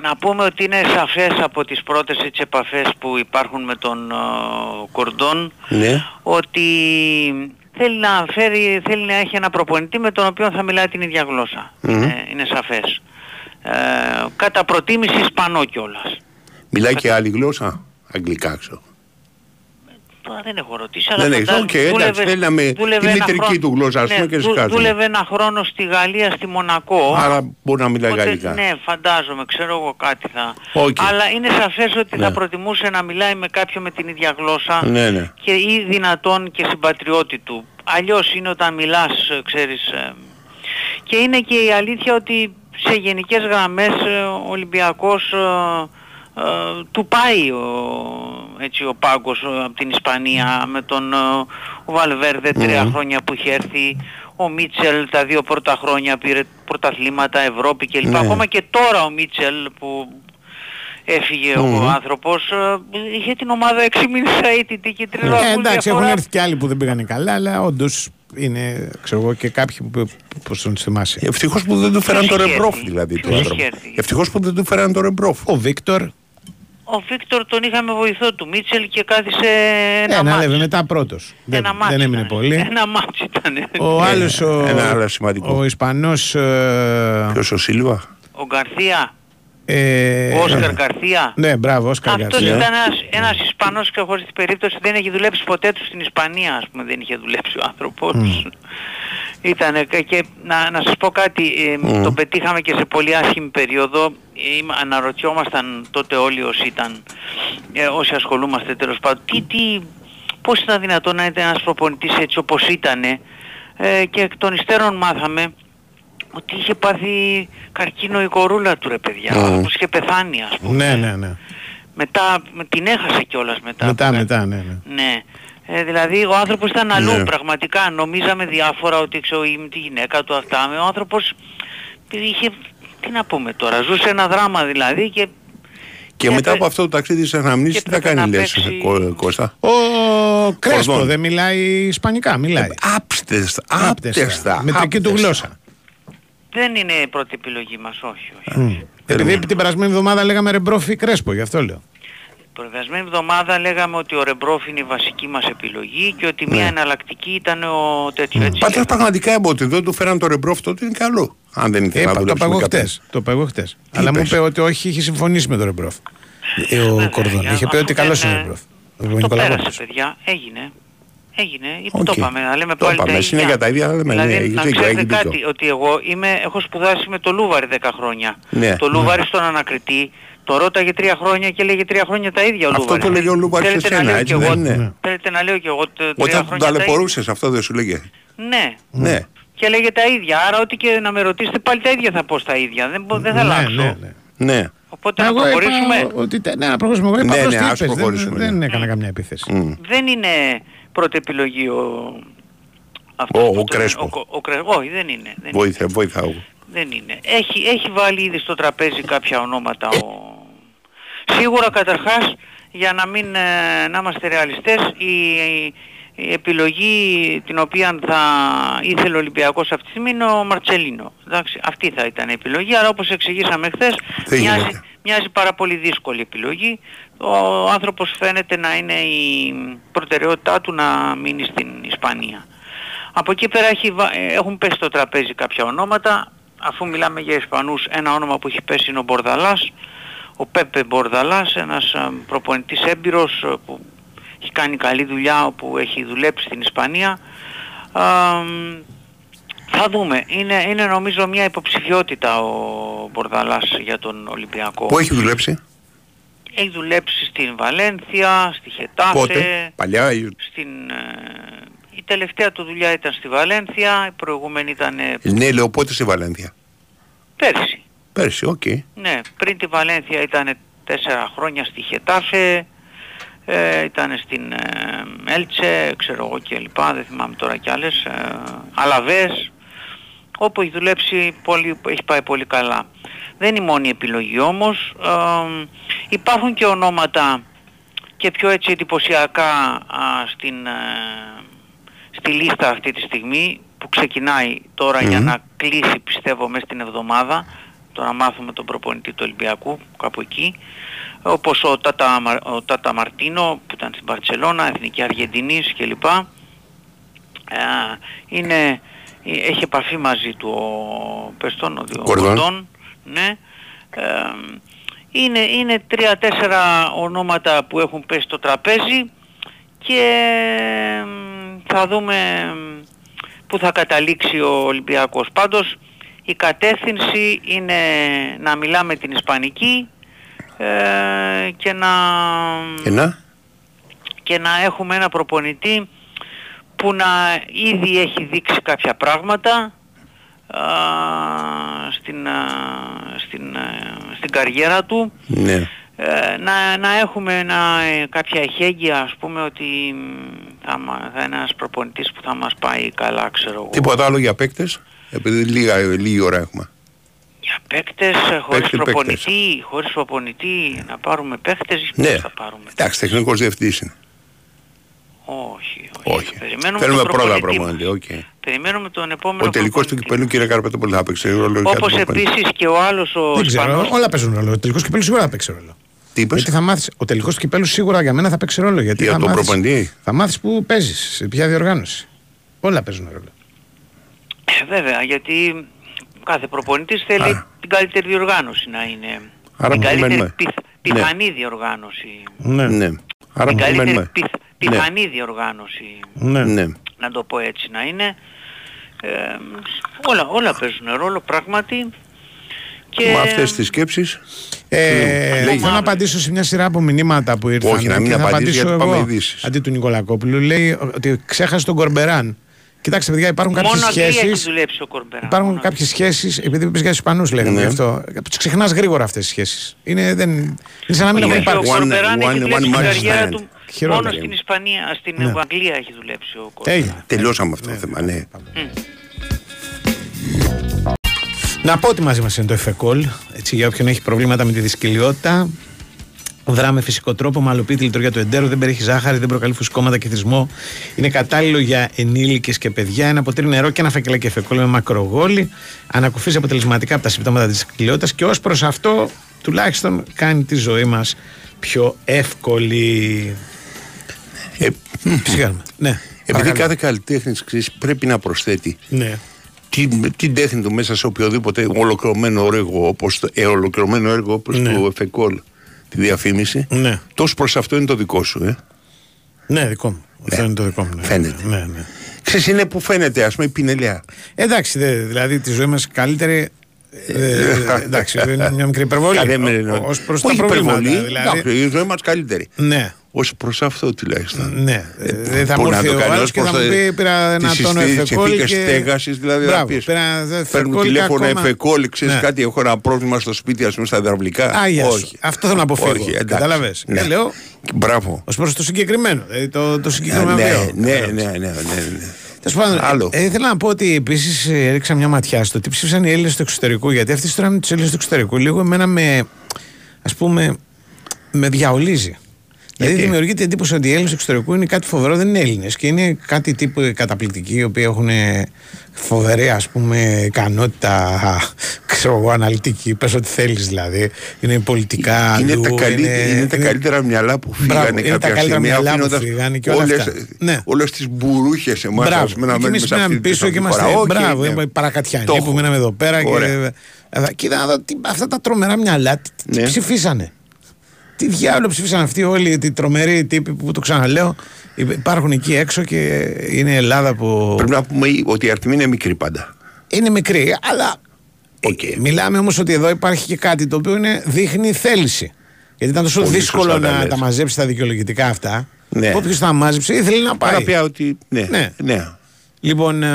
Να πούμε ότι είναι σαφές από τις πρώτες έτσι, επαφές που υπάρχουν με τον ε, Κορδόν Ναι. ότι θέλει να, φέρει, θέλει να έχει ένα προπονητή με τον οποίο θα μιλάει την ίδια γλώσσα. Μμμ. Είναι, είναι σαφές. Ε, κατά προτίμηση Ισπανό κιόλας. Μιλάει και άλλη γλώσσα. Αγγλικά ξέρω. Τώρα δεν έχω ρωτήσει, αλλά Δεν έχεις, φαντάζομαι οκ, εντάξει, δούλευε- θέλει να με- δούλευε τη ένα μητρική χρόνο- του γλώσσα, ας πούμε, και δου- σκάζομαι. Δούλευε ένα χρόνο στη Γαλλία, στη Μονακό. Άρα μπορεί να μιλάει Οπότε, γαλλικά. Ναι, φαντάζομαι, ξέρω εγώ κάτι θα. Οκ. Αλλά είναι σαφές ότι Ναι. θα προτιμούσε να μιλάει με κάποιον με την ίδια γλώσσα Ναι, ναι. και ει δυνατόν και συμπατριώτη του. Αλλιώς είναι όταν μιλάς, ε, ξέρεις. ε, Και είναι και η αλήθεια ότι σε γενικές γραμμές ε, ο Ολυμπιακός ε, ε, του πάει ο, έτσι, ο πάγκος ε, από την Ισπανία με τον ε, ο Βαλβέρδε τρία Μμμ. χρόνια που είχε έρθει ο Μίτσελ τα δύο πρώτα χρόνια πήρε πρωταθλήματα Ευρώπη κλπ. Ναι. Ακόμα και τώρα ο Μίτσελ που έφυγε Μμμ. ο άνθρωπος ε, είχε την ομάδα 6 μήνες αίτητη και τρεις Ε, βαθμούς εντάξει, έχουν διαφορά. έρθει και άλλοι που δεν πήγανε καλά, αλλά όντως είναι, ξέρω εγώ, και κάποιοι που πώ τον θυμάσαι. Ευτυχώς που δεν του φέραν το Ποιος είχε ρεμπρόφ έρθει; δηλαδή του Ποιος άνθρωπου. είχε έρθει; Ευτυχώς που δεν του φέραν το ρεμπρόφ. Ο Βίκτορ. Ο Βίκτορ τον είχαμε βοηθό του Μίτσελ και κάθισε ένα Ένα μάτς. λέβε μετά πρώτος. Δεν, Ένα μάτς δεν έμεινε ήταν. πολύ. Ένα μάτς ήταν. Ο άλλος. Ο, Ένα άλλο σημαντικό. ο Ισπανός. Ε, Ποιος ο Σίλβα; Ο Γκαρθία. ε, Ο Όσκαρ Γκαρθία. Ναι, μπράβο, Όσκαρ Αυτός Γκαρθία. ήταν ένας, ένας Ισπανός και χωρίς την περίπτωση δεν έχει δουλέψει ποτέ τους στην Ισπανία, ας πούμε, δεν είχε δουλέψει ο άνθρωπος. Ήτανε και, και να, να σας πω κάτι, ε, Μμ. το πετύχαμε και σε πολύ άσχημη περίοδο, ε, αναρωτιόμασταν τότε όλοι όσοι ήταν, ε, όσοι ασχολούμαστε τέλος πάντων, τι, τι, πώς ήταν δυνατόν να είναι ένας προπονητής έτσι όπως ήτανε ε, και εκ των υστέρων μάθαμε ότι είχε πάθει καρκίνο η κορούλα του ρε παιδιά, Μμ. όπως είχε πεθάνει ας πούμε. Ναι, ναι, ναι. Μετά με- την έχασε κιόλας μετά. Μετά, μετά, ναι. ναι. Ναι. Ε, δηλαδή ο άνθρωπος ήταν αλλού Ναι. πραγματικά. Νομίζαμε διάφορα ότι ξέρω είμαι τη γυναίκα του αυτά. Ο άνθρωπος είχε, τι να πούμε τώρα, ζούσε ένα δράμα δηλαδή και Και μετά από αυτό το ταξίδι τη αναμνήση, τι θα πρέπει κάνει, να λες, παίξει- Κώστα; Ο Κρέσπο Κορδόν. δεν μιλάει Ισπανικά, μιλάει. Άπτεστα, άπτεστα. Με τρική του άπτεστα. γλώσσα. δεν είναι η πρώτη επιλογή μας, όχι. όχι. Μμ. Επειδή την περασμένη εβδομάδα λέγαμε ρεμπρόφι Κρέσπο, γι' αυτό λέω. Την περασμένη εβδομάδα λέγαμε ότι ο Ρεμπρόφ είναι η βασική μας επιλογή και ότι μια Ναι. εναλλακτική ήταν ο τέτοιο έτσι. Πάντω πραγματικά ότι δεν του φέραν το ρεμπρόφ τότε είναι καλό. Αν δεν ήθελε Ε, να το δουλέψει είπα εγώ με κάποιον. χτες. Το είπα εγώ χτες. Αλλά μου είπες; είπε ότι όχι, είχε συμφωνήσει με τον Ρεμπρόφ. Ε, Ο Κορδόν. για- Είχε πει αφού ότι καλός δεν, είναι ο ε, Ρεμπρόφ. Ο Το Νικολακόπουλος. πέρασε παιδιά, έγινε. Έγινε, Οκ. το είπαμε, να λέμε Το πάλι τα είπαμε, ίδια. συνέχεια τα ίδια, αλλά λέμε, δηλαδή, ναι, έχει να δίκιο, ξέρετε έχει δίκιο. κάτι, ότι εγώ είμαι, έχω σπουδάσει με το Λούβαρη 10 χρόνια. Ναι. Το Λούβαρη στον ανακριτή, το ρώταγε τρία χρόνια και λέγε τρία χρόνια τα ίδια ο Αυτό Λούβαρης. το λέγε ο Λούβαρης σε Θέλετε να σένα, λέω έτσι κι εγώ- δεν είναι; Θέλετε να λέω κι εγώ τε- τρία Όταν τον χρόνια τα ίδια; ταλαιπωρούσες, αυτό δεν σου λέγε; Ναι. Ναι. Και λέγε τα ίδια. Άρα ό,τι και να με ρωτήσετε πάλι τα ίδια θα πω στα ίδια. Δεν, μπο- δεν θα Ναι, αλλάξω. ναι, ναι. Ναι. Οπότε να Εγώ είπα προχωρήσουμε. ότι τε- ναι, να προχωρήσουμε. Εγώ είπα Ναι, απλώς ναι, τι ας είπες. προχωρήσουμε, Δεν, ναι. δεν έκανα καμιά επίθεση. Δεν είναι πρώτη επιλογή ο... αυτός Ο- που ο τον- Κρέσπο. Ο, ο, Κρέ- όχι, δεν είναι. Δεν, Βοήθεια, βοήθα εγώ. δεν είναι. Έχει, έχει βάλει ήδη στο τραπέζι κάποια ονόματα. Ο... Σίγουρα καταρχάς, για να μην ε, να είμαστε ρεαλιστές, η, η επιλογή την οποία θα ήθελε ο Ολυμπιακός αυτή τη στιγμή είναι ο Μαρτσελίνο. Εντάξει, αυτή θα ήταν η επιλογή, αλλά όπως εξηγήσαμε χθες, Δεν μοιάζει, γίνεται. μοιάζει πάρα πολύ δύσκολη επιλογή. Ο άνθρωπος φαίνεται να είναι η προτεραιότητά του να μείνει στην Ισπανία. Από εκεί πέρα έχει, βα- ε, έχουν πέσει στο τραπέζι κάποια ονόματα. Αφού μιλάμε για Ισπανούς, ένα όνομα που έχει πέσει είναι ο Μπορδαλάς. Ο Πέπε Μπορδαλάς, ένας α, προπονητής έμπειρος ε, που έχει κάνει καλή δουλειά, που έχει δουλέψει στην Ισπανία. Α, μ, θα δούμε. Είναι, είναι νομίζω μια υποψηφιότητα ο Μπορδαλάς για τον Ολυμπιακό. Πού έχει δουλέψει, Έχει δουλέψει στην Βαλένθια, στη Χετάφε, πότε, παλιά. ή- στην, ε, η τελευταία του δουλειά ήταν στη Βαλένθια, η προηγούμενη ήταν ε, Ναι, λέω πότε στη Βαλένθια; πέρσι. Πέρσι, οκ. Ναι, πριν τη Βαλένθια ήταν τέσσερα χρόνια στη Χετάφε, ε, ήταν στην ε, Έλτσε, ξέρω εγώ και λοιπά, δεν θυμάμαι τώρα κι άλλες, ε, Αλαβές, όπου έχει δουλέψει πολύ, έχει πάει πολύ καλά. Δεν είναι η μόνη επιλογή όμως, ε, υπάρχουν και ονόματα και πιο έτσι εντυπωσιακά α, στην, ε, στη λίστα αυτή τη στιγμή που ξεκινάει τώρα για Μμμ. να κλείσει πιστεύω μέσα στην εβδομάδα το να μάθουμε τον προπονητή του Ολυμπιακού κάπου εκεί όπως ο Τάτα, Μα- ο Τάτα Μαρτίνο που ήταν στην Παρτσελώνα, Εθνική Αργεντινής κλπ. Ε, είναι, ε, έχει επαφή μαζί του ο Πεστόν, ο, ο Κορδόν. Κορδόν, ναι. Ε, είναι, είναι τρία-τέσσερα ονόματα που έχουν πέσει στο τραπέζι και μ, θα δούμε μ, που θα καταλήξει ο Ολυμπιακός. Πάντως η κατεύθυνση είναι να μιλάμε την Ισπανική ε, και, να, Και να; και να έχουμε ένα προπονητή που να ήδη έχει δείξει κάποια πράγματα α, στην, α, στην, α, στην καριέρα του Ναι. ε, να, να έχουμε ένα, ε, κάποια εχέγγυα ας πούμε ότι μ, θα, μα- θα είναι ένας προπονητής που θα μας πάει καλά ξέρω εγώ. Τίποτα άλλο για παίκτες, επειδή λίγα, λίγη ώρα έχουμε. Για παίκτες ε, χωρίς Παίκτες, προπονητή, χωρίς προπονητή να πάρουμε παίκτες Ναι, πώς θα πάρουμε. εντάξει, τεχνικός διευθυντής είναι. Όχι, όχι. Όχι. Περιμένουμε Θέλουμε τον πρώτα προπονητή προπονητή, οκ. Περιμένουμε τον επόμενο Ο τελικός του κυπέλου, κύριε Καρπετόπουλο, θα παίξει ρόλο για Όπως τον προπονητή. επίσης και ο άλλος ο Δεν ξέρω, Ισπανός. όλα παίζουν ρόλο. Ο τελικός κυπέλου σίγουρα θα παίξει ρόλο. Τι είπες; Γιατί θα μάθεις, ο τελικός του κυπέλου σίγουρα για μένα θα παίξει ρόλο. Γιατί Για θα τον μάθεις, προπονητή; Θα μάθεις που παίζεις, σε ποια διοργάνωση. Όλα παίζουν ρόλο. Ε, βέβαια, γιατί κάθε προπονητής θέλει την καλύτερη διοργάνωση να είναι. Άρα την καλύτερη περιμένουμε. πιθ- πιθανή διοργάνωση. Ναι. ναι. Άρα την καλύτερη περιμένουμε. πιθ- πιθανή διοργάνωση. Ναι. ναι. Να το πω έτσι να είναι. Ε, όλα, όλα παίζουν ρόλο πράγματι. Και... Με αυτές τις σκέψεις... Ε, Λέγει. θέλω να απαντήσω σε μια σειρά από μηνύματα που ήρθαν. Όχι, να μην και θα απαντήσεις, απαντήσω γιατί πάμε εγώ. ειδήσεις. Αντί του Νικολακόπουλου, λέει ότι ξέχασε τον Κορμπεράν. Κοιτάξτε, παιδιά, υπάρχουν κάποιες Μόνο Αγγλία έχει σχέσει. δουλέψει ο Κορμπερά. Υπάρχουν κάποιες σχέσεις, επειδή είπε για Ισπανού, λέγαμε Ναι. γι' αυτό. Τις ξεχνάς γρήγορα αυτές τις σχέσεις. Είναι, δεν... είναι σαν να μην έχουν Ο υπάρξει. Κορμπεράν έχει one- δουλέψει one την match καριέρα stand. του Χειρότερα. μόνο στην Ισπανία, στην Ναι. Αγγλία έχει δουλέψει ο Κορμπεράν. Έγινε. Τελειώσαμε αυτό το θέμα, ναι. Να πω ότι μαζί μας είναι το Εφεκόλ. Έτσι, για όποιον έχει προβλήματα με τη δυσκολιότητα. Δρά με φυσικό τρόπο, μαλοποιεί τη λειτουργία του εντέρου, δεν περιέχει ζάχαρη, δεν προκαλεί φουσκώματα και θυσμό. Είναι κατάλληλο για ενήλικες και παιδιά. Ένα ποτήρι νερό και ένα φακελάκι εφεκόλ με μακρογόλη. Ανακουφίζει αποτελεσματικά από τα συμπτώματα της δυσκολιότητα και ως προς αυτό τουλάχιστον κάνει τη ζωή μας πιο εύκολη. Ε, Φυσικά. Ναι. Επειδή παρακαλώ. κάθε καλλιτέχνης πρέπει να προσθέτει Ναι. την, την τέχνη του μέσα σε οποιοδήποτε ολοκληρωμένο έργο όπως το, ε, ολοκληρωμένο έργο όπως Ναι. το Εφεκόλ τη διαφήμιση Ναι. τόσο προς αυτό είναι το δικό σου ε. Ναι, δικό μου. Αυτό είναι το δικό μου. Ναι. Φαίνεται. Ναι, ναι. Ξέρεις είναι που φαίνεται ας πούμε η πινελιά Εντάξει, δε, δηλαδή τη ζωή μας καλύτερη. Ε, ε, εντάξει, είναι μια μικρή υπερβολή. Καλέ με εννοώ. Ω προς τα Όχι προβλήματα. υπερβολή, Δηλαδή, εντάξει, η ζωή μας καλύτερη ναι, ως προς αυτό τουλάχιστον ναι. Ε, Δεν θα Πού μου να έρθει το ο κάνει, άλλος ως και θα προς μου το- πει πήρα ένα τις τόνο συστή- εφεκόλ συνθήκες και... στέγασης, δηλαδή, να Μπράβο, πεις, πήρα ένα εφεκόλ Παίρνουν και τηλέφωνο ακόμα- εφεκόλ, ξέρεις Ναι. κάτι, έχω ένα πρόβλημα στο σπίτι, ας πούμε, στα υδραυλικά. Άγια σου. Όχι. Αυτό θέλω να αποφύγω. Όχι, εντάξει. Κατάλαβες. Ναι. Και λέω Μπράβο. ως προς το συγκεκριμένο. Δηλαδή το, το Ε, συγκεκριμένο Ναι, βίαιο. ναι, Κατάλαβες. ναι, ναι, ναι, ναι. Τέλος πάντων, Άλλο. ε, ήθελα να πω ότι επίσης έριξα μια ματιά στο τι ψήφισαν οι Έλληνες του εξωτερικού. Γιατί αυτή η ιστορία με τους Έλληνες του εξωτερικού λίγο εμένα με. ας πούμε. με διαολίζει. Δηλαδή δημιουργείται εντύπωση ότι οι Έλληνες του εξωτερικού είναι κάτι φοβερό, δεν είναι Έλληνες και είναι κάτι τύπου καταπληκτικοί οι οποίοι έχουν φοβερή ας πούμε ικανότητα ξέρω εγώ αναλυτική, πες ό,τι θέλεις δηλαδή είναι πολιτικά Είναι αλλού, τα, καλύτερα, είναι, τα καλύτερα μυαλά που Μπράβο, φύγανε είναι τα κάποια καλύτερα στιγμή μυαλά που αφήνοντας φύγανε και όλα όλες, αυτά. Ναι. όλες τις μπουρούχες εμάς Μπράβο. ας πούμε, να Και μένουμε εμείς σε αυτή μέναμε τη- πίσω σε και αυτή τη είμαστε. χώρα. Όχι, Μπράβο, ναι. είμαστε οι παρακατιανοί Το που έχω. μείναμε εδώ πέρα. Ωραία. Και... Ε, Κοίτα να δω τι, αυτά τα τρομερά μυαλά τι, τι Ναι. ψηφίσανε; Τι διάολο ψήφισαν αυτοί όλοι οι τρομεροί τύποι που το ξαναλέω. Υπάρχουν εκεί έξω και είναι η Ελλάδα που. Πρέπει να πούμε ότι η αρτιμή είναι μικρή πάντα. Είναι μικρή, αλλά. Οκ. ε, Μιλάμε όμως ότι εδώ υπάρχει και κάτι το οποίο είναι, δείχνει θέληση. Γιατί ήταν τόσο Πολύ δύσκολο σωστά τα να λες. τα μαζέψει τα δικαιολογητικά αυτά. Ναι. Όποιος τα μάζεψε ήθελε να πάει. Άρα πια ότι. Ναι, Ναι. ναι. Λοιπόν, ε,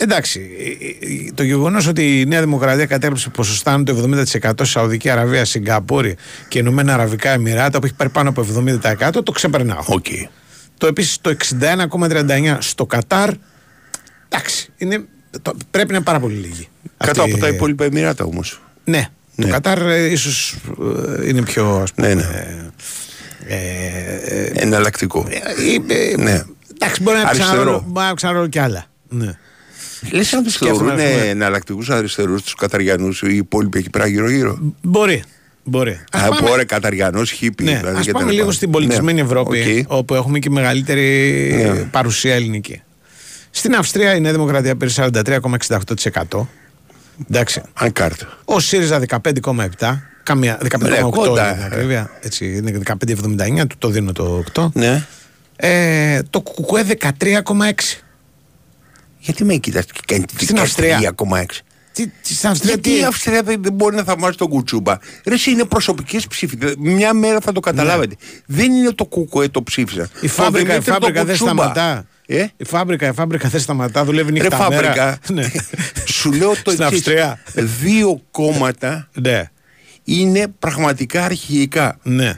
εντάξει, ε, ε, το γεγονός ότι η Νέα Δημοκρατία κατέγραψε ποσοστά άνω το 70% στη Σαουδική Αραβία, Σιγκαπούρη και Ηνωμένα Αραβικά Εμιράτα που έχει πάρει πάνω από 70% το ξεπερνάω. Οκ. Το επίσης το 61,39 στο Κατάρ. Εντάξει, είναι, το, πρέπει να είναι πάρα πολύ λίγοι. Κάτω Αυτή- από τα υπόλοιπα Εμιράτα όμως. Ναι, το Ναι. Κατάρ ε, ίσως ε, είναι πιο ας πούμε. Ναι, ναι. ε, ε, ε, Εναλλακτικό. ε, ε, Ναι. Εντάξει, μπορεί να Αριστερό. ξαναρόλο, μπορεί να ξαναρόλο κι άλλα. Ναι. Λες να του Σκέφτομαι, θεωρούν ας πούμε. εναλλακτικούς αριστερούς τους Καταριανούς οι υπόλοιποι εκεί πέρα γύρω-γύρω. Μπορεί. Μπορεί. Ας Από πάμε, ωραία Καταριανό, χίπη. ναι, δηλαδή, ας και πάμε τα λίγο λοιπά. στην πολιτισμένη Ναι. Ευρώπη, Οκ. όπου έχουμε και μεγαλύτερη Ναι. παρουσία ελληνική. Στην Αυστρία η Νέα Δημοκρατία πήρε 43,68%. Εντάξει. Αν κάρτα. Ο ΣΥΡΙΖΑ 15,7%. Καμία, 15,8% Ναι, κοντά, για την ε. ακρίβεια. Έτσι, είναι 15,79, του το δίνω το 8. Ναι. Ε, το ΚΚΕ 13,6%. Γιατί με κοιτάς και κάνει Στην Αυστρία. 3,6. Τι, τι, στην Αυστρία Γιατί τι- η Αυστρία δεν δεν μπορεί να θαυμάσει τον Κουτσούμπα. Ρε, εσύ είναι προσωπικές ψήφοι. Δηλαδή, Μια μέρα θα το καταλάβετε. Δεν είναι το κουκουέ το ψήφισα. Ναι. Η Το φάμπρικα, η Δημήτρη φάμπρικα τον δεν Κουτσούμπα. σταματά. Ε; Η φάμπρικα, η φάμπρικα δεν σταματά, δουλεύει Ρε νύχτα μέρα. φάμπρικα, ναι. σου λέω το Στην εξής. Αυστρία. Δύο κόμματα ναι. είναι πραγματικά αρχικά. Ναι.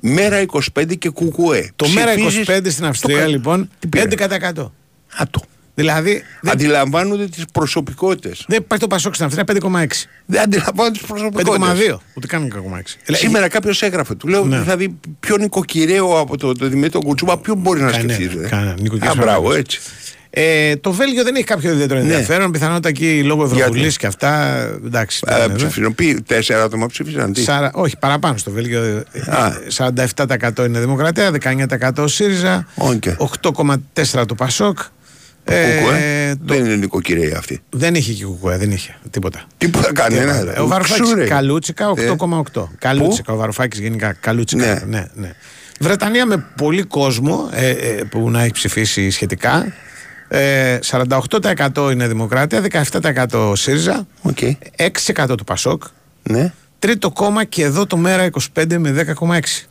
Μέρα 25 και κουκουέ. Το μέρα Ψηφίζεις 25 στην Αυστρία το- λοιπόν Τι πήρε; 11%. Άτο. Δηλαδή δεν, Αντιλαμβάνονται τις προσωπικότητες. δεν υπάρχει το Πασόκ στην Αυστρία 5,6. Δεν αντιλαμβάνονται τις προσωπικότητες. 5,2. Ούτε καν 6,6. Σήμερα κάποιος έγραφε, του λέω Ναι. δηλαδή πιο νοικοκυρέο από το, το Δημήτρη Κουτσούμπα, ποιο μπορεί να Κανένα, σκεφτεί. ρε. κανένα. Νοικοκυρέος Α, μπράβο, κανένας. έτσι. Ε, το Βέλγιο δεν έχει κάποιο ιδιαίτερο Ναι. ενδιαφέρον. Πιθανότητα εκεί λόγω Ευρωβουλής Γιατί; και αυτά. Εντάξει. Α, δεν είναι, ψηφίζουν. Ποιοι, τέσσερα άτομα ψήφισαν. Τι; Σαρα- όχι, παραπάνω στο Βέλγιο. ε, Α. 47% είναι Δημοκρατία, 19% ο ΣΥΡΙΖΑ, Οκ. 8,4% το ΠΑΣΟΚ. Κουκουέ, Ε, το- Δεν είναι νοικοκυραίοι αυτοί. δεν είχε και κουκουέ, δεν είχε τίποτα. Τίποτα κανένα. Τίποτα. ρε. Ο Βαρουφάκης Ξούρε. Καλούτσικα 8,8. Ε. Καλούτσικα, ο Βαρουφάκης γενικά. Καλούτσικα. Ναι. Ναι. Ναι, Βρετανία με πολύ κόσμο ε, ε, που να έχει ψηφίσει σχετικά. Ε, 48% η Νέα Δημοκρατία, 17% ΣΥΡΙΖΑ, Οκ. 6% το ΠΑΣΟΚ. Ναι. Τρίτο κόμμα και εδώ το ΜέΡΑ25 με 10,6.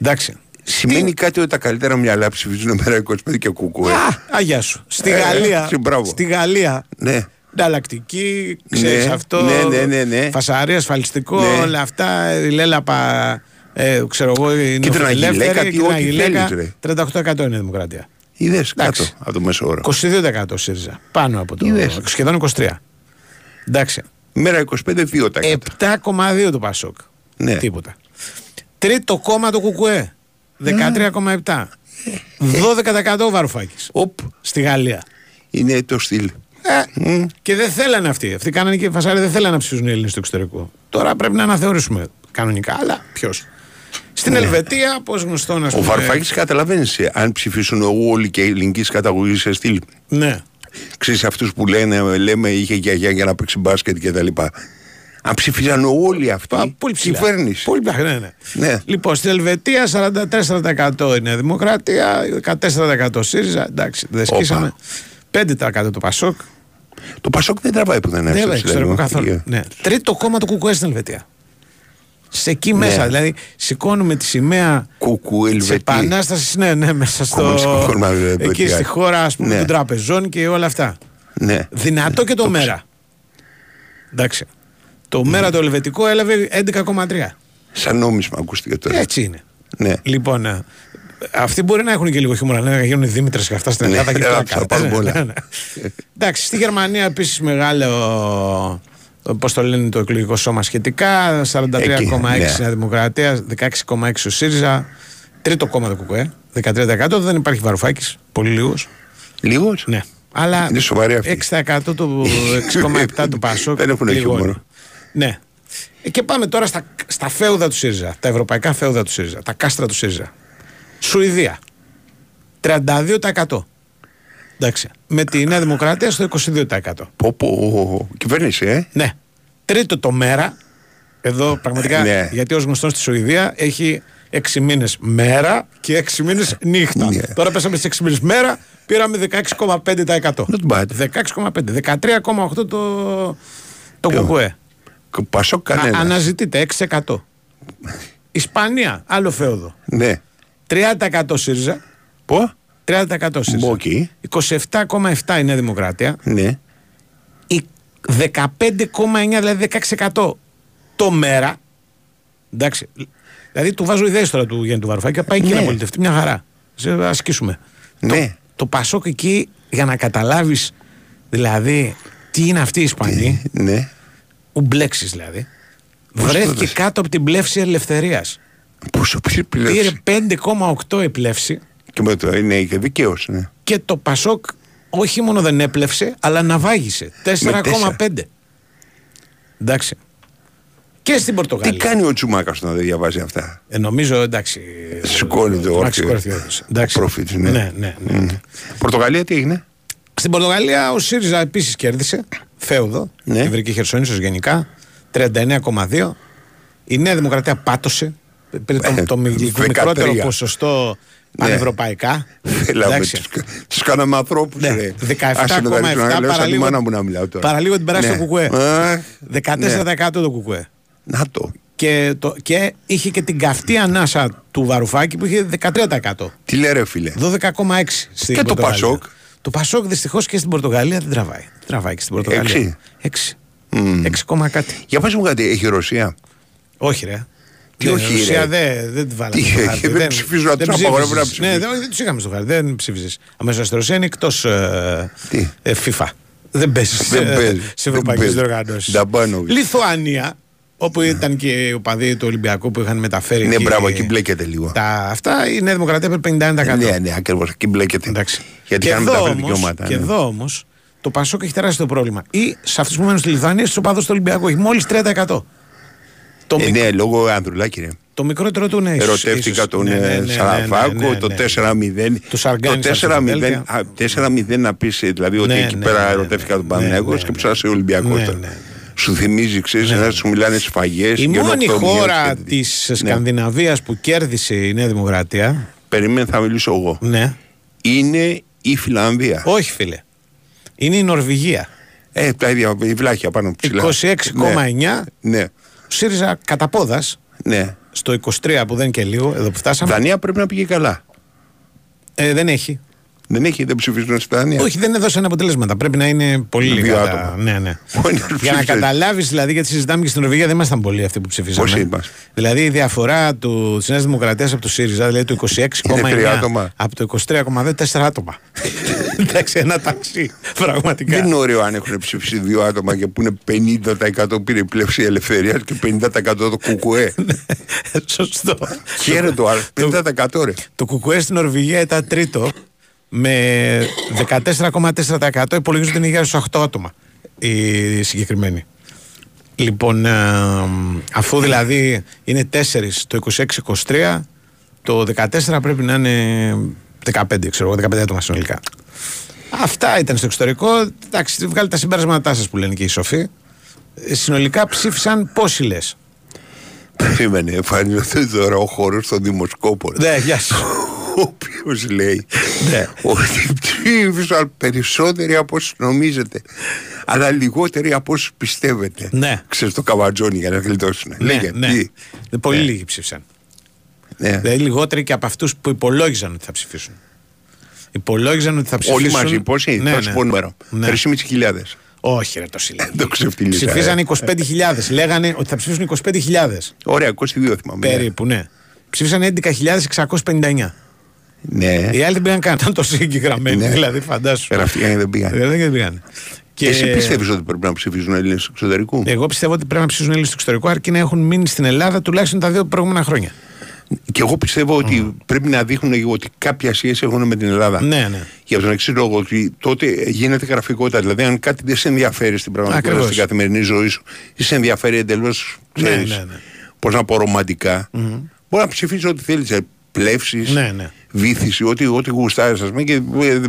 Εντάξει. Σημαίνει κάτι ότι τα καλύτερα μυαλά ψηφίζουν μέρα 25 και κουκουέ. Α, αγιά σου. Στη Ε, Γαλλία. έτσι, μπράβο. Στη Γαλλία. Ναι. Ανταλλακτική, ξέρεις Ναι, αυτό. ναι, ναι, ναι, ναι. Φασαρί, ασφαλιστικό, Ναι. όλα αυτά. Η λέλαπα, ε, ξέρω εγώ, η Κίτρινα νεοφιλελεύθερη, γυλαίκα, τι κίτρινα ό,τι γυλαίκα. θέλεις, ρε. 38% είναι η Δημοκρατία. Είδε κάτω Εντάξει. από το μέσο όρο. 22% ΣΥΡΙΖΑ. Πάνω από το. Είδες. Σχεδόν 23. Εντάξει. Μέρα 25 2%. 7,2 το Πασόκ. Ναι. Τίποτα. Τρίτο κόμμα το Κουκουέ. 13,7. 12% ο Βαρουφάκης. Οπ. Στη Γαλλία. Είναι το στυλ. Ε, Και δεν θέλανε αυτοί. Αυτοί κάνανε και φασάρι, δεν θέλανε να ψηφίσουν οι Έλληνες στο εξωτερικό. Τώρα πρέπει να αναθεωρήσουμε κανονικά, αλλά ποιος. Στην Ελβετία, πώς γνωστό να Ο Βαρουφάκης καταλαβαίνεις αν ψηφίσουν όλοι και ελληνική καταγωγή σε στυλ. Ναι. Ξέρεις αυτούς που λένε, λέμε είχε γιαγιά για να παίξει μπάσκετ και τα λοιπά. Αν ψηφίζαν όλοι αυτοί, Πολύ ψηλά. κυβέρνηση. Πολύ ψηλά, ναι, ναι. Ναι. Λοιπόν, στην Ελβετία 44% είναι Δημοκρατία, 14% ΣΥΡΙΖΑ. Εντάξει, δεν σκίσαμε. 5% το Πασόκ. Το Πασόκ δεν τραβάει που δεν Δεν έφτασε. έχει εξωτερικό καθόλου. Ναι. Τρίτο κόμμα του Κουκουέ στην Ελβετία. Σε εκεί μέσα, δηλαδή σηκώνουμε τη σημαία Κουκού της Ελβετία. επανάστασης, ναι, ναι, μέσα στο. Κομμουνιστικό κόμμα, Ελβετία. εκεί στη χώρα, ας πούμε, Ναι. των τραπεζών και όλα αυτά. Ναι. Δυνατό και το, μέρα. Εντάξει. Το μέρα το ελβετικό έλαβε 11,3. Σαν νόμισμα ακούστηκε τώρα. Έτσι είναι. Ναι. Λοιπόν, ε, αυτοί μπορεί να έχουν και λίγο χιούμορ, να γίνουν Δήμητρες και αυτά στην Ναι, Ελλάδα. και θα τώρα πάρουν κάνετε. πολλά. Ναι, ναι. Εντάξει, στη Γερμανία επίσης μεγάλο. Πώς το λένε το εκλογικό σώμα σχετικά. 43,6 Εκεί, ναι. Νέα Δημοκρατία, 16,6 ο ΣΥΡΙΖΑ. Τρίτο κόμμα το ΚΚΕ, 13%. Δεν υπάρχει Βαρουφάκης, πολύ λίγος. Λίγος; Ναι. Αλλά Είναι σοβαρή αυτή. 6% το 6,7 του Πασόκ. Δεν έχουν λιγώνει. χιούμορ. Ναι. Ε, Και πάμε τώρα στα, στα φέουδα του ΣΥΡΙΖΑ. Τα ευρωπαϊκά φέουδα του ΣΥΡΙΖΑ. Τα κάστρα του ΣΥΡΙΖΑ. Σουηδία. 32%. Εντάξει. Με τη Νέα Δημοκρατία στο 22%. Πω, πω, κυβέρνηση, ε. Ναι. Τρίτο το μέρα. Εδώ πραγματικά, Ναι. γιατί ως γνωστός στη Σουηδία έχει 6 μήνες μέρα και 6 μήνες νύχτα. Ναι. Τώρα πέσαμε στις 6 μήνες μέρα, πήραμε 16,5%. Not bad. 16,5%. 13,8% το, το Ποιο; κουκουέ. Πασόκ Α, κανένα. αναζητείτε 6%. Ισπανία, άλλο φέουδο. Ναι. 30% ΣΥΡΙΖΑ. Πω. 30% ΣΥΡΙΖΑ. Οκ. 27,7 η Νέα Δημοκρατία. Ναι. Η 15,9 δηλαδή 16% το μέρα. Εντάξει. Δηλαδή του βάζω ιδέες τώρα του Γιάννη του Βαρουφάκη. Πάει εκεί Ναι. να πολιτευτεί μια χαρά. Σε ασκήσουμε. Ναι. Το, το Πασόκ εκεί για να καταλάβεις δηλαδή τι είναι αυτή η Ισπανή. Ναι. Ουμπλέξεις δηλαδή. Πώς βρέθηκε τότε; κάτω από την πλεύση ελευθερίας. Πόσο πήρε Πήρε πλέον. 5,8 η πλεύση Και με το είναι και δικαίω. Ναι. και το Πασόκ όχι μόνο δεν έπλευσε, αλλά ναυάγησε. 4,5. Εντάξει. Και στην Τι Πορτογαλία. κάνει ο Τσουμάκας να δεν διαβάζει αυτά; Ε, νομίζω εντάξει. Σηκώνει το Μάξι όρθιο. Κορθιώδης. Εντάξει. Προφήτης, ναι. ναι, ναι, ναι. Μμ. Πορτογαλία τι έγινε; Στην Πορτογαλία ο ΣΥΡΙΖΑ επίσης κέρδισε. Φέουδο. Ναι. Η Βρική Χερσόνησος γενικά. 39,2. Η Νέα Δημοκρατία πάτωσε. Πήρε το, το μικ- 13. μικρότερο ποσοστό Ναι. πανευρωπαϊκά. Έλαμε, Εντάξει. τους, τους κάναμε ανθρώπους Ναι, ρε. 17,7 Άσε να τα ρίξω, να λέω σαν τη παραλίγο- μάνα μου να μιλάω τώρα. Παραλίγο την περάσει Ναι. το κουκουέ. Α, 14% το κουκουέ. Να το. Και, το, και είχε και την καυτή ανάσα του Βαρουφάκη που είχε 13%. Τι λέει ρε φίλε. 12,6% στην Και το Πορτογαλία. Πασόκ. Το Πασόκ δυστυχώς και στην Πορτογαλία δεν τραβάει. Δεν τραβάει και στην Πορτογαλία. Έξι. 6. 6, κάτι. Για πες μου κάτι, έχει η Ρωσία; Όχι, ρε. Τι Δεν, όχι, η Ρωσία ρε; δεν, δεν τη βάλαμε. Τι στο έχει, χάρτη. δεν ψηφίζουν, να τους απαγορεύουν να ψηφίζεις. Ναι, δεν, δεν τους είχαμε στο χάρτη. Δεν ψήφιζες. Αμέσως στη Ρωσία είναι εκτός ε, ε, FIFA. Δεν παίζεις Δεν παίζεις. σε Δεν ευρωπαϊκέ παίζεις. διοργανώσεις. Νταμπάνοβιτς. Λιθουανία, όπου ήταν και οι οπαδοί του Ολυμπιακού που είχαν μεταφέρει. Ναι, εκεί μπράβο, εκεί μπλέκεται λίγο. Τα, αυτά η Νέα Δημοκρατία έπρεπε 51%. Ναι, ναι, ακριβώς. Εκεί μπλέκεται. Γιατί και είχαν εδώ μεταφέρει όμως, δικαιώματα. και ναι. εδώ όμως το Πασόκ έχει τεράστιο πρόβλημα. Ή σε αυτούς που μένουν στη Λιθουανία, στους οπαδούς του Ολυμπιακού έχει μόλις 30%. Το, Ε, μικ- ναι, λόγω Ανδρουλάκη, ρε. το μικρότερο του είναι ίσως- Ερωτεύτηκα ίσως- τον ναι, ναι, ε, ναι, ναι, Σαραβάκο, ναι, ναι, το ναι. 4-0. Του Σαργάνη Το στα 4-0, Φιλαδέλφια. α, 4-0 να πεις δηλαδή ότι Ναι, εκεί ναι, πέρα ναι, ερωτεύτηκα τον ναι, Παναγιώτο ναι, και ψάσε ο Ολυμπιακός. Ναι, ναι, Σου θυμίζει, ξέρεις, να σου μιλάνε σφαγές. Η μόνη χώρα της Σκανδιναβίας που κέρδισε η Νέα Δημοκρατία. Περίμενε, θα μιλήσω εγώ. Ναι. Είναι η Φιλανδία. Όχι, φίλε. Είναι η Νορβηγία. Ε, τα ίδια, η βλάχια πάνω ψηλά. 26,9. Ναι. ΣΥΡΙΖΑ κατά πόδας. Ναι. Στο 23 που δεν είναι και λίγο, εδώ που φτάσαμε. Δανία πρέπει να πήγε καλά. Ε, δεν έχει. Δεν έχει, δεν ψηφίζουν στη Δανία. Όχι, δεν έδωσαν αποτελέσματα. Πρέπει να είναι πολύ Δύο λίγα. τα- άτομα. Ναι, ναι. Μπορεί να Για να ψηφίσει. καταλάβεις, δηλαδή, γιατί συζητάμε και στην Νορβηγία, δεν ήμασταν πολλοί αυτοί που ψηφίσαμε. Πόσοι είμαστε; Δηλαδή, η διαφορά του, της Νέας Δημοκρατίας από το ΣΥΡΙΖΑ, δηλαδή του 26,9 τρία άτομα. από το 23,2, τέσσερα άτομα. Εντάξει, ένα ταξί. Πραγματικά. Δεν είναι ωραίο αν έχουν ψηφίσει δύο άτομα και που είναι 50% πήρε η πλεύση ελευθερία και 50% το κουκουέ. Σωστό. Χαίρετο το άλλο. 50% ρε. Το κουκουέ στην Νορβηγία ήταν τρίτο με 14,4% υπολογίζονται την υγεία στους 8 άτομα οι συγκεκριμένοι. Λοιπόν, ε, αφού δηλαδή είναι 4 το 26-23, το 14 πρέπει να είναι 15, ξέρω εγώ, 15 άτομα συνολικά. Αυτά ήταν στο εξωτερικό. Εντάξει, βγάλετε τα συμπέρασματά σας που λένε και οι σοφοί. Ε, Συνολικά ψήφισαν πόσοι λες; Περίμενε, εμφανίζεται τώρα ο χώρο των δημοσκόπων. Ναι, γεια σου. Ο οποίος λέει Ναι. ότι ψήφισαν περισσότεροι από όσου νομίζετε, αλλά λιγότεροι από όσου πιστεύετε. Ναι. Ξέρεις το καβατζόνι για να γλιτώσουν. Λέγε, ναι. τι; Πολύ Ναι. λίγοι ψήφισαν. Ναι. Δηλαδή λιγότεροι και από αυτούς που υπολόγιζαν ότι θα ψηφίσουν. Υπολόγιζαν ότι θα ψηφίσουν. Όλοι μαζί, πόσοι, Ναι, θα ναι. σου πω νούμερο. Ναι. 3.500. Όχι, ρε, το συλλέγει. Το ξεφτυλίσα. Ψηφίσαν ε. 25.000. Λέγανε ότι θα ψηφίσουν 25.000. Ωραία, 22 θυμάμαι. ναι. Περίπου, ναι. Ψήφισαν 11.659. Ναι. Οι άλλοι δεν πήγαν καν. Ήταν τόσο συγκεκριμένοι. Ναι. Δηλαδή, φαντάσου. Πέρα αυτοί δεν πήγαν. Ε, Δεν πήγαν. Και... Εσύ πιστεύεις ότι πρέπει να ψηφίζουν Έλληνες του εξωτερικού; Εγώ πιστεύω ότι πρέπει να ψηφίσουν Έλληνες στο εξωτερικό αρκεί να έχουν μείνει στην Ελλάδα τουλάχιστον τα δύο προηγούμενα χρόνια. Και εγώ πιστεύω ότι πρέπει να δείχνουν ότι κάποια σχέση έχουν με την Ελλάδα. Ναι, ναι. Για τον εξής λόγο, ότι τότε γίνεται γραφικότητα. Δηλαδή, αν κάτι δεν σε ενδιαφέρει στην πραγματικότητα, Ακριβώς. στην καθημερινή ζωή σου, ή σε ενδιαφέρει εντελώς, Ναι, ναι, ναι. πώς να πω, ρομαντικά, μπορεί να ψηφίσει ό,τι θέλεις. Πλεύσεις, Ναι, ναι. βήθηση, ό,τι, ό,τι γουστάρεις, ας πούμε, και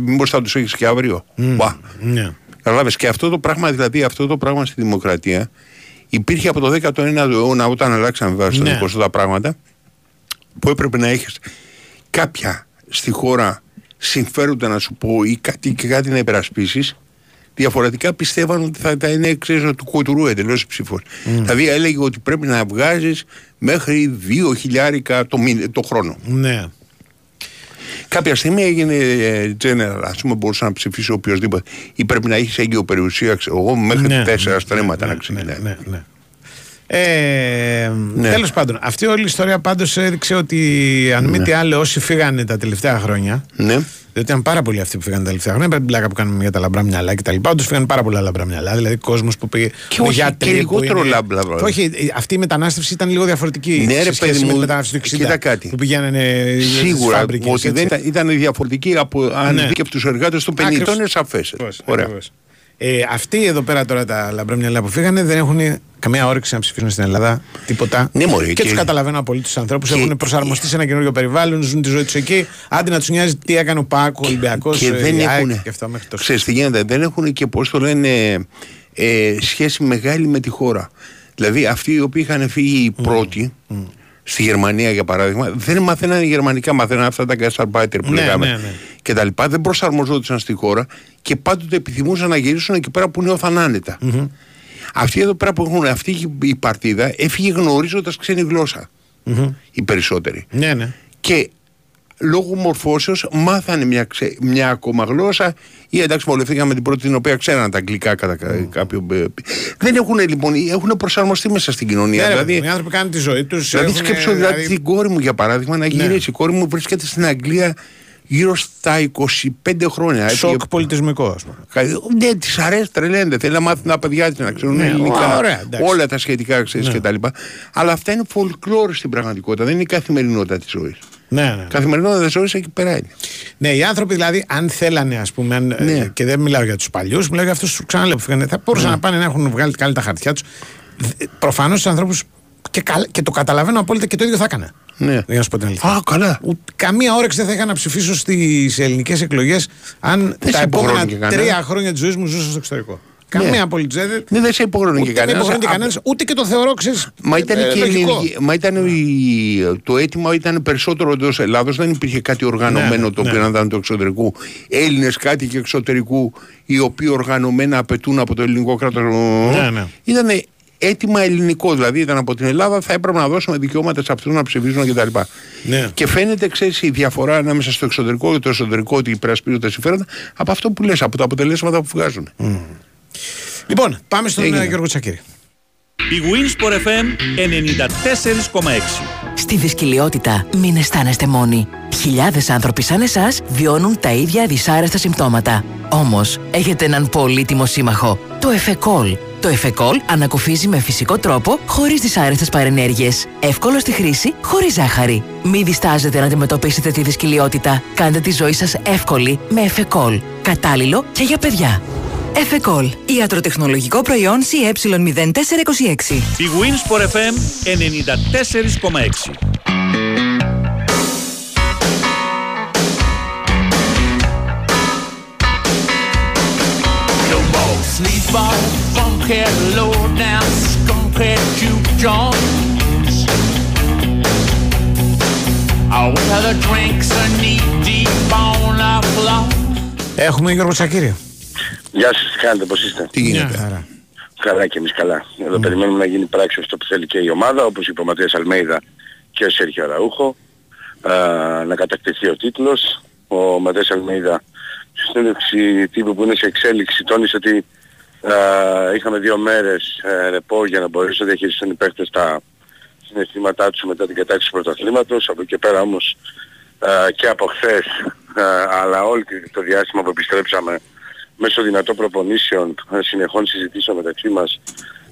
μήπως θα τους έχεις και αύριο. Μπα. Ναι. Καταλάβες και αυτό το πράγμα, δηλαδή αυτό το πράγμα στη δημοκρατία υπήρχε από το 19ο αιώνα όταν αλλάξαμε βέβαια στο Ναι. δικό σου τα πράγματα που έπρεπε να έχεις κάποια στη χώρα συμφέροντα να σου πω ή κάτι, και κάτι να υπερασπίσεις διαφορετικά πιστεύαν ότι θα, θα είναι ξέρεις, του κοτουρού εντελώ ψήφος. Δηλαδή έλεγε ότι πρέπει να βγάζεις μέχρι 2 χιλιάρικα το, μήνα- το χρόνο. Ναι. Κάποια στιγμή έγινε ε, general, ας πούμε, μπορούσε να ψηφίσει οποιοδήποτε. Ή πρέπει να έχεις έγκυο περιουσία, ξέρω εγώ, μέχρι Ναι, τέσσερα στρέμματα να ξεκινάει. Ναι, ναι. Ε, Ναι. Τέλος πάντων, αυτή όλη η ιστορία πάντως έδειξε ότι αν μη τι άλλο, όσοι φύγανε τα τελευταία χρόνια. Ναι. Διότι ήταν πάρα πολλοί αυτοί που φύγανε τα τελευταία χρόνια. Πέρα την πλάκα που κάνουμε για τα λαμπρά μυαλά και τα λοιπά. Όντως φύγανε πάρα πολλά λαμπρά μυαλά. Δηλαδή κόσμος που πήγε. Και όχι, γιατροί και που λιγότερο είναι- λαμπρά μυαλά. Όχι, ε, αυτή η μετανάστευση ήταν λίγο διαφορετική. Ναι, σε ρε, σχέση παιδί με μου, τη μετανάστευση του 60. κοίτα κάτι. Που πηγαίνανε στις Σίγουρα φάμπρικες, ότι δεν έτσι. ήταν, ήταν διαφορετική από αν Ναι. δει τους εργάτες των 50. Ακριβώς. Είναι σαφές. Ωραία. Ακριβώς. Ε, αυτοί εδώ πέρα τώρα τα λαμπρά μυαλά που φύγανε δεν έχουν καμία όρεξη να ψηφίσουν στην Ελλάδα. Τίποτα. Ναι, μωρέ, και, και- του καταλαβαίνω απολύτως τους ανθρώπους. και- Έχουν προσαρμοστεί σε ένα καινούριο περιβάλλον, ζουν τη ζωή τους εκεί. Άντε να τους νοιάζει τι έκανε ο Πάκο, ο Ολυμπιακός, και δεν έχουν. Και αυτά μέχρι το Ξέρεις τι γίνεται, δεν έχουν και πώς το λένε ε, σχέση μεγάλη με τη χώρα. Δηλαδή αυτοί οι οποίοι είχαν φύγει οι πρώτοι, στη Γερμανία για παράδειγμα, δεν μαθαίνανε γερμανικά, μαθαίνανε αυτά τα gastarbeiter που Ναι, λέγαμε ναι, ναι. και τα λοιπά. Δεν προσαρμοζόντουσαν στη χώρα και πάντοτε επιθυμούσαν να γυρίσουν εκεί πέρα που νιώθαν άνετα. Αυτοί εδώ πέρα που έχουν, αυτή η παρτίδα έφυγε γνωρίζοντας ξένη γλώσσα. Οι περισσότεροι. Ναι, ναι. Και λόγω μορφώσεως μάθανε μια, ξε- μια ακόμα γλώσσα ή εντάξει βολευτήκαμε την πρώτη την οποία ξέραν τα αγγλικά κατά κα- κάποιο... ε, Δεν έχουν λοιπόν, έχουν προσαρμοστεί μέσα στην κοινωνία. Ναι, ρε, δηλαδή, οι άνθρωποι κάνουν τη ζωή τους. δηλαδή σκέψω δηλαδή την κόρη μου για παράδειγμα να Ναι. γυρίσει. Η κόρη μου βρίσκεται στην Αγγλία γύρω στα 25 χρόνια. Σοκ πολιτισμικό, ας πούμε. Ναι, της αρέσει, τρελαίνεται. Θέλει να μάθει τα παιδιά της να ξέρουν Ναι, ελληνικά. ωραία, εντάξει. όλα τα σχετικά ξέρεις Ναι. κτλ. Αλλά αυτά είναι folklore στην πραγματικότητα. Δεν είναι η καθημερινότητα της ζωής. Ναι, ναι. Καθημερινότητα τη ζωή εκεί πέρα είναι. Ναι, οι άνθρωποι δηλαδή, αν θέλανε, ας πούμε, αν, ε, και δεν μιλάω για τους παλιούς, μιλάω για αυτούς που ξαναλέω που φύγανε, θα μπορούσαν Ναι. να πάνε να έχουν βγάλει καλά τα χαρτιά τους. Προφανώς του ανθρώπους και, καλ- και το καταλαβαίνω απόλυτα και το ίδιο θα έκανα. Ναι. Για να σου πω την αλήθεια. Α, καλά. Ούτε- καμία όρεξη δεν θα είχα να ψηφίσω στις ελληνικές εκλογές αν Δεν τα σε επόμενα υποχρεώνει και κανένα. τρία χρόνια της ζωής μου ζούσα στο εξωτερικό. Καμία απολύτω δεν. Ναι, δεν σε υποχρεώνει και Ούτε με κανένας. υποχρεώνει και κανένας, ούτε και το θεωρώ, ξέρεις, Μα ήταν, ε, και λογικό. ελληνική- μα ήταν η- το αίτημα ήταν περισσότερο εντός Ελλάδος. Δεν υπήρχε κάτι οργανωμένο Ναι, το ναι. οποίο να ήταν του εξωτερικού. Έλληνες κάτοικοι εξωτερικού, οι οποίοι οργανωμένα απαιτούν από το ελληνικό κράτος. Ναι, ναι. Ήταν αίτημα ελληνικό. Δηλαδή ήταν από την Ελλάδα, θα έπρεπε να δώσουμε δικαιώματα σε αυτούς να ψηφίζουν κτλ. Ναι. Και φαίνεται, ξέρεις, η διαφορά ανάμεσα στο εξωτερικό και το εσωτερικό ότι υπερασπίζονται τα συμφέροντα από αυτό που λες, από τα αποτελέσματα που βγάζουν. Λοιπόν, πάμε στον Έγινε. ε, Γιώργο Τσακύρη. Η Winsport FM 94,6. Στη δυσκολιότητα μην αισθάνεστε μόνοι. Χιλιάδες άνθρωποι σαν εσάς βιώνουν τα ίδια δυσάρεστα συμπτώματα. Όμως, έχετε έναν πολύτιμο σύμμαχο, το Εφεκόλ. Το Εφεκόλ ανακουφίζει με φυσικό τρόπο, χωρίς δυσάρεστες παρενέργειες. Εύκολο στη χρήση, χωρίς ζάχαρη. Μην διστάζετε να αντιμετωπίσετε τη δυσκολιότητα. Κάντε τη ζωή σας εύκολη με Εφεκόλ. Κατάλληλο και για παιδιά. Εφεκόλ. Ιατροτεχνολογικό προϊόν CE0426. Η Winsport FM 94,6. No more sleazeball, funkhead, low down, skunkhead, juke joints. All other drinks are knee deep on our floor. Έχουμε Γιώργο Τσακύρη. Γεια σας, τι κάνετε, πώς είστε; Τι γίνεται; Χαρά. Καλά και εμείς καλά. Εδώ περιμένουμε να γίνει πράξη αυτό που θέλει και η ομάδα, όπως είπε ο Ματίας Αλμέιδα και ο Σέρχιο Αραούχο, α, να κατακτηθεί ο τίτλος. Ο Ματίας Αλμέιδα στη συνέντευξη τύπου που είναι σε εξέλιξη τόνισε ότι α, είχαμε δύο μέρες ε, ρεπό για να μπορέσουν να διαχειριστούν οι παίχτες τα συναισθήματά τους μετά την κατάξυση του πρωταθλήματος. Από εκεί και πέρα όμως α, και από χθες α, αλλά όλο το διάστημα που επιστρέψαμε μέσω δυνατών προπονήσεων, ε, συνεχών συζητήσεων μεταξύ μας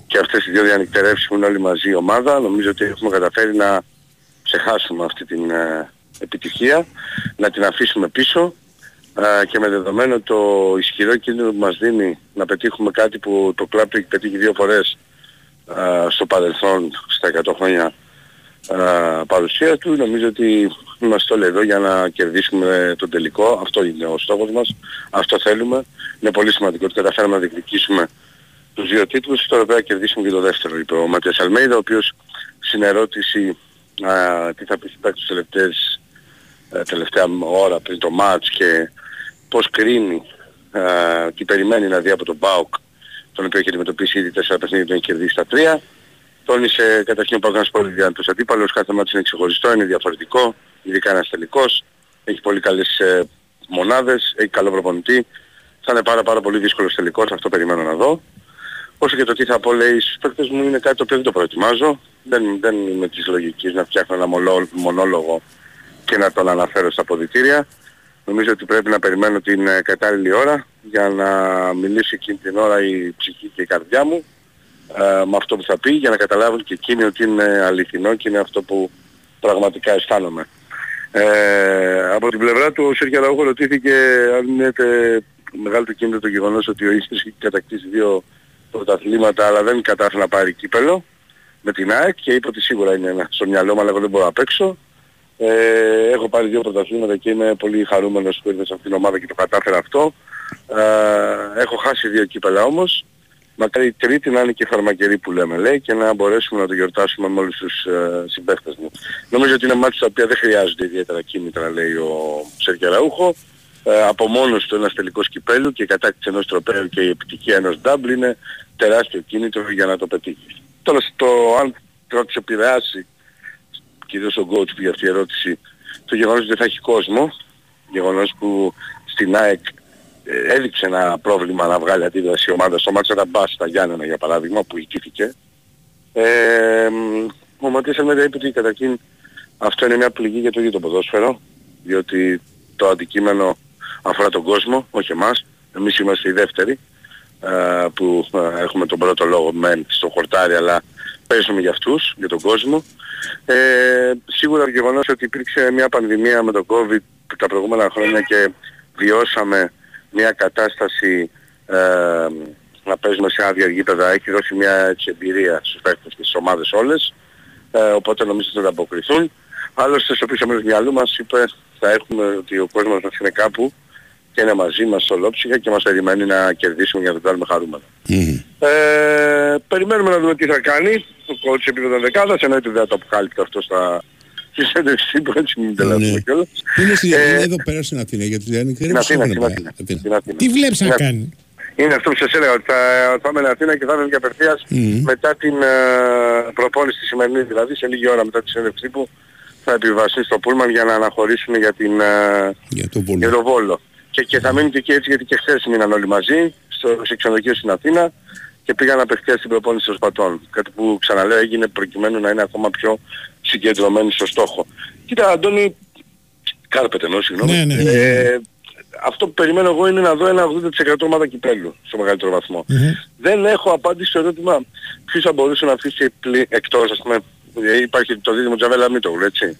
και αυτές οι δύο διανυκτερεύσεις που είναι όλοι μαζί η ομάδα, νομίζω ότι έχουμε καταφέρει να ξεχάσουμε αυτή την ε, επιτυχία, να την αφήσουμε πίσω ε, και με δεδομένο το ισχυρό κίνδυνο που μας δίνει να πετύχουμε κάτι που το κλαμπ το έχει πετύχει δύο φορές ε, στο παρελθόν, στα 100 χρόνια ε, παρουσία του, νομίζω ότι είμαστε όλοι εδώ για να κερδίσουμε τον τελικό. Αυτό είναι ο στόχος μας. Αυτό θέλουμε. Είναι πολύ σημαντικό ότι καταφέραμε να διεκδικήσουμε τους δύο τίτλους. Τώρα πρέπει να κερδίσουμε και το δεύτερο, είπε ο Ματίας Αλμέιδα, ο οποίος στην ερώτηση α, τι θα πει συμπαίκτης τους τελευταίες, ε, τελευταία ώρα πριν το μάτς και πώς κρίνει α, και περιμένει να δει από τον ΠΑΟΚ τον οποίο έχει αντιμετωπίσει ήδη τέσσερα παιχνίδια, τον έχει κερδίσει στα τρία. Τόνισε καταρχήν ο Παγκάνας πολύ διάντος αντίπαλος, κάθε μάτς είναι ξεχωριστό, είναι διαφορετικό, ειδικά ένας τελικός, έχει πολύ καλές ε, μονάδες, έχει καλό προπονητή, θα είναι πάρα πάρα πολύ δύσκολος τελικός, αυτό περιμένω να δω. Όσο και το τι θα πω λέει στους παίκτες μου είναι κάτι το οποίο δεν το προετοιμάζω, δεν, δεν είμαι της λογικής να φτιάχνω ένα μολό- μονόλογο και να τον αναφέρω στα αποδητήρια. Νομίζω ότι πρέπει να περιμένω την ε, κατάλληλη ώρα για να μιλήσει εκείνη την ώρα η ψυχή και η καρδιά μου ε, με αυτό που θα πει για να καταλάβουν και εκείνοι ότι είναι αληθινό και είναι αυτό που πραγματικά αισθάνομαι. Ε, από την πλευρά του ο Σέρκια Ραούχο ρωτήθηκε αν είναι τε- μεγάλο το κίνητο το γεγονός ότι ο Ίσης έχει κατακτήσει δύο πρωταθλήματα αλλά δεν κατάφερε να πάρει κύπελο με την ΑΕΚ και είπε ότι σίγουρα είναι ένα στο μυαλό μου αλλά εγώ δεν μπορώ να παίξω. Ε, έχω πάρει δύο πρωταθλήματα και είμαι πολύ χαρούμενος που ήρθα σε αυτήν την ομάδα και το κατάφερα αυτό. Ε, έχω χάσει δύο κύπελα όμως. Μακάρι η τρίτη να είναι και φαρμακερή που λέμε λέει και να μπορέσουμε να το γιορτάσουμε με όλους τους ε, συμπαίχτες μου. Νομίζω ότι είναι μάτια τα οποία δεν χρειάζονται ιδιαίτερα κίνητρα λέει ο Σερκεραούχο. Ε, από μόνος του ένας τελικός κυπέλου και η κατάκτηση ενός τροπέου και η επιτυχία ενός ντάμπλ είναι τεράστιο κίνητρο για να το πετύχεις. Τώρα στο αν θα τους επηρεάσει κυρίως ο coach που για αυτή η ερώτηση το γεγονός ότι δεν θα έχει κόσμο, γεγονός που στην ΑΕΚ ε, έδειξε ένα πρόβλημα να βγάλει αντίδραση η ομάδα στο μάτσα Ραμπά στα Γιάννενα για παράδειγμα που ηγήθηκε. Ε, ο Ματίας Αλμέδα είπε ότι καταρχήν αυτό είναι μια πληγή για το ίδιο το ποδόσφαιρο διότι το αντικείμενο αφορά τον κόσμο, όχι εμάς. Εμείς είμαστε οι δεύτεροι ε, που ε, έχουμε τον πρώτο λόγο μεν στο χορτάρι αλλά παίζουμε για αυτούς, για τον κόσμο. Ε, σίγουρα το γεγονός ότι υπήρξε μια πανδημία με τον COVID τα προηγούμενα χρόνια και βιώσαμε μια κατάσταση ε, να παίζουμε σε άδεια γήπεδα έχει δώσει μια έτσι, εμπειρία στους παίκτες και στις ομάδες όλες ε, οπότε νομίζω ότι θα ανταποκριθούν. Άλλωστε στο πίσω μέρος του μυαλού μας είπε θα έχουμε ότι ο κόσμος μας είναι κάπου και είναι μαζί μας στο Λόψυχα και μας περιμένει να κερδίσουμε για να το κάνουμε χαρούμενα. Ε, περιμένουμε να δούμε τι θα κάνει ο coach επίπεδο δεκάδας, εννοείται δεν θα το αποκάλυπτε αυτό στα στη συνέντευξη που έτσι μην τελειώσουμε κιόλας. Είναι, στη, Ε, είναι εδώ πέρα στην Αθήνα γιατί δεν είναι Στην Αθήνα, στην Αθήνα. Στην Αθήνα. Τι βλέπεις να Είναι- κάνει; Είναι αυτό που σας έλεγα, ότι θα, θα είμαι στην Αθήνα και θα είμαι και απευθείας μετά την ε, προπόνηση τη σημερινή, δηλαδή σε λίγη ώρα μετά τη συνέντευξη που θα επιβαστεί στο Πούλμαν για να αναχωρήσουν για, την, ε, για, το Βόλο. για το Βόλο. Και, και θα μείνουν και εκεί έτσι γιατί και χθες μείναν όλοι μαζί στο, σε ξενοδοχείο στην Αθήνα και πήγαν απευθείας στην προπόνηση των Σπατών. Κάτι που ξαναλέω έγινε προκειμένου να είναι ακόμα πιο συγκεντρωμένοι στο στόχο. Κοίτα Αντώνη, κάρπετε εννοώ, συγγνώμη. Ναι, ναι. Ε, αυτό που περιμένω εγώ είναι να δω ένα 80% ομάδα κυπέλου στο μεγαλύτερο βαθμό. Δεν έχω απάντηση στο ερώτημα ποιος θα μπορούσε να αφήσει πλη, εκτός, ας πούμε, ε, υπάρχει το δίδυμο Τζαβέλα Μίτογλου, έτσι.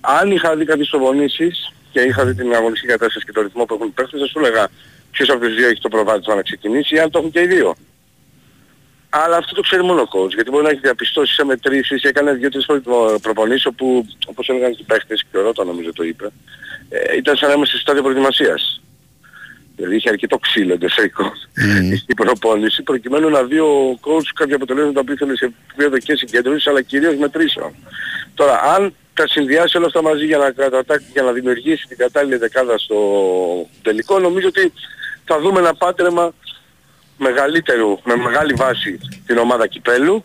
Αν είχα δει κάποιες προπονήσεις και είχα δει την αγωνιστική κατάσταση και το ρυθμό που έχουν οι παίχτες, θα σου έλεγα ποιος από τους δύο έχει το προβάδισμα να ξεκινήσει, ή αν το έχουν και οι δύο. Αλλά αυτό το ξέρει μόνο ο coach, γιατί μπορεί να έχεις διαπιστώσει σε μετρήσεις, έκανε δύο-τρεις προ- προπονήσεις όπου, όπως έλεγαν και οι παίχτες και ο Ρώτα νομίζω το είπε, ε, ήταν σαν να είμαστε σε στάδιο προετοιμασίας. Δηλαδή είχε αρκετό ξύλο εντεσσαϊκό η προπόνηση προκειμένου να δει ο coach κάποια αποτελέσματα που ήθελε σε επίπεδο και συγκέντρωσης αλλά κυρίως μετρήσεων. Τώρα αν τα συνδυάσει όλα αυτά μαζί για να, κατατάξει, για να δημιουργήσει την κατάλληλη δεκάδα στο τελικό νομίζω ότι θα δούμε ένα πάτρεμα μεγαλύτερου, με μεγάλη βάση την ομάδα Κυπέλου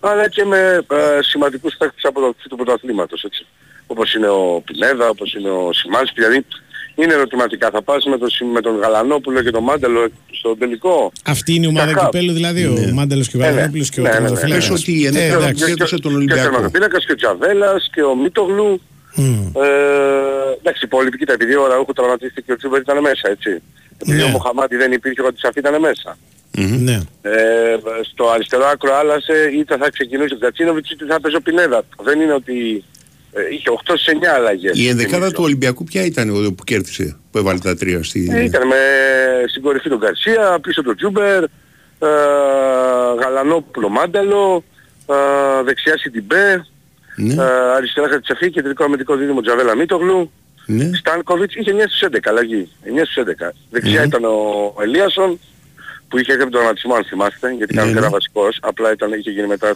αλλά και με ε, σημαντικούς παίκτες από το του πρωταθλήματος έτσι. Όπως είναι ο Πινέδα, όπως είναι ο Σιμάνσκι, δηλαδή είναι ερωτηματικά. Θα πας με τον, Σι- με τον Γαλανόπουλο και τον Μάντελο στο τελικό. Αυτή είναι η ομάδα Κακά. κυπέλου, δηλαδή, ο Μάνταλος και ο Ναι, ναι. Βαρδόπουλος και ο Ναι, ναι, ναι. τερματοφύλακας. Πες ότι η Ε, ενέκρινε εντάξει. κέρδισε τον Ολυμπιακό. Και ο τερματοφύλακας και ο Τζαβέλας και ο Μίτογλου. Ε, εντάξει, οι υπόλοιποι, κοίτα, επειδή ο Ραούχο τραυματίστηκε και ο Τσούμπερ ήταν μέσα, έτσι. Επειδή ο Μοχαμάτι δεν υπήρχε, ο Κατσαφή ήταν μέσα. Ναι. Ε, στο αριστερό άκρο άλλασε είτε θα ξεκινούσε ο Κατσίνοβιτς είτε θα παίζει ο Πινέδα. Δεν είναι ότι ε, είχε 8 σε 9 αλλαγές. Η ενδεκάδα του Ολυμπιακού ποια ήταν εδώ που κέρδισε, που έβαλε τα τρία στη... Ε, ήταν με στην κορυφή τον Γκαρσία, πίσω τον Τζούμπερ, ε, Γαλανόπουλο Μάνταλο, ε, δεξιά Σιντιμπέ, Ναι. ε, αριστερά Χατζισαφί, κεντρικό αμυντικό δίδυμο Τζαβέλα Μίτογλου, Ναι. Στάνκοβιτς είχε 9 στους 11 αλλαγή, 9 στους 11. Δεξιά ήταν ο Ελίασον που είχε έκανε τον τραυματισμό αν θυμάστε, γιατί Ναι, ήταν ναι. ένα βασικός, απλά ήταν, είχε γίνει μετά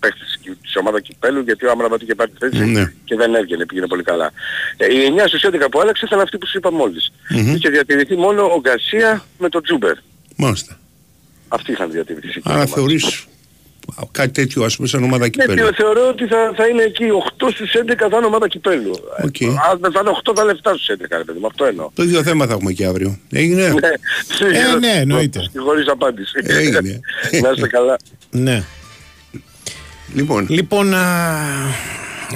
παίχτης της ομάδας Κυπέλου, γιατί ο Άμραμπατ είχε πάρει τη θέση Ναι. και δεν έβγαινε, πήγαινε πολύ καλά. Ε, οι 9 στους 11 που άλλαξε ήταν αυτοί που σου είπα μόλις. Μμμ. Είχε διατηρηθεί μόνο ο Γκαρσία με τον Τζούμπερ. Μάλιστα. Αυτοί είχαν διατηρηθεί. Άρα θεωρείς κάτι τέτοιο ας πούμε σαν ομάδα Ναι, κυπέλου. θε- θεωρώ ότι θα, θα είναι εκεί 8 στους 11 θα είναι ομάδα κυπέλου. Οκ. Ε, Αν δεν θα είναι 8 θα είναι 7 στους 11 ρε παιδί μου, αυτό εννοώ. Το ίδιο θέμα θα έχουμε και αύριο. Έγινε. Ε, ναι, εννοείται. Χωρίς απάντηση. Έγινε. Να είστε καλά. Ναι. Λοιπόν. Λοιπόν, α,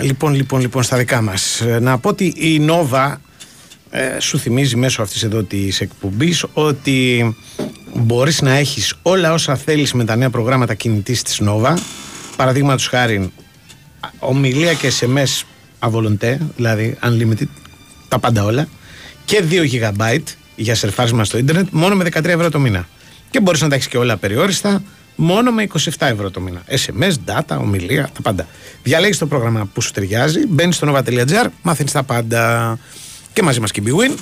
λοιπόν, λοιπόν, λοιπόν, στα δικά μας. Ε, Να πω ότι η Νόβα ε, σου θυμίζει μέσω αυτής εδώ της εκπομπής ότι μπορείς να έχεις όλα όσα θέλεις με τα νέα προγράμματα κινητής της Νόβα. Παραδείγματος χάρη ομιλία και SMS αβολοντέ, δηλαδή unlimited, τα πάντα όλα και 2 GB για σερφάρισμα στο ίντερνετ μόνο με 13 ευρώ το μήνα. Και μπορείς να τα έχεις και όλα περιόριστα μόνο με 27 ευρώ το μήνα. SMS, data, ομιλία, τα πάντα. Διαλέγεις το πρόγραμμα που σου ταιριάζει, μπαίνεις στο nova.gr, μάθεις τα πάντα. Και μαζί μας και η Big Win.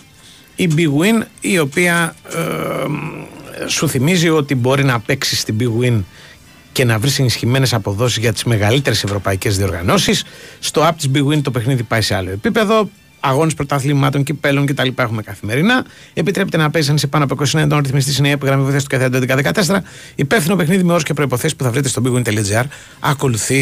Η Big Win η οποία ε, σου θυμίζει ότι μπορεί να παίξεις στην Big Win και να βρεις ενισχυμένες αποδόσεις για τις μεγαλύτερες ευρωπαϊκές διοργανώσεις. Στο app της Big Win το παιχνίδι πάει σε άλλο επίπεδο. Αγώνες πρωταθλημάτων, κυπέλων κτλ. έχουμε καθημερινά. Επιτρέπεται να παίζεις αν είσαι πάνω από 29 ετών. Ρυθμιστή είναι η επιγραμμής βοήθεια του καθένα 1114. Υπεύθυνο παιχνίδι με όρου και προποθέσει που θα βρείτε στο bigwin.gr. Ακολουθεί